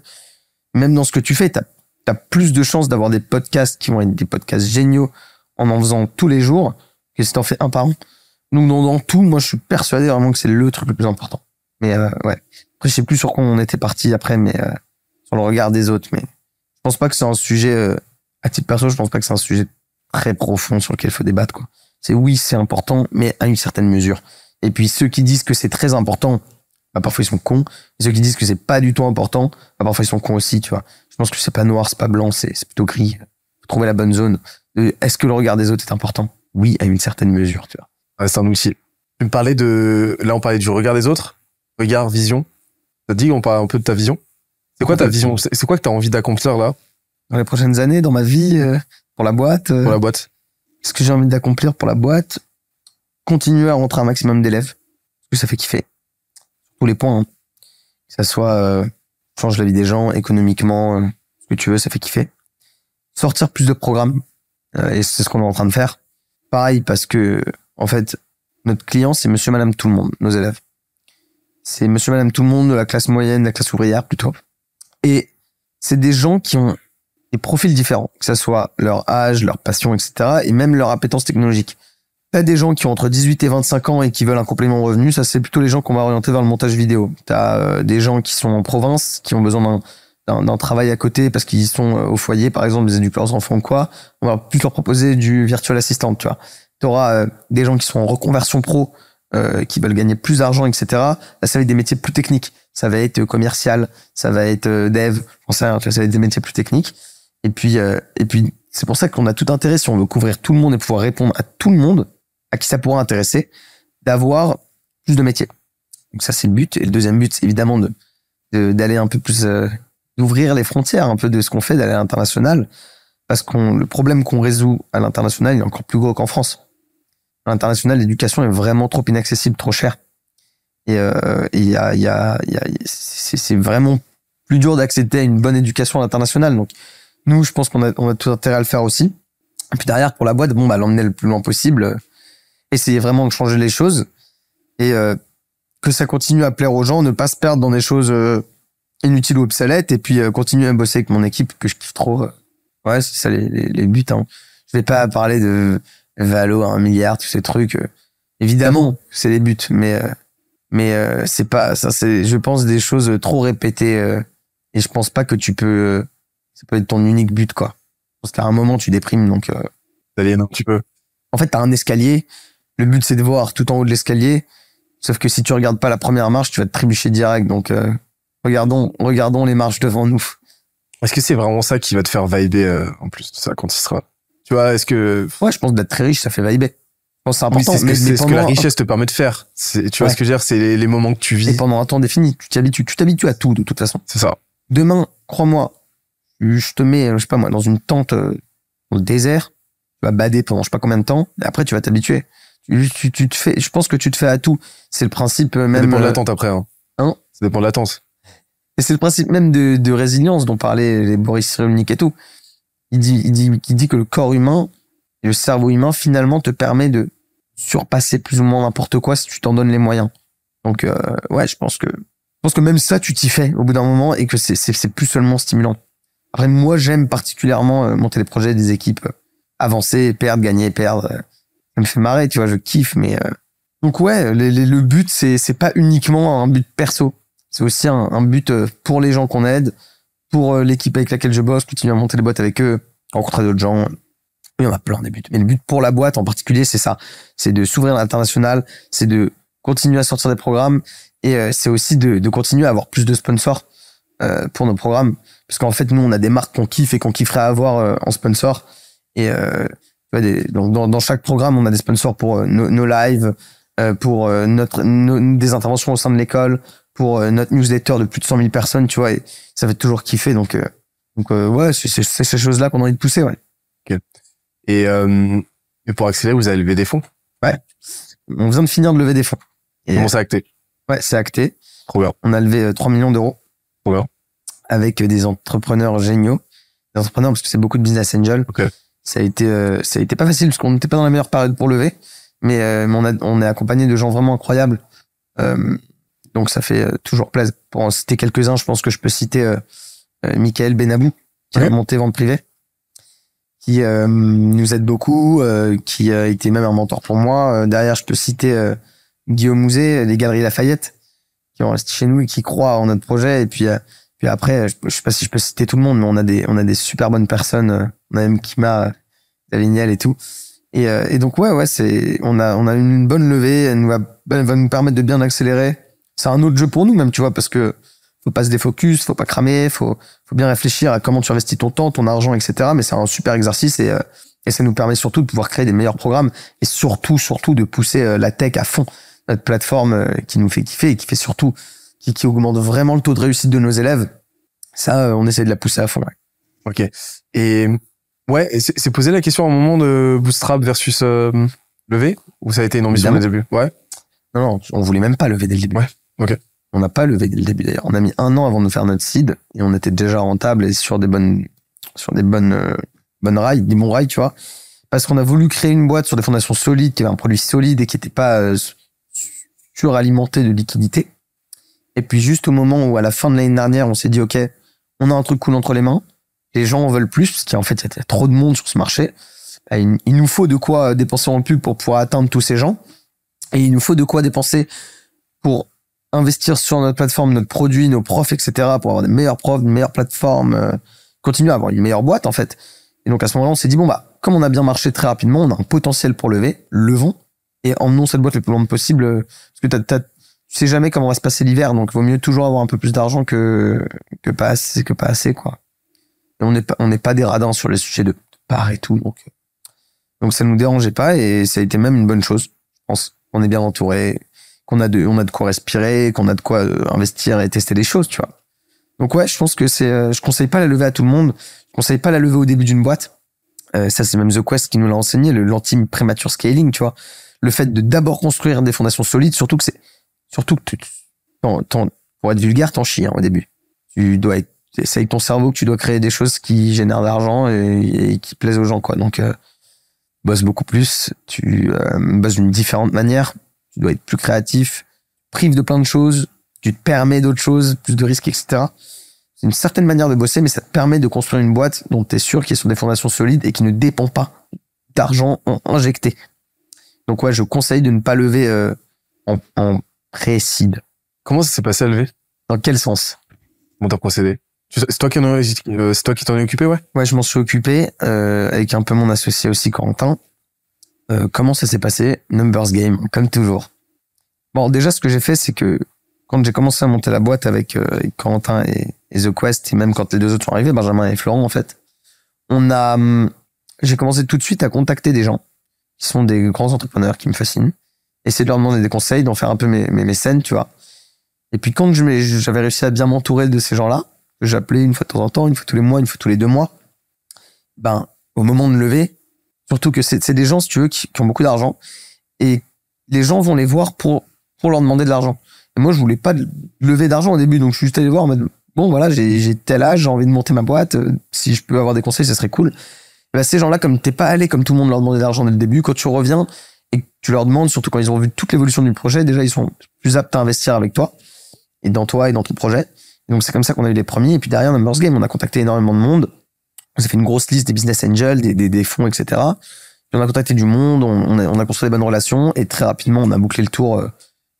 même dans ce que tu fais, t'as as plus de chances d'avoir des podcasts qui vont être des podcasts géniaux en en faisant tous les jours que si t'en fais un par an. Donc dans, dans tout, moi je suis persuadé vraiment que c'est le truc le plus important. Mais euh, ouais. Après, je sais plus sur quoi on était parti après, mais euh, sur le regard des autres. Mais je pense pas que c'est un sujet, euh, à titre perso, je pense pas que c'est un sujet très profond sur lequel il faut débattre. quoi. C'est oui, c'est important, mais à une certaine mesure. Et puis ceux qui disent que c'est très important, bah, parfois ils sont cons. Et ceux qui disent que c'est pas du tout important, bah, parfois ils sont cons aussi, tu vois. Je pense que c'est pas noir, c'est pas blanc, c'est c'est plutôt gris. Faut trouver la bonne zone. Euh, Est-ce que le regard des autres est important? Oui, à une certaine mesure, tu vois. Ouais, c'est un outil. Tu me parlais de, là, on parlait du regard des autres. Regard, vision. Ça te dit, on parle un peu de ta vision? C'est quoi ta vision? C'est c'est quoi que t'as envie d'accomplir, là, Dans les prochaines années, dans ma vie, euh, pour la boîte, euh, pour la boîte? ce que j'ai envie d'accomplir pour la boîte, continuer à rentrer un maximum d'élèves, parce que ça fait kiffer. Tous les points. hein. Que ça soit euh, change la vie des gens, économiquement, ce que tu veux, ça fait kiffer. Sortir plus de programmes, et c'est ce qu'on est en train de faire. Pareil, parce que, en fait, notre client, c'est monsieur, madame, tout le monde, nos élèves. C'est monsieur, madame, tout le monde de la classe moyenne, de la classe ouvrière, plutôt. Et c'est des gens qui ont des profils différents, que ça soit leur âge, leur passion, etc., et même leur appétence technologique. T'as des gens qui ont entre 18 et 25 ans et qui veulent un complément revenu, ça c'est plutôt les gens qu'on va orienter vers le montage vidéo. T'as euh, des gens qui sont en province, qui ont besoin d'un- travail à côté parce qu'ils sont euh, au foyer, par exemple, ils éduquent leurs enfants ou quoi. On va plus leur proposer du virtual assistant, tu vois. T'auras euh, des gens qui sont en reconversion pro, qui veulent gagner plus d'argent, etc. Ça va être des métiers plus techniques. Ça va être commercial, ça va être dev, j'en sais ça va être des métiers plus techniques. Et puis, euh, et puis, c'est pour ça qu'on a tout intérêt, si on veut couvrir tout le monde et pouvoir répondre à tout le monde, à qui ça pourra intéresser, d'avoir plus de métiers. Donc ça, c'est le but. Et le deuxième but, c'est évidemment de d'aller un peu plus, euh, d'ouvrir les frontières un peu de ce qu'on fait, d'aller à l'international. Parce qu'on le problème qu'on résout à l'international, il est encore plus gros qu'en France. À l'international, l'éducation est vraiment trop inaccessible, trop chère. Et euh, et y a, y a, y a, c'est vraiment plus dur d'accéder à une bonne éducation à l'international. Donc, nous, je pense qu'on a, on a tout intérêt à le faire aussi. Et puis derrière, pour la boîte, bon, bah, l'emmener le plus loin possible, euh, essayer vraiment de changer les choses. Et, euh, que ça continue à plaire aux gens, ne pas se perdre dans des choses euh, inutiles ou obsolètes, et puis continuer à bosser avec mon équipe que je kiffe trop. Ouais, c'est ça les, les, buts. Hein. Je vais pas parler de Valo à un milliard, tous ces trucs. Évidemment, c'est les buts, mais mais c'est pas ça. C'est, je pense, des choses trop répétées, et je pense pas que tu peux. Ça peut être ton unique but, quoi. Parce qu'à un moment, tu déprimes, donc. euh, T'aliènes un petit peu. en fait, t'as un escalier. Le but, c'est de voir tout en haut de l'escalier. Sauf que si tu regardes pas la première marche, tu vas te trébucher direct. Donc, euh, regardons, regardons les marches devant nous. Est-ce que c'est vraiment ça qui va te faire vibrer euh, en plus de ça quand il sera? Tu vois, est-ce que Ouais, je pense d'être très riche, ça fait vibrer. Je pense que c'est Oui, important. c'est ce que, ce la richesse te permet de faire. Tu vois Ouais. ce que je veux dire? C'est les, les moments que tu et vis. pendant un temps défini, tu t'habitues, tu t'habitues à tout de toute façon. C'est ça. Demain, crois-moi, je te mets, je sais pas moi, dans une tente euh, dans le désert. Tu vas bader pendant je sais pas combien de temps. Et après, tu vas t'habituer. Tu, tu, tu te fais, je pense que tu te fais à tout. C'est le principe euh, Ça même. dépend de euh, l'attente après. Hein. Hein Ça dépend de l'attente. Et c'est le principe même de, de résilience dont parlaient les Boris Cyrulnik et tout. Il dit, il dit, il dit que le corps humain et le cerveau humain finalement te permet de surpasser plus ou moins n'importe quoi si tu t'en donnes les moyens. Donc euh, ouais, je pense que je pense que même ça tu t'y fais au bout d'un moment et que c'est plus seulement stimulant. Après moi j'aime particulièrement euh, monter des projets des équipes euh, avancer, perdre, gagner, perdre. euh, Ça me fait marrer, tu vois, je kiffe mais donc ouais, les- les- le but c'est c'est pas uniquement un but perso. C'est aussi un, but pour les gens qu'on aide, pour l'équipe avec laquelle je bosse, continuer à monter les boîtes avec eux, rencontrer d'autres gens. Il y en a plein des buts. Mais le but pour la boîte en particulier, c'est ça. C'est de s'ouvrir à l'international, c'est de continuer à sortir des programmes et c'est aussi de, de continuer à avoir plus de sponsors pour nos programmes. Parce qu'en fait, nous, on a des marques qu'on kiffe et qu'on kifferait avoir euh, en sponsor. Et euh, tu vois, des, donc dans, dans chaque programme, on a des sponsors pour euh, nos, nos lives, euh, pour notre, nos- des interventions au sein de l'école, pour notre newsletter de plus de 100 000 personnes, tu vois, et ça fait toujours kiffer. Donc, euh, donc euh, ouais, c'est c'est- c'est ces choses-là qu'on a envie de pousser, ouais. Et, euh, et pour accélérer, vous avez levé des fonds? On vient de finir de lever des fonds. Et, Comment ça acté? Ouais, c'est acté. Trop bien. On a levé euh, 3 millions d'euros. Trop bien. Avec des entrepreneurs géniaux. Des entrepreneurs parce que c'est beaucoup de business angel. Ok. Ça a été, euh, ça a été pas facile parce qu'on n'était pas dans la meilleure période pour lever. Mais, euh, on, a, on est accompagné de gens vraiment incroyables. Euh, donc ça fait toujours plaisir. Pour en citer quelques-uns, je pense que je peux citer Michael Benabou, qui a monté Vente Privée, qui nous aide beaucoup, qui a été même un mentor pour moi. Derrière, je peux citer Guillaume Mouzet, les Galeries Lafayette, qui ont resté chez nous et qui croient en notre projet. Et puis, puis après, je, je sais pas si je peux citer tout le monde, mais on a des, on a des super bonnes personnes. euh, On a même Kima, euh, Daviniel et tout. Et, euh, et donc ouais, ouais, c'est, on a, on a une bonne levée. Elle nous va, elle va nous permettre de bien accélérer. C'est un autre jeu pour nous même, tu vois, parce que faut pas se défocus, faut pas cramer, faut, faut bien réfléchir à comment tu investis ton temps, ton argent, etc. Mais c'est un super exercice et, euh, et ça nous permet surtout de pouvoir créer des meilleurs programmes et surtout, surtout de pousser euh, la tech à fond. Notre plateforme euh, qui nous fait kiffer et qui fait surtout, qui, qui augmente vraiment le taux de réussite de nos élèves. Ça, euh, on essaie de la pousser à fond. ouais. Ok. Et ouais, c'est posé la question à un moment de bootstrap versus euh, levé ou ça a été une ambition dès le début? Ouais. Non, non, on voulait même pas lever dès le début. Ouais, ok. On n'a pas levé dès le début d'ailleurs. On a mis un an avant de faire notre seed et on était déjà rentable et sur des bonnes, sur des bonnes, euh, bonnes rails, des bons rails, tu vois. Parce qu'on a voulu créer une boîte sur des fondations solides, qui avait un produit solide et qui n'était pas euh, suralimenté de liquidité. Et puis juste au moment où à la fin de l'année dernière, on s'est dit ok, on a un truc cool entre les mains. Les gens en veulent plus parce qu'en fait il y a trop de monde sur ce marché. Bah, Il, nous faut de quoi dépenser en pub pour pouvoir atteindre tous ces gens. Et il nous faut de quoi dépenser pour investir sur notre plateforme, notre produit, nos profs, etc., pour avoir des meilleurs profs, une meilleure plateforme, euh, continuer à avoir une meilleure boîte, en fait. Et donc, à ce moment-là, on s'est dit, bon, bah, comme on a bien marché très rapidement, on a un potentiel pour lever, levons, et emmenons cette boîte le plus loin possible, euh, parce que t'as, t'as, tu sais jamais comment va se passer l'hiver, donc vaut mieux toujours avoir un peu plus d'argent que, que pas assez, que pas assez, quoi. On n'est pas, on pas des radins sur les sujets de part et tout, donc, donc ça nous dérangeait pas, et ça a été même une bonne chose, je pense. On est bien entouré, qu'on a de, a de quoi respirer, qu'on a de quoi euh, investir et tester des choses, tu vois. Donc ouais, je pense que c'est, euh, je conseille pas la lever à tout le monde. Je conseille pas la lever au début d'une boîte. Euh, ça, c'est même The Quest qui nous l'a enseigné, le l'anti-premature scaling, tu vois. Le fait de d'abord construire des fondations solides, surtout que c'est, surtout que tu, pour être vulgaire, t'en chies hein, au début. Tu dois être, c'est avec ton cerveau que tu dois créer des choses qui génèrent de l'argent et, qui plaisent aux gens, quoi. Donc, euh, beaucoup plus, tu euh, bosses d'une différente manière, tu dois être plus créatif, prives de plein de choses, tu te permets d'autres choses, plus de risques, etc. C'est une certaine manière de bosser, mais ça te permet de construire une boîte dont tu es sûr qu'elle est sur des fondations solides et qui ne dépend pas d'argent injecté. Donc ouais, je conseille de ne pas lever euh, en pré-seed. Comment ça s'est passé à lever Dans quel sens? Comment t'as procédé Tu- C'est toi qui en es- euh, c'est toi qui t'en es occupé, ouais? Ouais, je m'en suis occupé euh, avec un peu mon associé aussi, Corentin. Euh, comment ça s'est passé? Numbers game, comme toujours. Bon, déjà, ce que j'ai fait, c'est que quand j'ai commencé à monter la boîte avec, euh, avec Corentin et, et The Quest, et même quand les deux autres sont arrivés, Benjamin et Florent, en fait, on a, hum, j'ai commencé tout de suite à contacter des gens qui sont des grands entrepreneurs qui me fascinent, essayer de leur demander des conseils, d'en faire un peu mes, mes mécènes, tu vois. Et puis quand j'avais réussi à bien m'entourer de ces gens-là, que j'appelais une fois de temps en temps, une fois tous les mois, une fois tous les deux mois, ben, au moment de lever, surtout que c'est des gens, si tu veux, qui, ont beaucoup d'argent, et les gens vont les voir pour, pour leur demander de l'argent. Et moi, je voulais pas lever d'argent au début, donc je suis juste allé voir en mode, bon, voilà, j'ai tel âge, j'ai envie de monter ma boîte, euh, si je peux avoir des conseils, ça serait cool. Ben, ces gens-là, comme t'es pas allé comme tout le monde leur demander de l'argent dès le début, quand tu reviens et tu leur demandes, surtout quand ils ont vu toute l'évolution du projet, déjà, ils sont plus aptes à investir avec toi, et dans toi et dans ton projet. Et donc, c'est comme ça qu'on a eu les premiers. Et puis derrière, Numbers Game, on a contacté énormément de monde. On s'est fait une grosse liste des business angels, des, des, des fonds, etc. On a contacté du monde, on, on a, on a construit des bonnes relations et très rapidement on a bouclé le tour euh,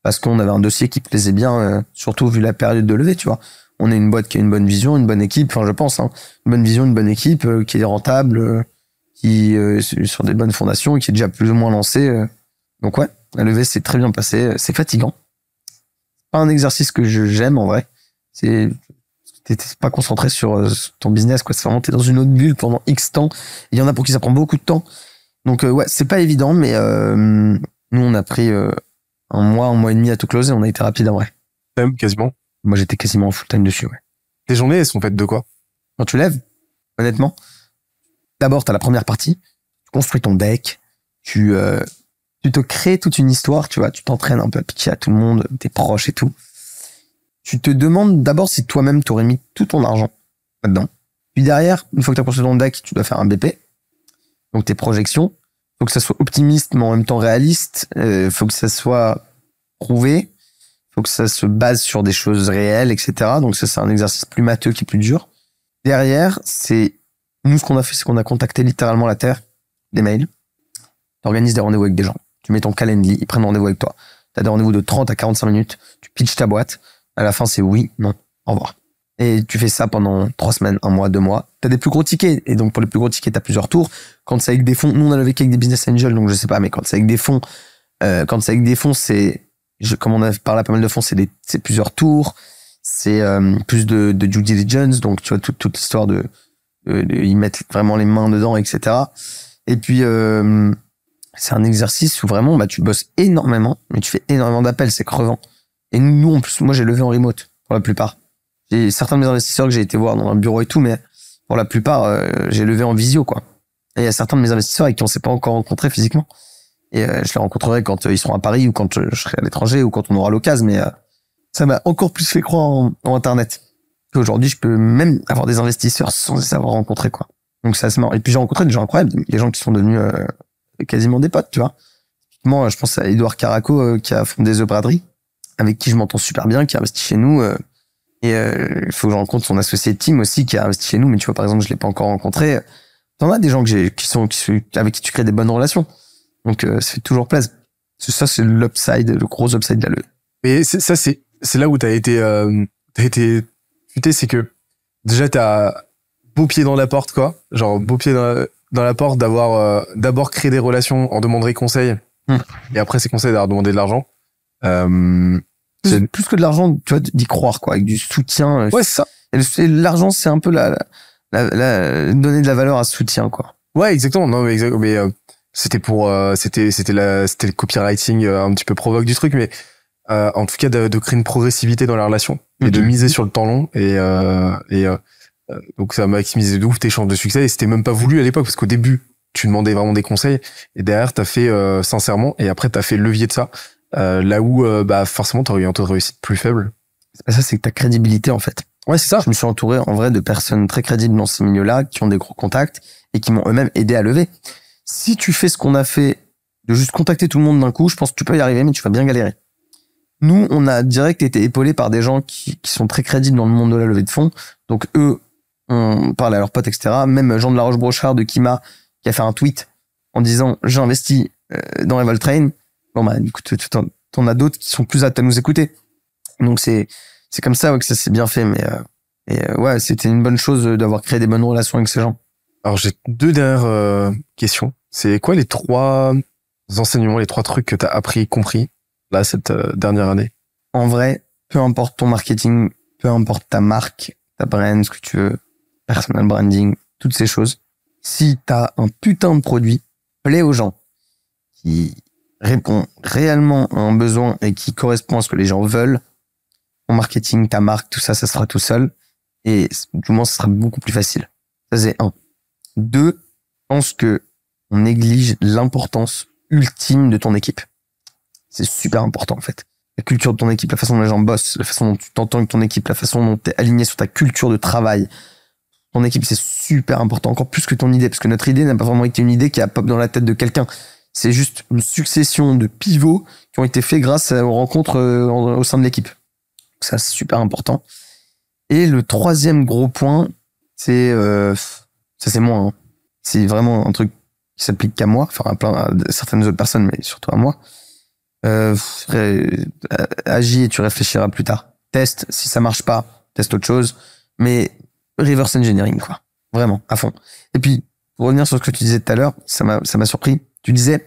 parce qu'on avait un dossier qui plaisait bien, euh, surtout vu la période de levée, tu vois. On est une boîte qui a une bonne vision, une bonne équipe, enfin je pense, hein, une bonne vision, une bonne équipe euh, qui est rentable, qui euh, sur des bonnes fondations et qui est déjà plus ou moins lancée. euh. Donc ouais, la levée s'est très bien passée. C'est fatigant. Pas un exercice que j'aime en vrai. C'est t'es pas concentré sur euh, ton business quoi c'est vraiment t'es dans une autre bulle pendant X temps il y en a pour qui ça prend beaucoup de temps donc euh, ouais c'est pas évident mais euh, nous on a pris euh, un mois un mois et demi à tout closer on a été rapide en vrai Même, quasiment. moi j'étais quasiment en full time dessus ouais Tes journées, elles sont faites de quoi? Quand tu lèves honnêtement d'abord t'as la première partie. Tu construis ton deck. Tu euh, tu te crées toute une histoire tu vois. Tu t'entraînes un peu à pitcher à tout le monde tes proches et tout. Tu te demandes d'abord si toi-même t'aurais mis tout ton argent là-dedans. Puis derrière une fois que t'as construit ton deck tu dois faire un BP donc tes projections. Faut que ça soit optimiste mais en même temps réaliste. Euh, faut que ça soit prouvé. Faut que ça se base sur des choses réelles etc donc ça c'est un exercice plus matheux qui est plus dur. Derrière c'est nous ce qu'on a fait c'est qu'on a contacté littéralement la terre des mails t'organises des rendez-vous avec des gens tu mets ton calendrier ils prennent rendez-vous avec toi t'as des rendez-vous de 30 à 45 minutes tu pitches ta boîte à la fin c'est oui non au revoir et tu fais ça pendant trois semaines, un mois, deux mois. T'as des plus gros tickets. Et donc, pour les plus gros tickets, t'as plusieurs tours. Quand c'est avec des fonds, nous, on a levé qu'avec des business angels, donc je sais pas, mais quand c'est avec des fonds, euh, quand c'est avec des fonds, c'est, comme on a parlé à pas mal de fonds, c'est c'est plusieurs tours. C'est, euh, plus de, de due diligence. Donc, tu vois, toute, toute l'histoire de, de y mettre vraiment les mains dedans, etc. Et puis, euh, c'est un exercice où vraiment, bah, tu bosses énormément, mais tu fais énormément d'appels, c'est crevant. Et nous, en plus, moi, j'ai levé en remote, pour la plupart. J'ai certains de mes investisseurs que j'ai été voir dans un bureau et tout, mais pour la plupart, euh, j'ai levé en visio, quoi. Et il y a certains de mes investisseurs avec qui on s'est pas encore rencontrés physiquement. Et euh, je les rencontrerai quand euh, ils seront à Paris ou quand euh, je serai à l'étranger ou quand on aura l'occasion, mais euh, ça m'a encore plus fait croire en Internet. Aujourd'hui, je peux même avoir des investisseurs sans les avoir rencontrés, quoi. Donc c'est assez marrant. Et puis j'ai rencontré des gens incroyables, des gens qui sont devenus euh, quasiment des potes, tu vois. Moi, je pense à Edouard Caraco euh, qui a fondé The Braderie, avec qui je m'entends super bien, qui a investi chez nous. euh, et euh, il faut que je rencontre son associé team aussi qui a investi chez nous, mais tu vois, par exemple, je l'ai pas encore rencontré. T'en as des gens que j'ai, qui sont, qui sont, avec qui tu crées des bonnes relations. Donc, euh, ça fait toujours plaisir. Ça, c'est l'upside, le gros upside de la levée. Mais ça, c'est c'est là où t'as été, euh, t'as été c'est que déjà t'as beau pied dans la porte, quoi. Genre beau pied dans la, dans la porte d'avoir euh, d'abord créé des relations, en demanderait conseil, Hmm. et après ces conseils d'avoir demandé de l'argent. Euh, Plus, C'est- plus que de l'argent, tu vois, d'y croire, quoi, avec du soutien. ouais, c'est ça. Et l'argent, c'est un peu la, la, la- donner de la valeur à ce soutien, quoi. Ouais, exactement. Non, mais, mais euh, c'était pour, euh, c'était, c'était la, c'était le copywriting un petit peu provoque du truc, mais euh, en tout cas de, de créer une progressivité dans la relation et de Mhm. miser sur le temps long et euh, et euh, euh, donc ça a maximisé de ouf tes chances de succès et c'était même pas voulu à l'époque parce qu'au début tu demandais vraiment des conseils et derrière t'as fait euh, sincèrement et après t'as fait le levier de ça euh, là où bah forcément t'aurais eu un taux de réussite plus faible. C'est pas ça, c'est que ta crédibilité, en fait. Ouais, c'est ça. Je me suis entouré, en vrai, de personnes très crédibles dans ces milieux-là, qui ont des gros contacts et qui m'ont eux-mêmes aidé à lever. Si tu fais ce qu'on a fait, de juste contacter tout le monde d'un coup, je pense que tu peux y arriver, mais tu vas bien galérer. Nous, on a direct été épaulé par des gens qui, sont très crédibles dans le monde de la levée de fonds. Donc eux, on parle à leurs potes, etc. Même Jean de la Roche-Brochard de Kima, qui a fait un tweet en disant « J'ai investi euh, dans Revoltrain ». Bon, bah, écoute, t'en as d'autres qui sont plus aptes à nous écouter. Donc c'est c'est comme ça ouais, que ça s'est bien fait. Mais euh, et, euh, ouais, c'était une bonne chose d'avoir créé des bonnes relations avec ces gens. Alors j'ai deux dernières euh, questions. C'est quoi les trois enseignements, les trois trucs que t'as appris, compris là cette euh, dernière année? En vrai, peu importe ton marketing, peu importe ta marque, ta brand, ce que tu veux, personal branding, toutes ces choses. Si t'as un putain de produit, plaît aux gens, qui répond réellement à un besoin et qui correspond à ce que les gens veulent, ton marketing, ta marque, tout ça, ça sera tout seul. Et du moins, ce sera beaucoup plus facile. Ça, c'est un. Deux, pense que on néglige l'importance ultime de ton équipe. C'est super important, en fait la culture de ton équipe, la façon dont les gens bossent, la façon dont tu t'entends avec ton équipe, la façon dont tu es aligné sur ta culture de travail. Ton équipe, c'est super important, encore plus que ton idée, parce que notre idée n'a pas vraiment été une idée qui a pop dans la tête de quelqu'un. C'est juste une succession de pivots qui ont été faits grâce aux rencontres euh, au sein de l'équipe. Ça, c'est super important. Et le troisième gros point, c'est euh, ça, c'est moi. hein. C'est vraiment un truc qui s'applique qu'à moi, enfin à plein à certaines autres personnes, mais surtout à moi. Euh, euh, agis et tu réfléchiras plus tard. Teste, si ça marche pas, teste autre chose. Mais reverse engineering, quoi. Vraiment, à fond. Et puis, pour revenir sur ce que tu disais tout à l'heure, ça m'a, ça m'a surpris. Tu disais,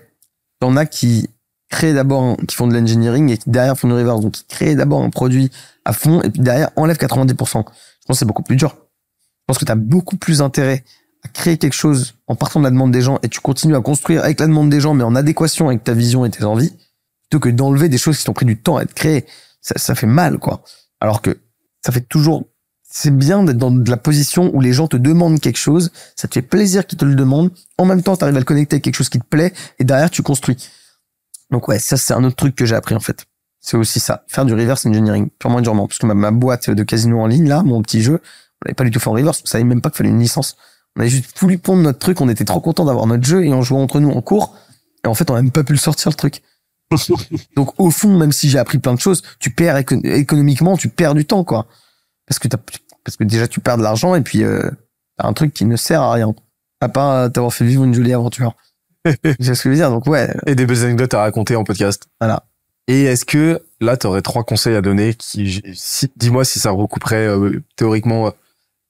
t'en as qui créent d'abord, qui font de l'engineering et qui derrière font du reverse. Donc, qui créent d'abord un produit à fond et puis derrière enlèvent 90%. Je pense que c'est beaucoup plus dur. Je pense que tu as beaucoup plus intérêt à créer quelque chose en partant de la demande des gens et tu continues à construire avec la demande des gens mais en adéquation avec ta vision et tes envies que d'enlever des choses qui t'ont pris du temps à être créées. Ça, ça fait mal, quoi. Alors que ça fait toujours, c'est bien d'être dans de la position où les gens te demandent quelque chose, ça te fait plaisir qu'ils te le demandent. En même temps, tu arrives à le connecter avec quelque chose qui te plaît et derrière, tu construis. Donc ouais, ça, c'est un autre truc que j'ai appris, en fait. C'est aussi ça. Faire du reverse engineering, purement et durement. Parce que ma, boîte de casino en ligne, là, mon petit jeu, on n'avait pas du tout fait en reverse. On savait même pas qu'il fallait une licence. On avait juste voulu pondre notre truc. On était trop content d'avoir notre jeu et on jouait entre nous en cours. Et en fait, on n'a même pas pu le sortir, le truc. Donc au fond, même si j'ai appris plein de choses, tu perds éco- économiquement, tu perds du temps, quoi. Parce que parce que déjà tu perds de l'argent et puis euh, t'as un truc qui ne sert à rien, à part t'avoir fait vivre une jolie aventure. c'est ce que je veux dire? Donc ouais, Et des belles anecdotes à raconter en podcast. Voilà. Et est-ce que là, tu aurais trois conseils à donner qui, si, dis-moi si ça recouperait euh, théoriquement euh,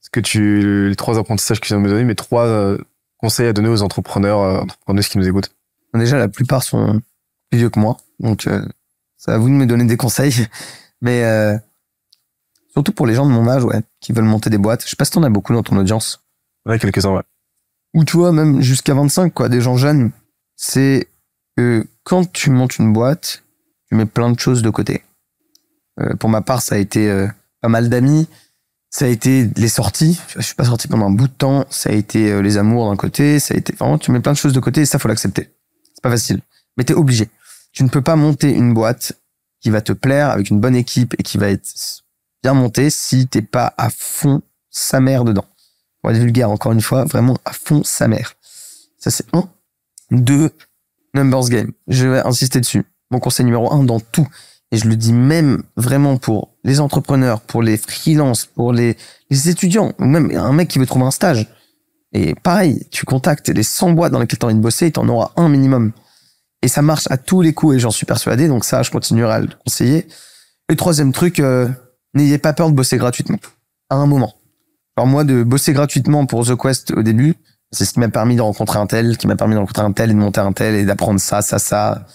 ce que tu, les trois apprentissages que tu viens de me donner, mais trois euh, conseils à donner aux entrepreneurs, euh, entrepreneuses qui nous écoutent. déjà la plupart sont plus vieux que moi, donc euh, c'est à vous de me donner des conseils. Mais euh, surtout pour les gens de mon âge, ouais, qui veulent monter des boîtes. Je sais pas si t'en as beaucoup dans ton audience. Ouais, quelques-uns, ouais. ou tu vois même jusqu'à 25 quoi des gens jeunes. C'est que quand tu montes une boîte tu mets plein de choses de côté. Euh, pour ma part ça a été euh, pas mal d'amis. Ça a été les sorties. Je suis pas sorti pendant un bout de temps. Ça a été euh, les amours d'un côté. Ça a été vraiment tu mets plein de choses de côté et ça faut l'accepter. C'est pas facile. Mais t'es obligé tu ne peux pas monter une boîte qui va te plaire avec une bonne équipe et qui va être bien montée si t'es pas à fond sa mère dedans pour être vulgaire encore une fois, vraiment à fond sa mère. Ça c'est un. Deux, numbers game. Je vais insister dessus. Mon conseil numéro un dans tout. Et je le dis même vraiment pour les entrepreneurs, pour les freelances, pour les, les étudiants, ou même un mec qui veut trouver un stage. Et pareil, tu contactes les 100 boîtes dans lesquelles tu as envie de bosser, tu en auras un minimum. Et ça marche à tous les coups et j'en suis persuadé, donc ça, je continuerai à le conseiller. Le troisième truc, euh, n'ayez pas peur de bosser gratuitement. À un moment. Alors moi, de bosser gratuitement pour The Quest au début, c'est ce qui m'a permis de rencontrer un tel, qui m'a permis de rencontrer un tel et de monter un tel et d'apprendre ça, ça, ça.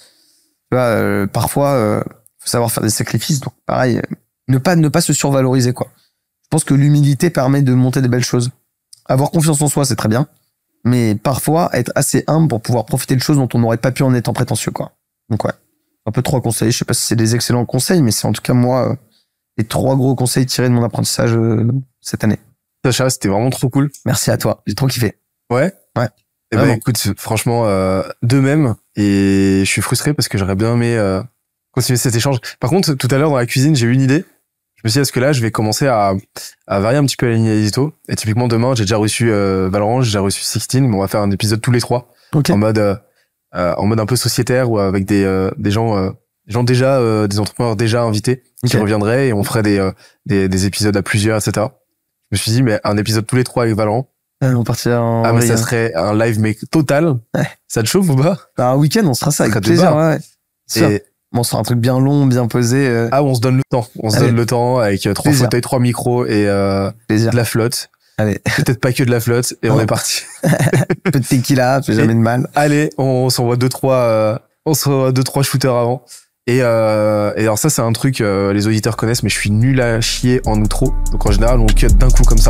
Tu vois, euh, parfois, euh, faut savoir faire des sacrifices. Donc pareil, euh, ne pas ne pas se survaloriser quoi. Je pense que l'humilité permet de monter des belles choses. Avoir confiance en soi, c'est très bien, mais parfois être assez humble pour pouvoir profiter de choses dont on n'aurait pas pu en étant prétentieux quoi. Donc ouais, un peu trois conseils. Je sais pas si c'est des excellents conseils, mais c'est en tout cas moi euh, les trois gros conseils tirés de mon apprentissage euh, cette année. Sacha, c'était vraiment trop cool. Merci à toi, j'ai trop kiffé. Ouais? Ouais. Eh ben, écoute, franchement, euh, de même. Et je suis frustré parce que j'aurais bien aimé euh, continuer cet échange. Par contre, tout à l'heure dans la cuisine, j'ai eu une idée. Je me suis dit, est-ce que là, je vais commencer à, à varier un petit peu la ligne édito? Et typiquement, demain, j'ai déjà reçu euh, Valorant, j'ai déjà reçu Sixteen, mais on va faire un épisode tous les trois. Ok. En mode, euh, euh, en mode un peu sociétaire ou avec des, euh, des gens, euh, gens déjà, euh, des entrepreneurs déjà invités qui Ok. reviendraient et on ferait des, euh, des, des épisodes à plusieurs, etc. Je me suis dit, mais un épisode tous les trois avec Valorant. On partira en Ah, mais ça serait un live mais total. Ouais. Ça te chauffe ou pas? Bah, un week-end, on sera ça avec Ça te plaisir. Ouais, ouais. Sûr. Et, Bon, on sera un truc bien long, bien posé. euh, ah, on se donne le temps. On se Allez. donne le temps avec euh, trois Plaisir. fauteuils, trois micros et euh, de la flotte. Allez, Peut-être pas que de la flotte et on est parti. peu de tequila, fait jamais de mal. Allez, on s'envoie deux trois, euh, on s'envoie deux trois shooters avant. Et, euh, et alors ça c'est un truc les auditeurs connaissent, mais je suis nul à chier en outro. Donc en général on cut d'un coup comme ça.